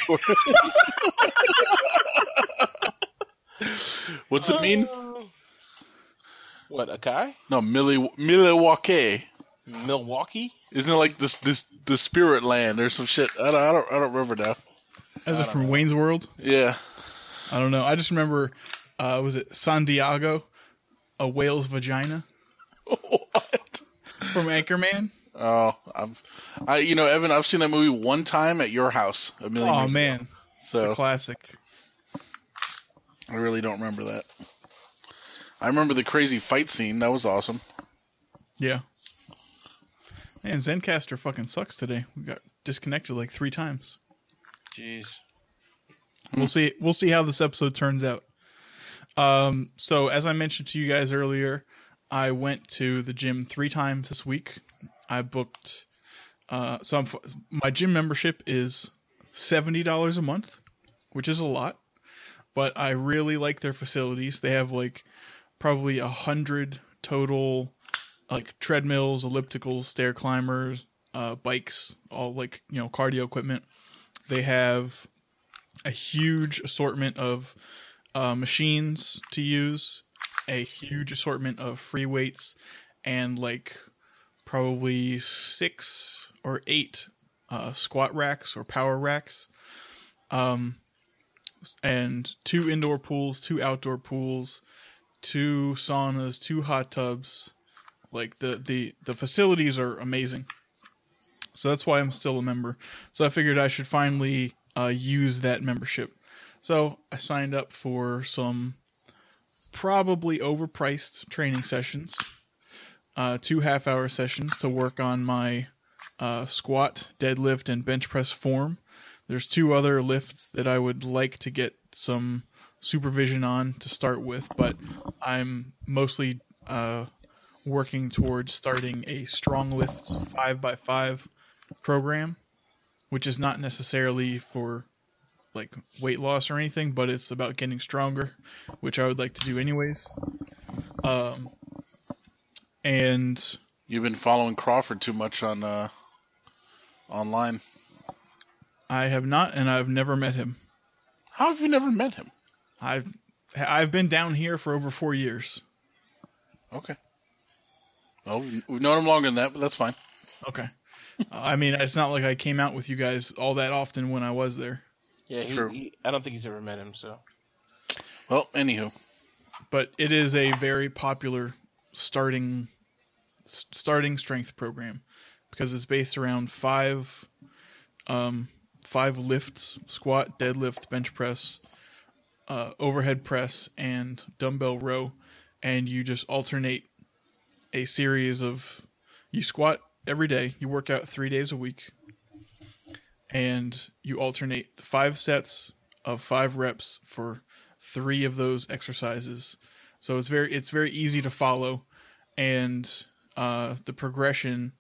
What's it mean? Uh, What? Acai? No, Millie Milwaukee. Milwaukee? Isn't it like this this the spirit land or some shit? I don't I don't, I don't remember now. As I from know. Wayne's World. Yeah. I don't know. I just remember, uh, was it San Diego, a whale's vagina what? from Anchorman? Oh, I've, I you know Evan, I've seen that movie one time at your house a million. Oh years ago. man, So classic. I really don't remember that. I remember the crazy fight scene. That was awesome. Yeah. Man, Zencastr fucking sucks today. We got disconnected like three times. Jeez. We'll see. We'll see how this episode turns out. Um, so as I mentioned to you guys earlier, I went to the gym three times this week. I booked. Uh, so I'm, my gym membership is seventy dollars a month, which is a lot, but I really like their facilities. They have like probably a hundred total, like treadmills, ellipticals, stair climbers, uh, bikes, all like you know cardio equipment. They have a huge assortment of uh, machines to use, a huge assortment of free weights, and like probably six or eight uh, squat racks or power racks, um, and two indoor pools, two outdoor pools, two saunas, two hot tubs. Like the the the facilities are amazing. So that's why I'm still a member. So I figured I should finally uh, use that membership. So I signed up for some probably overpriced training sessions, uh, two half hour sessions to work on my uh, squat, deadlift, and bench press form. There's two other lifts that I would like to get some supervision on to start with, but I'm mostly uh, working towards starting a StrongLifts 5x5 program, which is not necessarily for like weight loss or anything, but it's about getting stronger, which I would like to do anyways. Um, and You've been following Crawford too much on uh, online. I have not, and I've never met him. How have you never met him? I've I've been down here for over four years. Okay. Well, we've known him longer than that, but that's fine. Okay. I mean, it's not like I came out with you guys all that often when I was there, Yeah, he, True. he, I don't think he's ever met him. So Well, anywho, but it is a very popular starting starting strength program because it's based around five um, five lifts: squat, deadlift, bench press, uh, overhead press, and dumbbell row, and you just alternate a series of you squat every day. You work out three days a week, and you alternate five sets of five reps for three of those exercises. So it's very it's very easy to follow, and uh, the progression,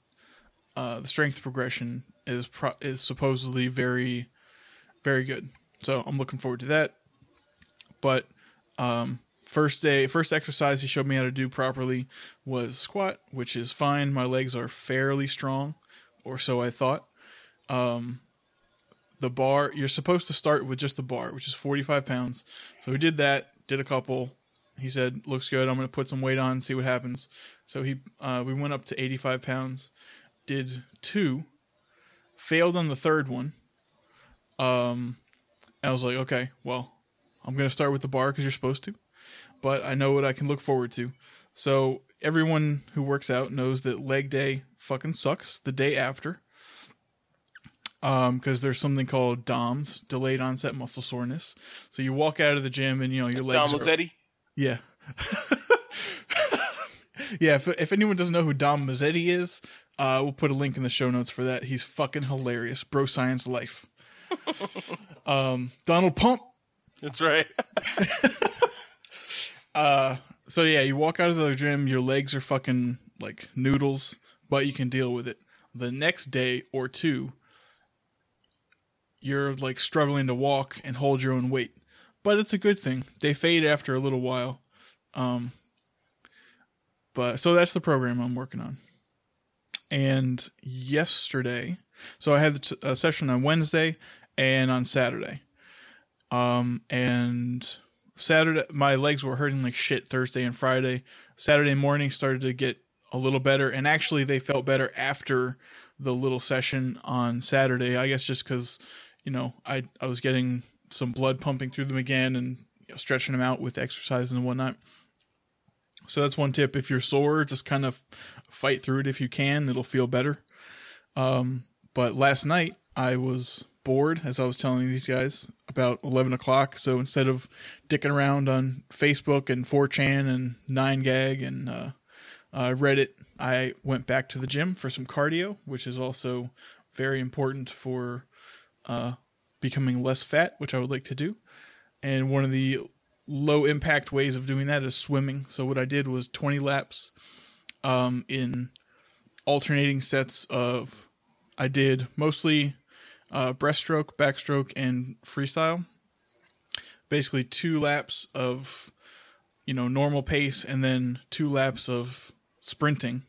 uh, the strength progression is pro- is supposedly very very good. So I'm looking forward to that. But um, first day, first exercise he showed me how to do properly was squat, which is fine. My legs are fairly strong, or so I thought. Um, the bar, you're supposed to start with just the bar, which is 45 pounds. So we did that, did a couple. He said, "Looks good. I'm going to put some weight on, see what happens." So he, uh, we went up to 85 pounds, did two, failed on the third one. Um, I was like, okay, well, I'm going to start with the bar because you're supposed to, but I know what I can look forward to. So everyone who works out knows that leg day fucking sucks the day after. Um, because there's something called DOMS, delayed onset muscle soreness. So you walk out of the gym and you know your legs. Dom are, Mazzetti. yeah. yeah, if, if anyone doesn't know who Dom Mazzetti is, uh, we'll put a link in the show notes for that. He's fucking hilarious. Bro science life. um, Donald Pump. That's right. Uh, so yeah, you walk out of the gym, your legs are fucking like noodles, but you can deal with it. The next day or two, you're like struggling to walk and hold your own weight. But it's a good thing. They fade after a little while. Um, but so that's the program I'm working on. And yesterday, so I had a session on Wednesday and on Saturday. Um, and Saturday, my legs were hurting like shit Thursday and Friday. Saturday morning started to get a little better, and actually they felt better after the little session on Saturday. I guess just because, you know, I I was getting some blood pumping through them again and you know, stretching them out with exercise and whatnot. So that's one tip. If you're sore, just kind of fight through it if you can. It'll feel better. Um, but last night I was bored, as I was telling these guys, about 11 o'clock. So instead of dicking around on Facebook and 4chan and 9gag and uh, uh, Reddit, I went back to the gym for some cardio, which is also very important for uh, becoming less fat, which I would like to do. And one of the low impact ways of doing that is swimming. So what I did was 20 laps um, in alternating sets of I did mostly uh, breaststroke, backstroke, and freestyle. Basically, two laps of you know normal pace, and then two laps of sprinting,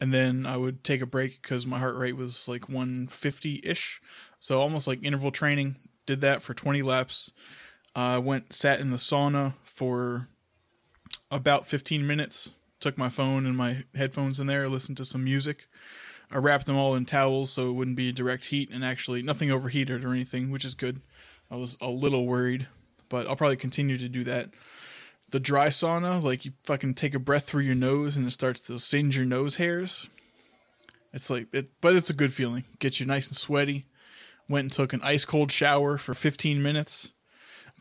and then I would take a break because my heart rate was like 150 ish, so almost like interval training. Did that for 20 laps. I uh, went sat in the sauna for about 15 minutes. Took my phone and my headphones in there, listened to some music. I wrapped them all in towels so it wouldn't be direct heat and actually nothing overheated or anything, which is good. I was a little worried, but I'll probably continue to do that. The dry sauna, like you fucking take a breath through your nose and it starts to singe your nose hairs. It's like it, but it's a good feeling. Gets you nice and sweaty. Went and took an ice cold shower for 15 minutes.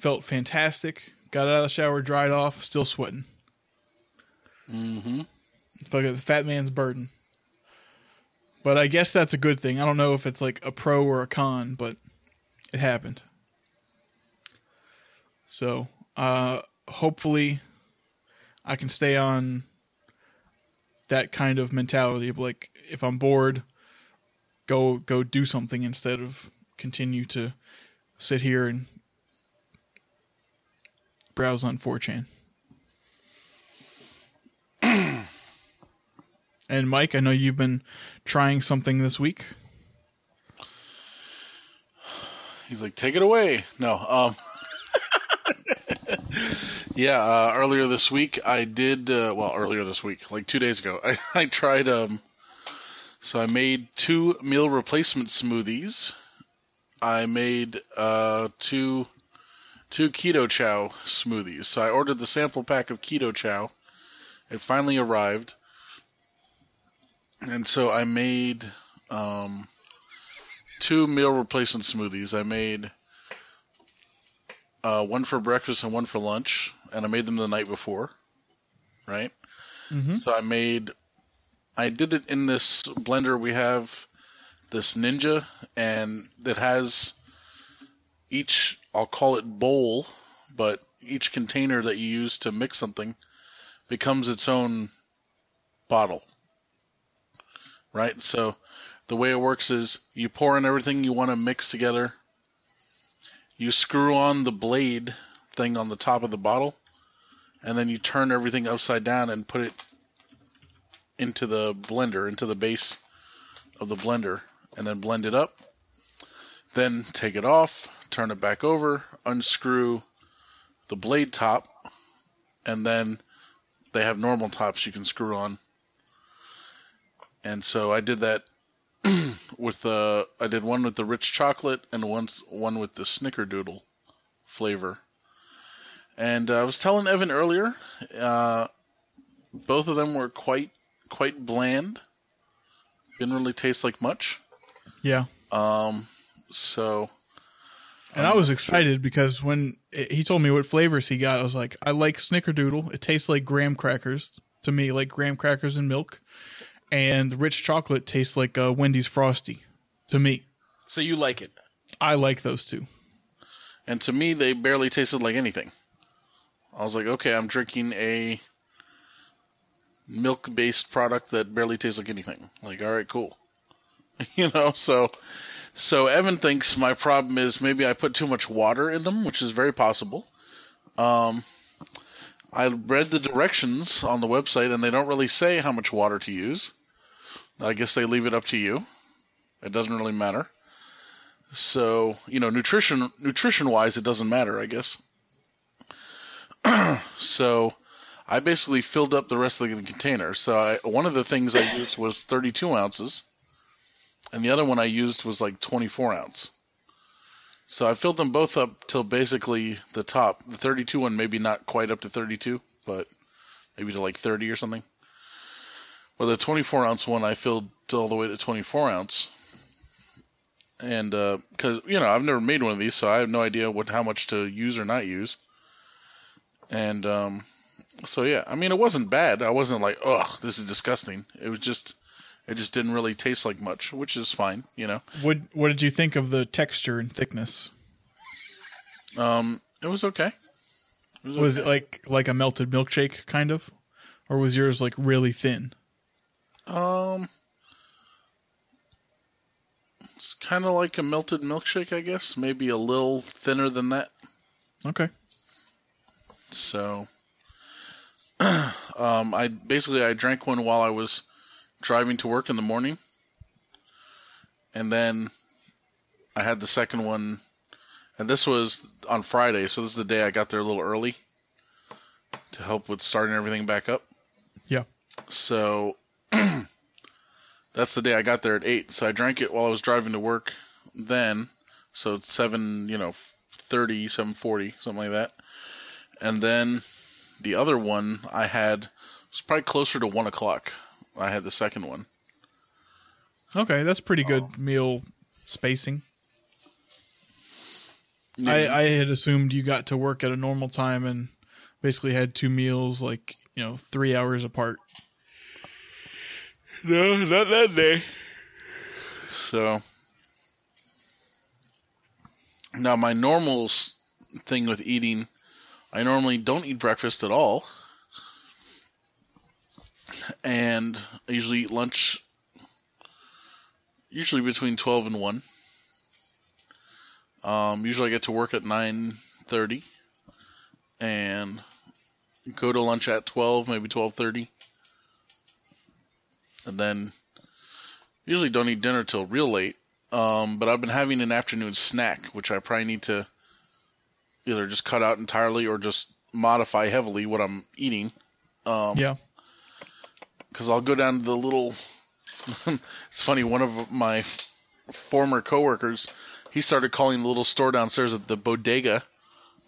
Felt fantastic. Got out of the shower, dried off, still sweating. Mm-hmm. Fucking the fat man's burden. But I guess that's a good thing. I don't know if it's like a pro or a con, but it happened. So, uh, hopefully, I can stay on that kind of mentality of like, if I'm bored, go go do something instead of continue to sit here and browse on 4chan. And Mike, I know you've been trying something this week. He's like, take it away. No, um, yeah. Uh, earlier this week, I did. Uh, well, earlier this week, like two days ago, I, I tried. Um, so I made two meal replacement smoothies. I made uh, two two keto chow smoothies. So I ordered the sample pack of keto chow. It finally arrived and so I made um, two meal replacement smoothies. I made uh, one for breakfast and one for lunch, and I made them the night before, right? Mm-hmm. So I made, I did it in this blender. We have this Ninja, and it has each. I'll call it bowl, but each container that you use to mix something becomes its own bottle right? So the way it works is you pour in everything you want to mix together. You screw on the blade thing on the top of the bottle, and then you turn everything upside down and put it into the blender, into the base of the blender, and then blend it up. Then take it off, turn it back over, unscrew the blade top, and then they have normal tops you can screw on and so I did that with the I did one with the rich chocolate and one one with the snickerdoodle flavor. And uh, I was telling Evan earlier, uh, both of them were quite quite bland. Didn't really taste like much. Yeah. Um, so And I was excited because when it, he told me what flavors he got, I was like, I like Snickerdoodle. It tastes like graham crackers to me, like graham crackers and milk. And rich chocolate tastes like uh, Wendy's Frosty to me. So you like it? I like those two. and to me they barely tasted like anything. I was like, okay, I'm drinking a milk-based product that barely tastes like anything. Like, all right, cool. you know, so so Evan thinks my problem is maybe I put too much water in them, which is very possible. Um, I read the directions on the website, and they don't really say how much water to use. I guess they leave it up to you. It doesn't really matter. So you know, nutrition nutrition wise, it doesn't matter, I guess. so I basically filled up the rest of the container. So I, one of the things I used was 32 ounces, and the other one I used was like 24 ounce. So I filled them both up till basically the top. The 32 one maybe not quite up to 32, but maybe to like 30 or something. Well, the 24 ounce one I filled all the way to 24 ounce, and because you know I've never made one of these, so I have no idea what how much to use or not use. And um, so yeah, I mean it wasn't bad. I wasn't like, ugh, this is disgusting. It was just, it just didn't really taste like much, which is fine, you know. What What did you think of the texture and thickness? Um, it was okay. It Was okay. it like like a melted milkshake kind of, or was yours like really thin? Um, it's kind of like a melted milkshake, I guess. Maybe a little thinner than that. Okay. So, um, I basically I drank one while I was driving to work in the morning, and then I had the second one, and this was on Friday, so this is the day I got there a little early to help with starting everything back up. Yeah. So that's the day I got there at eight. So I drank it while I was driving to work. Then, so it's seven, you know, thirty, seven forty, something like that. And then the other one I had was probably closer to one o'clock. I had the second one. Okay, that's pretty good Oh. meal spacing. I, I had assumed you got to work at a normal time and basically had two meals like you know three hours apart. No, not that day. So now my normal thing with eating, I normally don't eat breakfast at all, and I usually eat lunch. Usually between twelve and one. Um, usually I get to work at nine thirty, and go to lunch at twelve, maybe twelve thirty and then usually don't eat dinner till real late. Um, but I've been having an afternoon snack, which I probably need to either just cut out entirely or just modify heavily what I'm eating. Um, Yeah. Because I'll go down to the little. it's funny. One of my former coworkers, he started calling the little store downstairs at the bodega.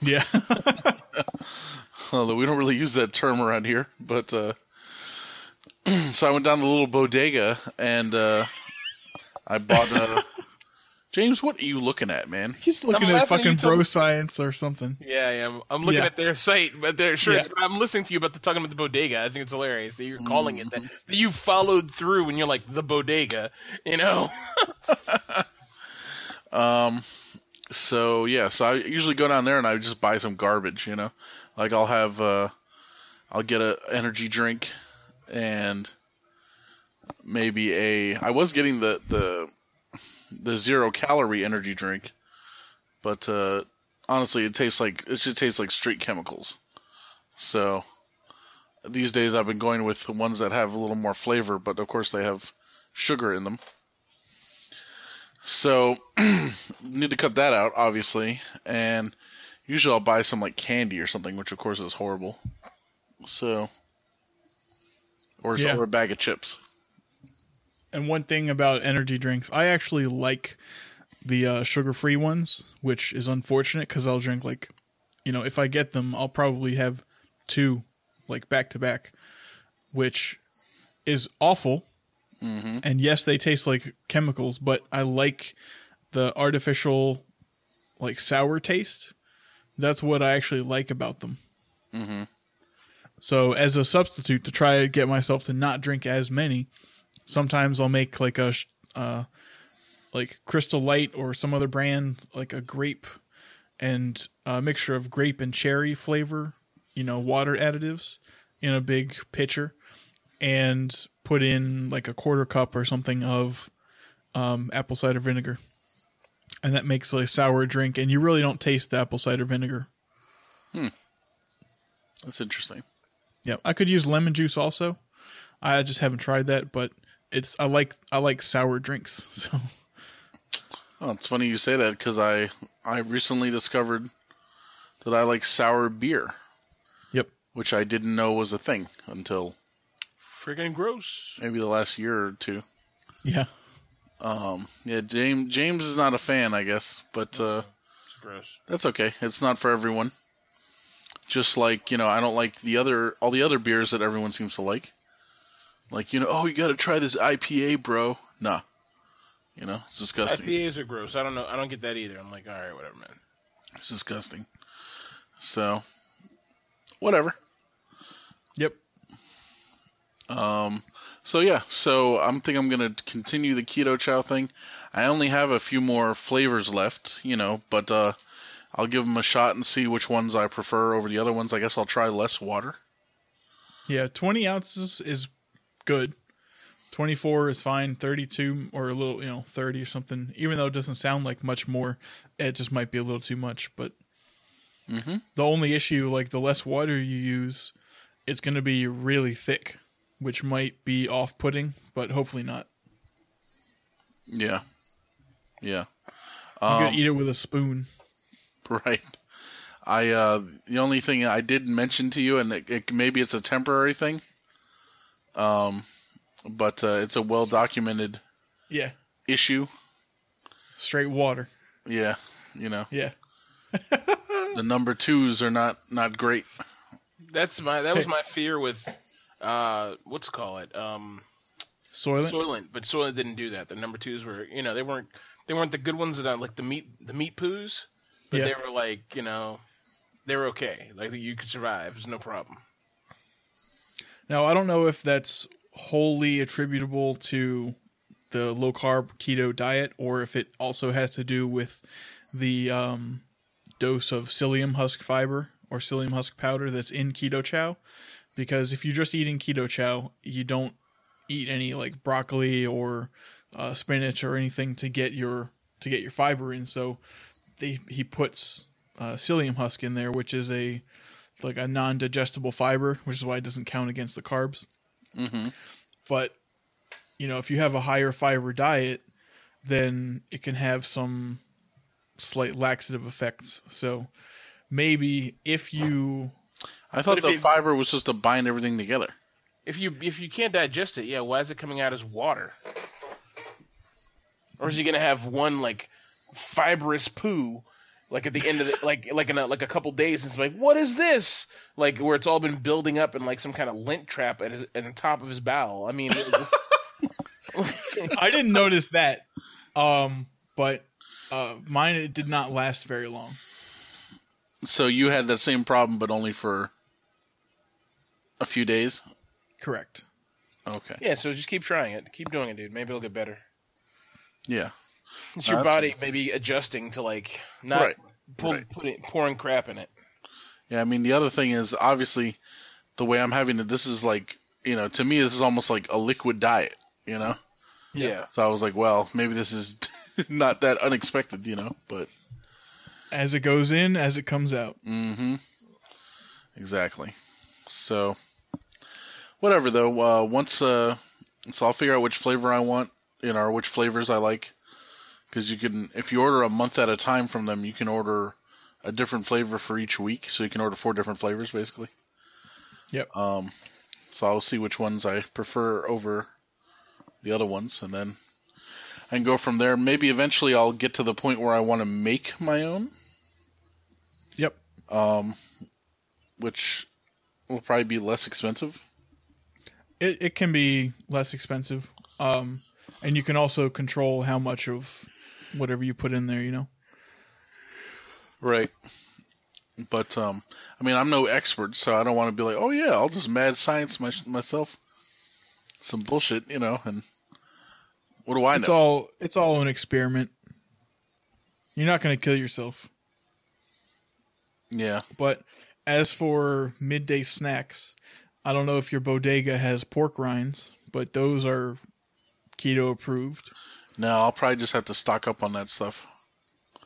Yeah. Although we don't really use that term around here, but uh, so I went down to the little bodega and uh, I bought a. James, what are you looking at, man? He's looking I'm at fucking told bro me- site or something. Yeah, I am. I'm looking Yeah. at their site, but their shirts. Yeah. I'm listening to you about the talking about the bodega. I think it's hilarious that you're calling it that. that You followed through when you're like the bodega. You know. Um, so yeah, so I usually go down there and I just buy some garbage, you know, like I'll have, uh, I'll get a energy drink and maybe a. I was getting the the the zero calorie energy drink, but uh, honestly, it tastes like it should taste like street chemicals. So these days I've been going with the ones that have a little more flavor, but of course they have sugar in them. So need to cut that out, obviously, and usually I'll buy some like candy or something, which of course is horrible. So, or, Yeah. or a bag of chips. And one thing about energy drinks, I actually like the uh, sugar-free ones, which is unfortunate because I'll drink like, you know, if I get them, I'll probably have two, like back to back. which is awful. Mm-hmm. And yes, they taste like chemicals, but I like the artificial, like sour taste. That's what I actually like about them. Mm-hmm. So as a substitute to try to get myself to not drink as many, sometimes I'll make like a uh, like Crystal Light or some other brand, like a grape and a mixture of grape and cherry flavor, you know, water additives in a big pitcher, and put in like a quarter cup or something of um, apple cider vinegar, and that makes a sour drink, and you really don't taste the apple cider vinegar. Hmm. That's interesting. Yeah, I could use lemon juice also. I just haven't tried that, but it's I like I like sour drinks. So Oh, it's funny you say that because I I recently discovered that I like sour beer. Yep. Which I didn't know was a thing until Friggin' gross. maybe the last year or two. yeah, Um, yeah, James James is not a fan, I guess, but uh, It's gross. that's okay. It's not for everyone. Just like you know, I don't like the other all the other beers that everyone seems to like. Like you know, oh, you got to try this IPA, bro. Nah, you know, it's disgusting. IPAs are gross. I don't know. I don't get that either. I'm like, all right, whatever, man. It's disgusting. So, whatever. yep. Um, so yeah, so I'm think I'm gonna continue the keto chow thing. I only have a few more flavors left, you know, but uh, I'll give them a shot and see which ones I prefer over the other ones. I guess I'll try less water. Yeah, 20 ounces is good. 24 is fine. 32 or a little, you know, 30 or something. Even though it doesn't sound like much more, it just might be a little too much. But Mm-hmm. the only issue, like the less water you use, it's going to be really thick, which might be off-putting, but hopefully not. Yeah. Yeah. You Um, could eat it with a spoon. Right. I uh the only thing I did mention to you, and it, it, maybe it's a temporary thing, um, but uh, it's a well documented Yeah, issue. straight water. Yeah, you know Yeah. the number twos are not not great. That's my. That was my fear with, uh, what's it call it? Um, Soylent. Soylent, but Soylent didn't do that. The number twos were, you know, they weren't they weren't the good ones that I like the meat the meat poos, but Yeah. they were like, you know, they were okay. Like you could survive. There's no problem. Now, I don't know if that's wholly attributable to the low carb keto diet or if it also has to do with the um, dose of psyllium husk fiber or psyllium husk powder that's in keto chow. Because if you're just eating keto chow, you don't eat any like broccoli or uh, spinach or anything to get your to get your fiber in. So they, he puts uh, psyllium husk in there, which is a like a non-digestible fiber, which is why it doesn't count against the carbs. Mm-hmm. But you know, if you have a higher fiber diet, then it can have some slight laxative effects. So maybe if you I thought if the it- fiber was just to bind everything together. If you if you can't digest it, yeah, why is it coming out as water? Or is he gonna have one like fibrous poo, like at the end of the like like in a, like a couple days? And it's like, what is this? Like where it's all been building up in like some kind of lint trap at, his, at the top of his bowel. I mean, I didn't notice that. Um but uh mine it did not last very long. So you had that same problem, but only for a few days. Correct. Okay. yeah. So just keep trying it. Keep doing it, dude. Maybe it'll get better. Yeah. It's your That's- body maybe adjusting to like not Right. pull, Right. putting pouring crap in it. Yeah. I mean, the other thing is obviously the way I'm having it. This is like you know, to me, this is almost like a liquid diet. You know. Yeah. So I was like, well, maybe this is not that unexpected, you know. But As it goes in, as it comes out. Mm-hmm. Exactly. So, whatever though. Uh, once, uh, so I'll figure out which flavor I want, you know, or which flavors I like. Because you can, if you order a month at a time from them, you can order a different flavor for each week. So you can order four different flavors, basically. Yep. Um, so I'll see which ones I prefer over the other ones, and then I can go from there. Maybe eventually I'll get to the point where I want to make my own Yep. um, which will probably be less expensive. It it can be less expensive. Um, and you can also control how much of whatever you put in there. You know. Right. But um, I mean, I'm no expert, so I don't want to be like, oh yeah, I'll just mad science my, myself. Some bullshit, you know, and what do I It's know? all it's all an experiment. You're not going to kill yourself. yeah. But as for midday snacks, I don't know if your bodega has pork rinds, but those are keto approved. No, I'll probably just have to stock up on that stuff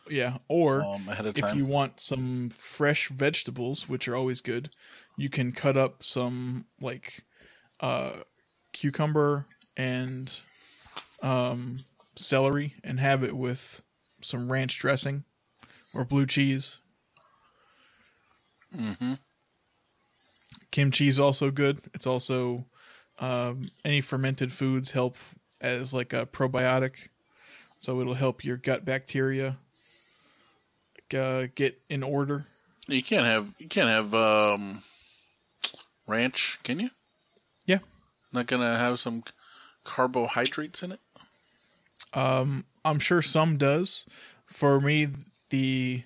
Yeah, or um, ahead of if you want some fresh vegetables, which are always good, you can cut up some like uh, cucumber and um, celery and have it with some ranch dressing or blue cheese. Mm-hmm. Kimchi is also good. It's also um, any fermented foods help as like a probiotic, so it'll help your gut bacteria uh, get in order. You can't have you can't have um, ranch, can you? Yeah. Not gonna have some carbohydrates in it. Um, I'm sure some does. For me, the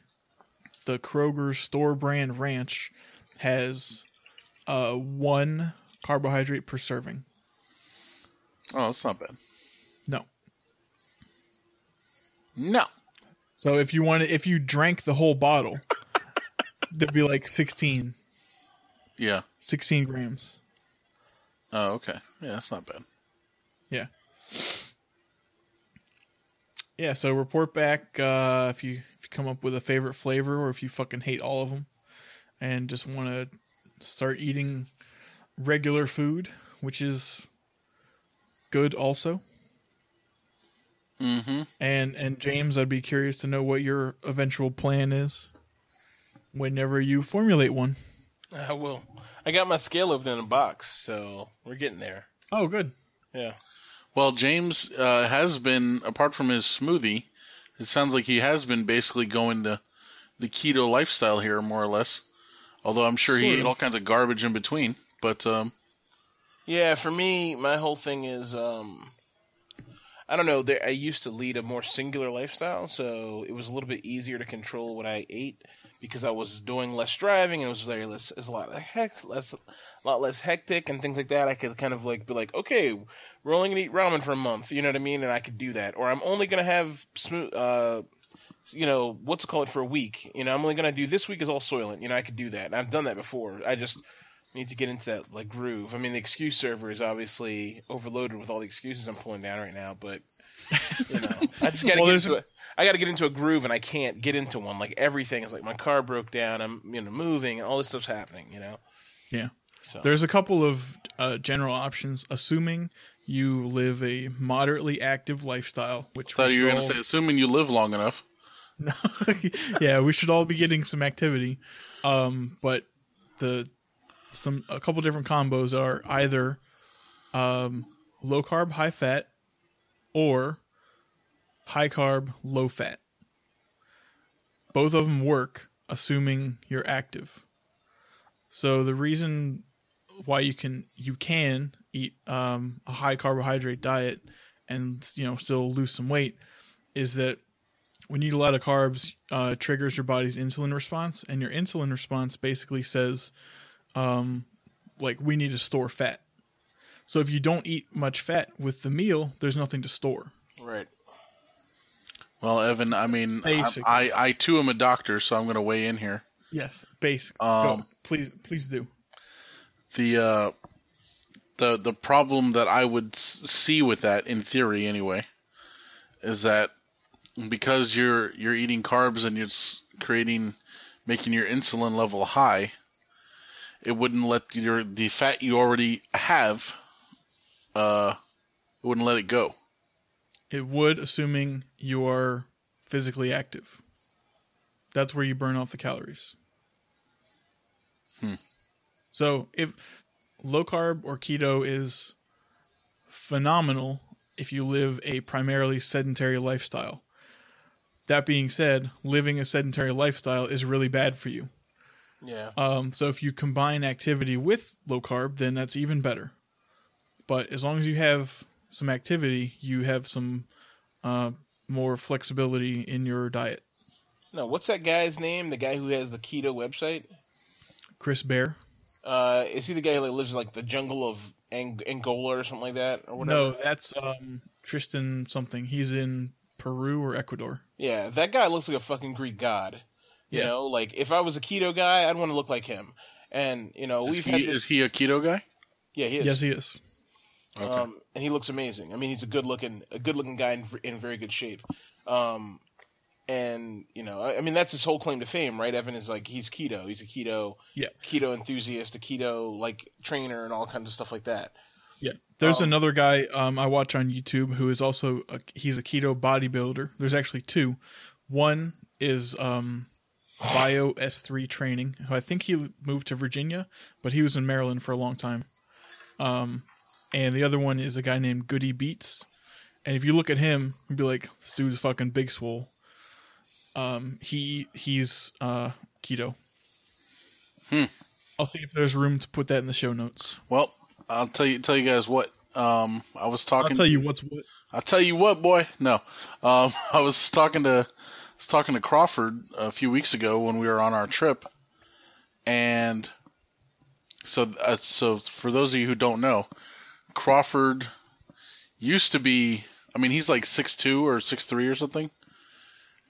the Kroger store brand ranch has uh, one carbohydrate per serving. Oh, that's not bad. No. No. So if you want if you drank the whole bottle, there'd be like 16, Yeah. 16 grams. Oh, okay. Yeah, that's not bad. Yeah. Yeah, so report back uh, if you if you come up with a favorite flavor or if you fucking hate all of them, and just want to start eating regular food, which is good also. Mm-hmm. And and James, I'd be curious to know what your eventual plan is whenever you formulate one. I will. I got my scale over there in a box, so we're getting there. Oh, good. Yeah. Well, James uh, has been, apart from his smoothie, it sounds like he has been basically going the the keto lifestyle here, more or less. Although I'm sure he Sort ate all kinds of garbage in between. But um, Yeah, for me, my whole thing is um I don't know, I used to lead a more singular lifestyle, so it was a little bit easier to control what I ate because I was doing less driving and it was very less it's a lot heck less a lot less hectic and things like that. I could kind of like be like, okay, we're only gonna eat ramen for a month, you know what I mean? And I could do that. Or I'm only gonna have smooth uh you know, what's it called for a week. You know, I'm only gonna do this week is all soylent. You know, I could do that. And I've done that before. I just need to get into that like groove. I mean, the excuse server is obviously overloaded with all the excuses I'm pulling down right now, but you know, I just got to Well, get there's into it. I got to get into a groove, and I can't get into one. Like everything is like my car broke down. I'm you know moving, and all this stuff's happening. You know. Yeah. So There's a couple of uh, general options, assuming you live a moderately active lifestyle, which I thought we you were should going to say, assuming you live long enough. No, yeah, we should all be getting some activity. Um, but the some a couple different combos are either um, low carb, high fat, or high carb, low fat. Both of them work, assuming you're active. So the reason why you can you can eat um, a high carbohydrate diet and you know still lose some weight is that when you eat a lot of carbs, uh, triggers your body's insulin response, and your insulin response basically says, um, like, we need to store fat. So if you don't eat much fat with the meal, there's nothing to store. right. Well, Evan, I mean, I, I, I too am a doctor, so I'm going to weigh in here. Yes, basic. Um, Please, please do. the uh, the the problem that I would s- see with that, in theory anyway, is that because you're you're eating carbs and it's creating making your insulin level high, it wouldn't let your the fat you already have, uh, it wouldn't let it go. It would, assuming you are physically active. That's where you burn off the calories. Hmm. So if low carb or keto is phenomenal if you live a primarily sedentary lifestyle. That being said, living a sedentary lifestyle is really bad for you. Yeah. Um, so if you combine activity with low carb, then that's even better. but as long as you have some activity, you have some uh, more flexibility in your diet. No, what's that guy's name? The guy who has the keto website? Chris Bear. Uh, is he the guy who like, lives in like the jungle of Ang- Angola or something like that, or whatever? No, that's um, Tristan something. He's in Peru or Ecuador. Yeah, that guy looks like a fucking Greek god. You Yeah. know, like if I was a keto guy, I'd want to look like him. And you know, Is we've he, had this. is he a keto guy? yeah, he is. Yes, he is. Okay. Um, and he looks amazing. I mean, he's a good looking, a good looking guy in, in very good shape. Um, and you know, I, I mean, that's his whole claim to fame, right? Evan is like he's keto. He's a keto, Yeah. keto enthusiast, a keto like trainer, and all kinds of stuff like that. Yeah. There's Um, another guy um, I watch on YouTube who is also a, he's a keto bodybuilder. There's actually two. One is um, Bio S3 Training, who I think he moved to Virginia, but he was in Maryland for a long time. Um, and the other one is a guy named Goody Beats. And if you look at him, you'd be like, this dude's fucking big swole. Um, he he's uh, keto. Hmm. I'll see if there's room to put that in the show notes. Well, I'll tell you tell you guys what. Um, I was talking. I'll tell you what's what. I'll tell you what, boy. No, um, I was talking to was talking to Crawford a few weeks ago when we were on our trip, and so uh, so for those of you who don't know, Crawford used to be. I mean, he's like six two or six three or something,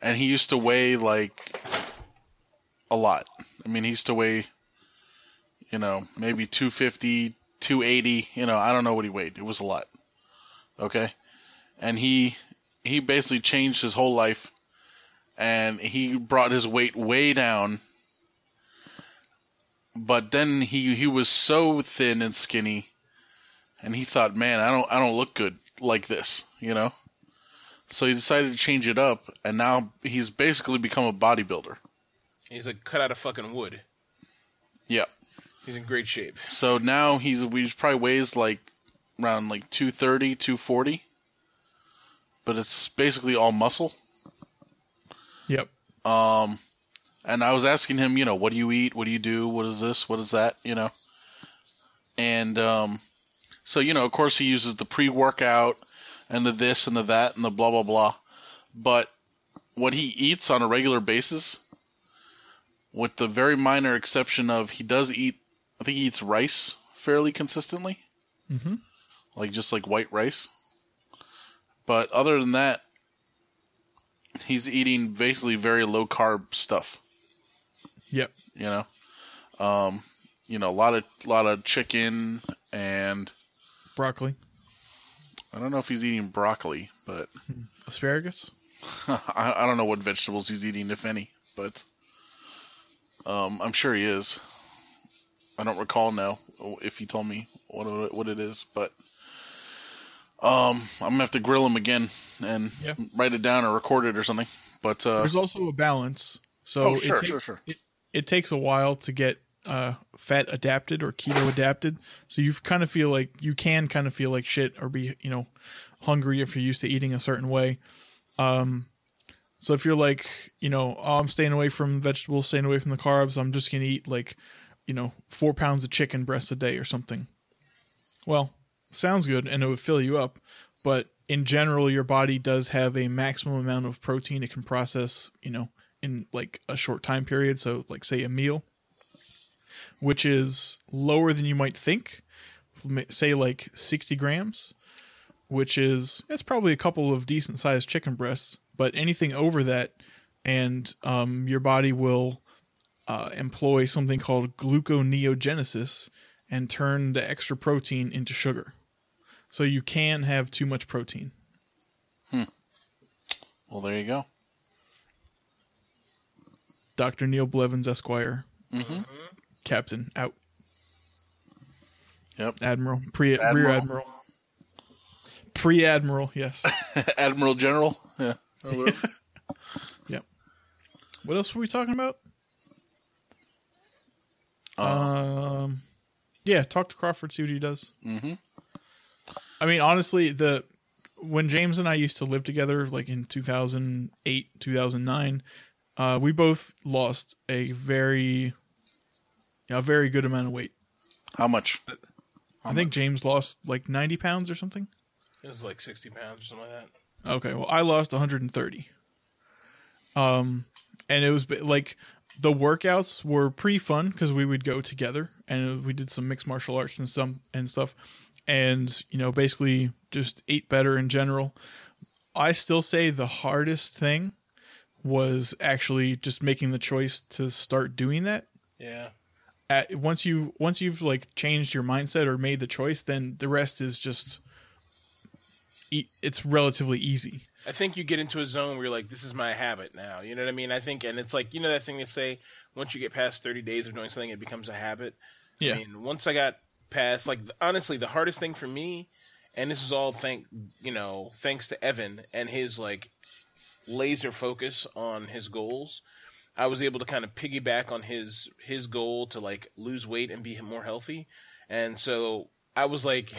and he used to weigh like a lot. I mean, he used to weigh, you know, maybe 250, 280. You know, I don't know what he weighed. It was a lot. Okay, and he he basically changed his whole life, and he brought his weight way down. But then he he was so thin and skinny, and he thought, man, I don't I don't look good like this, you know. So he decided to change it up, and now he's basically become a bodybuilder. He's like cut out of fucking wood. Yeah. He's in great shape. So now he's we probably weighs like around like 230, 240. But it's basically all muscle. Yep. Um and I was asking him, you know, what do you eat? What do you do? What is this? What is that? You know. And um so you know, of course he uses the pre-workout and the this and the that and the blah blah blah. But what he eats on a regular basis with the very minor exception of he does eat I think he eats rice fairly consistently, Mm-hmm. like just like white rice. But other than that, he's eating basically very low carb stuff. Yep. You know, um, you know, a lot of lot of chicken and Broccoli, I don't know if he's eating broccoli, but asparagus. I, I don't know what vegetables he's eating, if any. But um, I'm sure he is. I don't recall now if he told me what what it is, but um, I'm gonna have to grill him again and Yeah. write it down or record it or something. But uh, There's also a balance. So oh, it sure, takes- sure, sure. it takes a while to get uh, fat adapted or keto adapted. So you kind of feel like you can kind of feel like shit or be you know hungry if you're used to eating a certain way. Um, so if you're like you know oh, I'm staying away from vegetables, staying away from the carbs, I'm just gonna eat like you know four pounds of chicken breast a day or something. Well, sounds good and it would fill you up, but in general your body does have a maximum amount of protein it can process. You know in like a short time period, so like say a meal, which is lower than you might think, say like 60 grams, which is that's probably a couple of decent sized chicken breasts, but anything over that, and um, your body will uh, employ something called gluconeogenesis and turn the extra protein into sugar. So you can have too much protein. Hmm. Well, there you go. Dr. Neil Blevins, Esquire, hmm Captain, out. Yep. Admiral, pre Admiral. rear admiral, pre admiral. Yes. Admiral General. Yeah. Or whatever. what else were we talking about? uh, Um, yeah, talk to Crawford, see what he does. hmm I mean, honestly, the when James and I used to live together, like in 2008, 2009, uh, we both lost a very, a very good amount of weight. How much? I think James lost like 90 pounds or something. It was like sixty pounds or something like that. Okay, well, I lost 130. Um, and it was like the workouts were pretty fun because we would go together and we did some mixed martial arts and some and stuff, and you know basically just ate better in general. I still say the hardest thing was actually just making the choice to start doing that. Yeah. At, once you once you've like changed your mindset or made the choice, then the rest is just it's relatively easy. I think you get into a zone where you're like, this is my habit now. You know what I mean? I think, and it's like, you know, that thing they say, once you get past 30 days of doing something, it becomes a habit. Yeah. I mean, once I got past, like, honestly, the hardest thing for me, and this is all thank, you know, thanks to Evan and his, like, laser focus on his goals. I was able to kind of piggyback on his his goal to like lose weight and be more healthy, and so I was like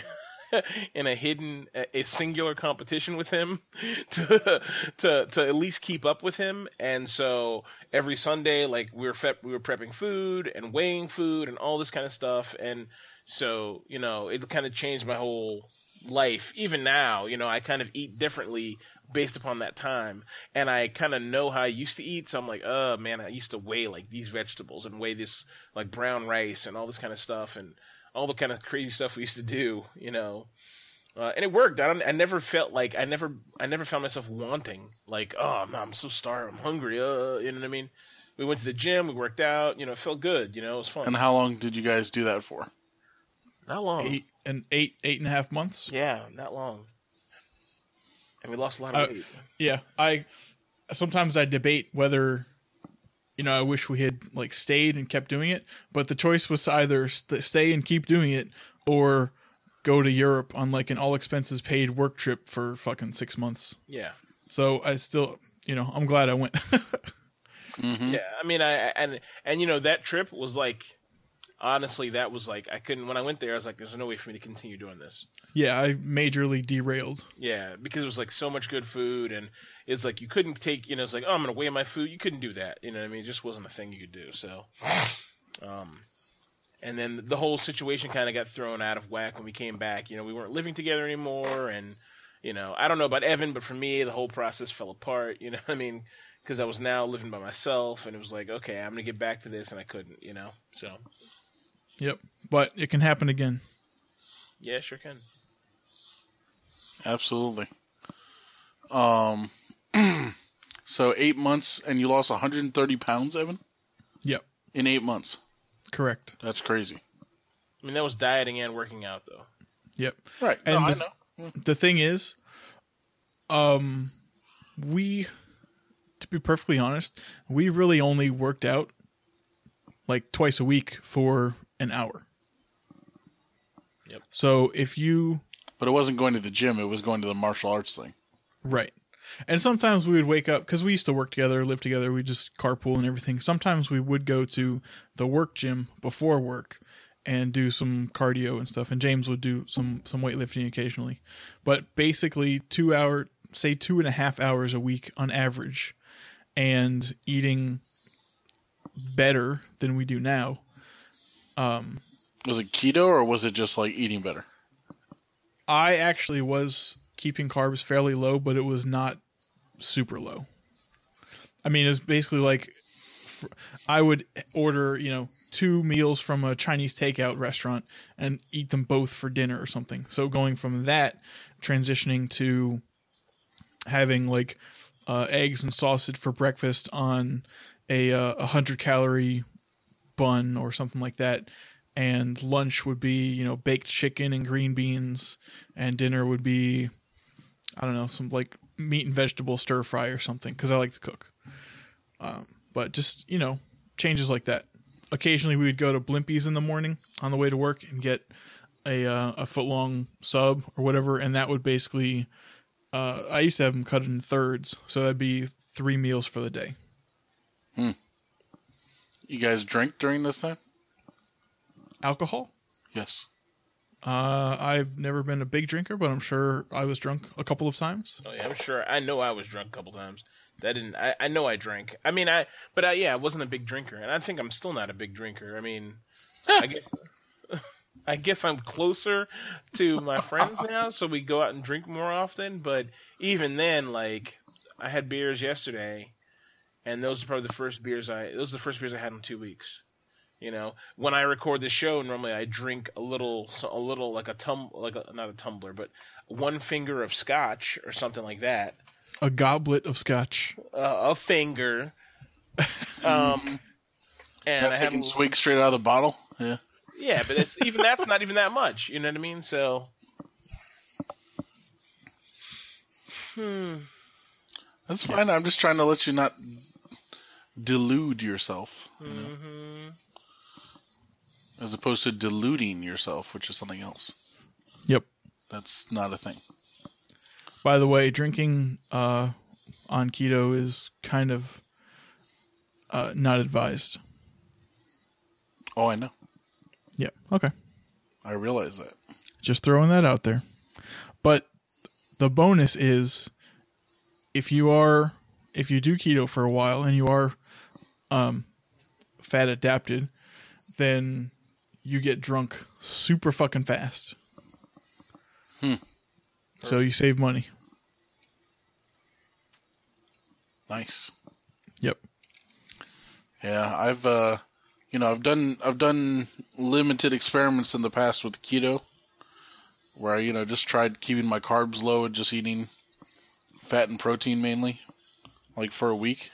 in a hidden, a singular competition with him to to to at least keep up with him. And so every Sunday, like we were fe- we were prepping food and weighing food and all this kind of stuff. And so you know, it kind of changed my whole life. Even now, you know, I kind of eat differently based upon that time. And i kind of know how i used to eat so i'm like oh man i used to weigh like these vegetables and weigh this like brown rice and all this kind of stuff and all the kind of crazy stuff we used to do you know? Uh, and it worked. I, I never felt like i never i never found myself wanting like oh i'm, I'm so starved. I'm hungry. Uh, you know what i mean? We went to the gym. We worked out. You know it felt good. You know it was fun. And how long did you guys do that for? Not long Eight and eight eight and a half months. yeah not long and we lost a lot of Uh, weight Yeah, I sometimes I debate whether you know I wish we had like stayed and kept doing it, but the choice was to either st- stay and keep doing it or go to Europe on like an all expenses paid work trip for fucking six months. yeah So I still, you know, I'm glad I went. Mm-hmm. Yeah, I mean, I and and you know that trip was like, honestly, that was like I couldn't when I went there. I was like, there's no way for me to continue doing this. yeah, I majorly derailed. Yeah, because it was like so much good food, and it's like you couldn't take, you know, it's like oh, I'm gonna weigh my food. You couldn't do that. You know what I mean? It just wasn't a thing you could do. So, um, and then the whole situation kind of got thrown out of whack when we came back. You know, we weren't living together anymore, and you know, I don't know about Evan, but for me, the whole process fell apart. You know what I mean? Because I was now living by myself, and it was like, okay, I'm gonna get back to this, and I couldn't. You know, so Yep, but it can happen again. yeah, sure can. Absolutely. Um, so eight months, and you lost 130 pounds, Evan, Yep, in eight months. correct. That's crazy. I mean, that was dieting and working out, though. Yep. Right. And no, I know. the thing is, um, we, to be perfectly honest, we really only worked out like twice a week for an hour. Yep. So if you But it wasn't going to the gym; it was going to the martial arts thing. right, and sometimes we would wake up because we used to work together, live together. We just carpool and everything. Sometimes we would go to the work gym before work and do some cardio and stuff. And James would do some some weightlifting occasionally, but basically two hour, say two and a half hours a week on average, and eating better than we do now. Um, Was it keto or was it just like eating better? I actually was keeping carbs fairly low, but it was not super low. I mean, it's basically like I would order, you know, two meals from a Chinese takeout restaurant and eat them both for dinner or something. So going from that, transitioning to having like uh, eggs and sausage for breakfast on a uh, a hundred calorie bun or something like that, and lunch would be you know baked chicken and green beans, and dinner would be I don't know some like meat and vegetable stir fry or something because I like to cook. Um, but just you know changes like that. Occasionally we would go to Blimpies in the morning on the way to work and get a uh, a foot long sub or whatever, and that would basically uh, I used to have them cut in thirds, so that'd be three meals for the day. You guys drink during this time? Alcohol? Yes. Uh, I've never been a big drinker, but I'm sure I was drunk a couple of times. Oh yeah, I'm sure. I know I was drunk a couple times. That didn't. I, I know I drank. I mean, I. But I, yeah, I wasn't a big drinker, and I think I'm still not a big drinker. I mean, I guess. I guess I'm closer to my friends now, so we go out and drink more often. But even then, like I had beers yesterday, and those are probably the first beers I those are the first beers I had in two weeks. You know, when I record the show, normally I drink a little, a little like a tum, like a, not a tumbler, but one finger of scotch or something like that. A goblet of scotch. Uh, a finger. Um, and Not I have taking swig straight out of the bottle. Yeah. yeah, but it's even that's not even that much. You know what I mean? So, hmm. That's fine. I'm just trying to let you not delude yourself, you know, hmm as opposed to deluding yourself, which is something else. Yep. That's not a thing. By the way, drinking uh, on keto is kind of uh, not advised. Oh, I know. Yep. Okay. I realize that. Just throwing that out there. But the bonus is if you are if you do keto for a while and you are um, fat adapted, then you get drunk super fucking fast. Hmm. So you save money. Nice. Yep. Yeah, I've uh, you know, I've done I've done limited experiments in the past with keto, where I you know just tried keeping my carbs low and just eating fat and protein mainly, like for a week.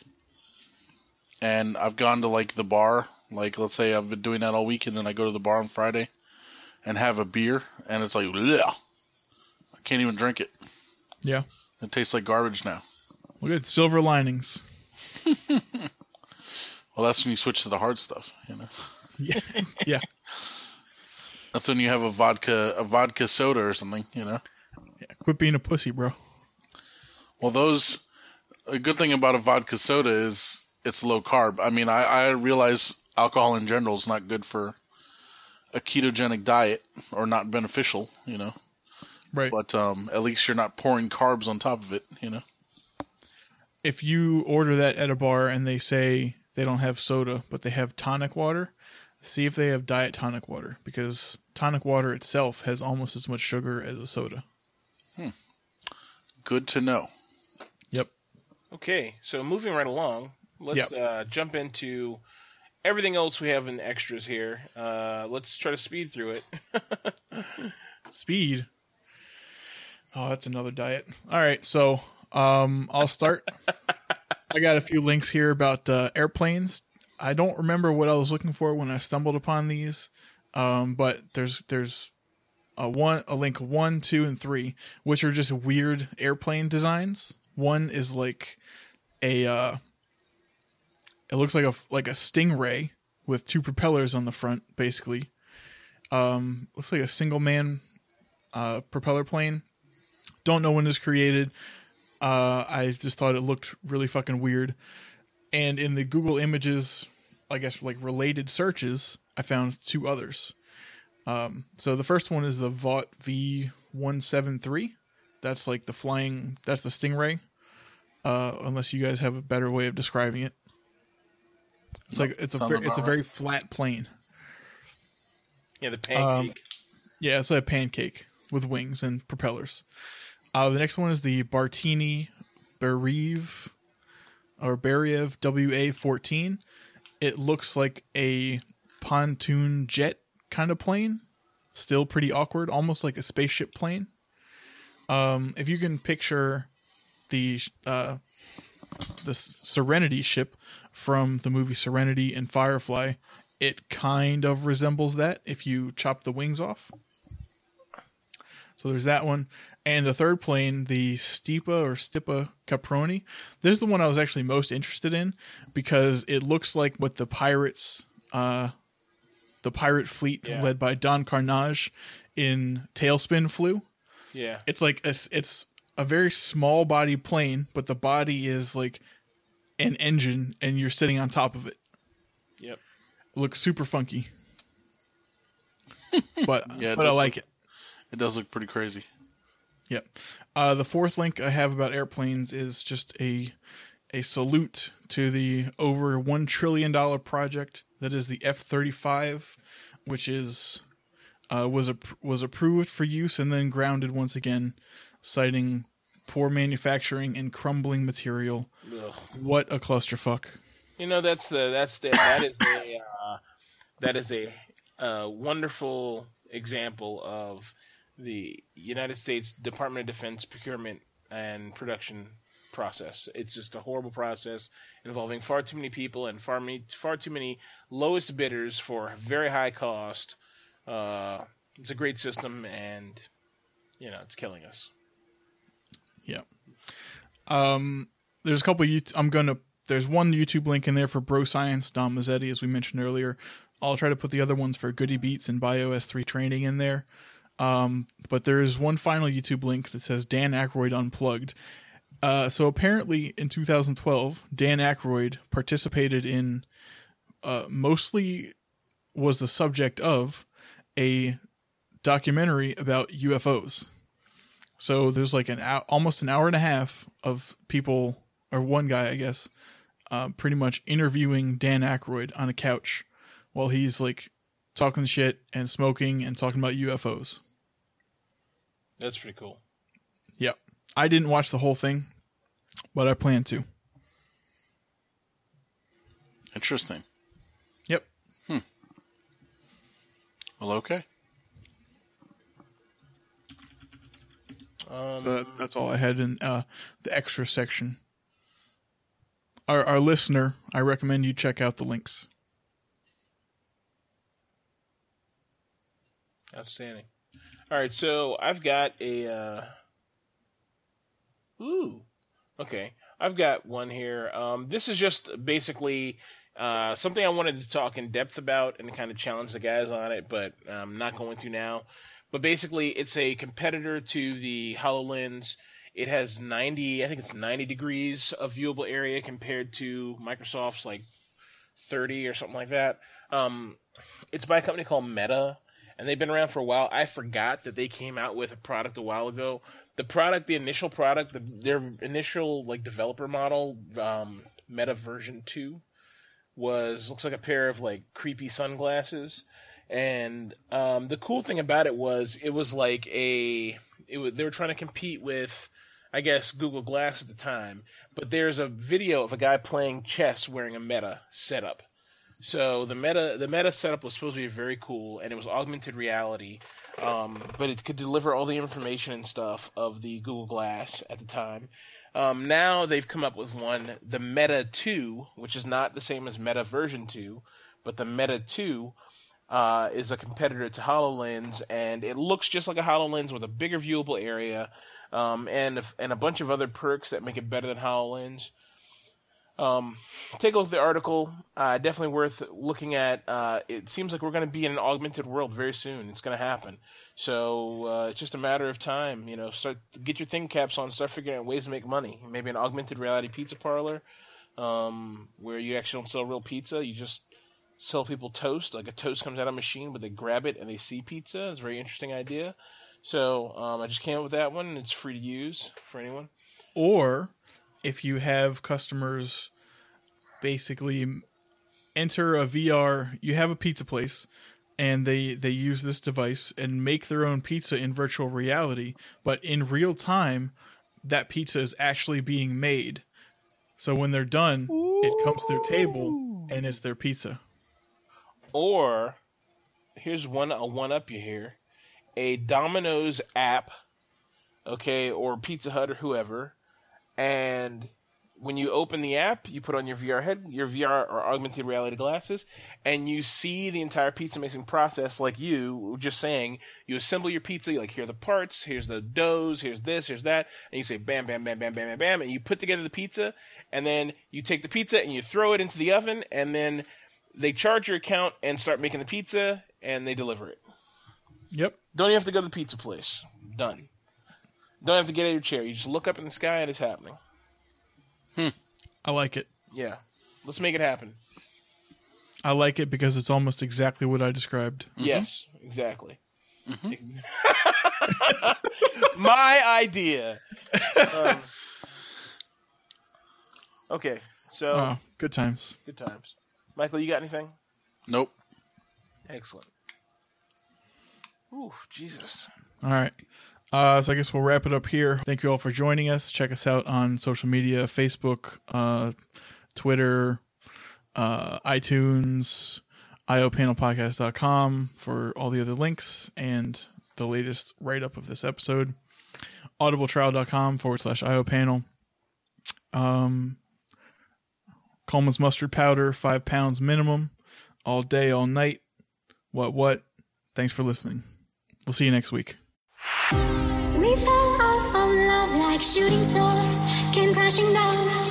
And I've gone to like the bar, like let's say I've been doing that all week, and then I go to the bar on Friday, and have a beer, and it's like, bleh. I can't even drink it. Yeah. It tastes like garbage now. Look at silver linings. Well, that's when you switch to the hard stuff, you know. Yeah. yeah. That's when you have a vodka a vodka soda or something, you know. Yeah. Quit being a pussy, bro. Well, those a good thing about a vodka soda is it's low carb. I mean, I I realize alcohol in general is not good for a ketogenic diet or not beneficial, you know. Right. But um, at least you're not pouring carbs on top of it, you know. if you order that at a bar and they say they don't have soda, but they have tonic water, see if they have diet tonic water because tonic water itself has almost as much sugar as a soda. Hmm. Good to know. Yep. Okay, so moving right along, let's uh, jump into everything else we have in extras here. Uh, let's try to speed through it. Speed. Oh, that's another diet. All right, so um, I'll start. I got a few links here about uh, airplanes. I don't remember what I was looking for when I stumbled upon these, um, but there's there's a one a link one, two, and three, which are just weird airplane designs. One is like a uh, it looks like a like a stingray with two propellers on the front, basically. Um, looks like a single man uh, propeller plane. Don't know when it was created. Uh, I just thought it looked really fucking weird. And in the Google Images, I guess like related searches, I found two others. Um, so the first one is the Vought V173. That's like the flying. That's the Stingray. Uh, unless you guys have a better way of describing it. It's like it's a sounds ver- it's a about very flat plane. yeah, the pancake. Yeah, it's like a pancake with wings and propellers. Uh, the next one is the Bartini Beriev or Beriev WA14. It looks like a pontoon jet kind of plane. Still pretty awkward, almost like a spaceship plane. Um, if you can picture the uh, the Serenity ship from the movie Serenity and Firefly, it kind of resembles that if you chop the wings off. So there's that one. And the third plane, the Stipa or Stipa Caproni. This is the one I was actually most interested in because it looks like what the pirates, uh, the pirate fleet Yeah. led by Don Karnage in TaleSpin flew. yeah, It's like a, it's a very small body plane, but the body is like an engine, and you're sitting on top of it. Yep. It looks super funky. but Yeah, but I like look- it. It does look pretty crazy. Yep. Uh, the fourth link I have about airplanes is just a a salute to the over one trillion dollar project that is the F thirty five, which is uh, was ap- was approved for use and then grounded once again, citing poor manufacturing and crumbling material. Ugh. What a clusterfuck! You know that's the that's the that is a uh, that is a uh, wonderful example of the United States Department of Defense procurement and production process. It's just a horrible process involving far too many people and far many, far too many lowest bidders for very high cost. Uh, it's a great system, and you know it's killing us. Um, there's a couple. I'm gonna. There's one YouTube link in there for Bro Science, Dom Mazzetti, as we mentioned earlier. I'll try to put the other ones for Goody Beats and BioS3 training in there. Um, but there's one final YouTube link that says Dan Aykroyd Unplugged. Uh, so apparently in 2012, Dan Aykroyd participated in, uh, mostly was the subject of a documentary about UFOs. So there's like an hour, almost an hour and a half of people, or one guy, I guess, uh, pretty much interviewing Dan Aykroyd on a couch while he's like talking shit and smoking and talking about UFOs. That's pretty cool. Yep. I didn't watch the whole thing, but I plan to. Interesting. Yep. Hmm. Well, okay. Um, So that, that's all I had in uh, the extra section. Our, our listener, I recommend you check out the links. Outstanding. All right, so I've got a. Uh... Ooh, okay. I've got one here. Um, this is just basically uh, something I wanted to talk in depth about and kind of challenge the guys on it, but I'm not going to now. But basically, it's a competitor to the HoloLens. It has 90, I think it's 90 degrees of viewable area compared to Microsoft's like 30 or something like that. Um, it's by a company called Meta and they've been around for a while. I forgot that they came out with a product a while ago. The product, the initial product, the, their initial like developer model, um, Meta version two, was looks like a pair of like creepy sunglasses. And um, the cool thing about it was it was like a was, they were trying to compete with I guess Google Glass at the time. But there's a video of a guy playing chess wearing a Meta setup. So the meta the meta setup was supposed to be very cool, and it was augmented reality, um, but it could deliver all the information and stuff of the Google Glass at the time. Um, now they've come up with one, the Meta Two, which is not the same as Meta version two, but the Meta Two uh, is a competitor to Hololens, and it looks just like a Hololens with a bigger viewable area, um, and and a bunch of other perks that make it better than Hololens. Um, take a look at the article. Uh, definitely worth looking at. Uh, it seems like we're going to be in an augmented world very soon. It's going to happen. So uh, it's just a matter of time. You know, start get your thing caps on. Start figuring out ways to make money. Maybe an augmented reality pizza parlor, um, where you actually don't sell real pizza. You just sell people toast. Like a toast comes out of a machine, but they grab it and they see pizza. It's a very interesting idea. So um, I just came up with that one. It's free to use for anyone. Or if you have customers basically enter a VR, you have a pizza place and they they use this device and make their own pizza in virtual reality, but in real time that pizza is actually being made. So when they're done, it comes to their table and it's their pizza. Or here's one I'll one up you here. A Domino's app, okay, or Pizza Hut or whoever, and when you open the app, you put on your VR head, your VR or augmented reality glasses, and you see the entire pizza making process like you just saying. You assemble your pizza, you like here are the parts, here's the doughs, here's this, here's that, and you say bam, bam, bam, bam, bam, bam, bam, and you put together the pizza, and then you take the pizza and you throw it into the oven, and then they charge your account and start making the pizza, and they deliver it. Yep. Don't even have to go to the pizza place. Done. Don't have to get out of your chair. You just look up in the sky and it's happening. Hmm. I like it. Yeah. Let's make it happen. I like it because it's almost exactly what I described. Yes, exactly. My idea. Um, okay, so Oh, good times. good times. Michael, you got anything? Nope. Excellent. Oof, Jesus. All right. Uh, so I guess we'll wrap it up here. Thank you all for joining us. Check us out on social media: Facebook, uh, Twitter, uh, iTunes, iopanelpodcast.com for all the other links and the latest write-up of this episode. Audibletrial.com forward slash iopanel. Um, Colman's mustard powder, five pounds minimum, all day, all night. What, what? Thanks for listening. We'll see you next week. We fell out of love like shooting stars, came crashing down.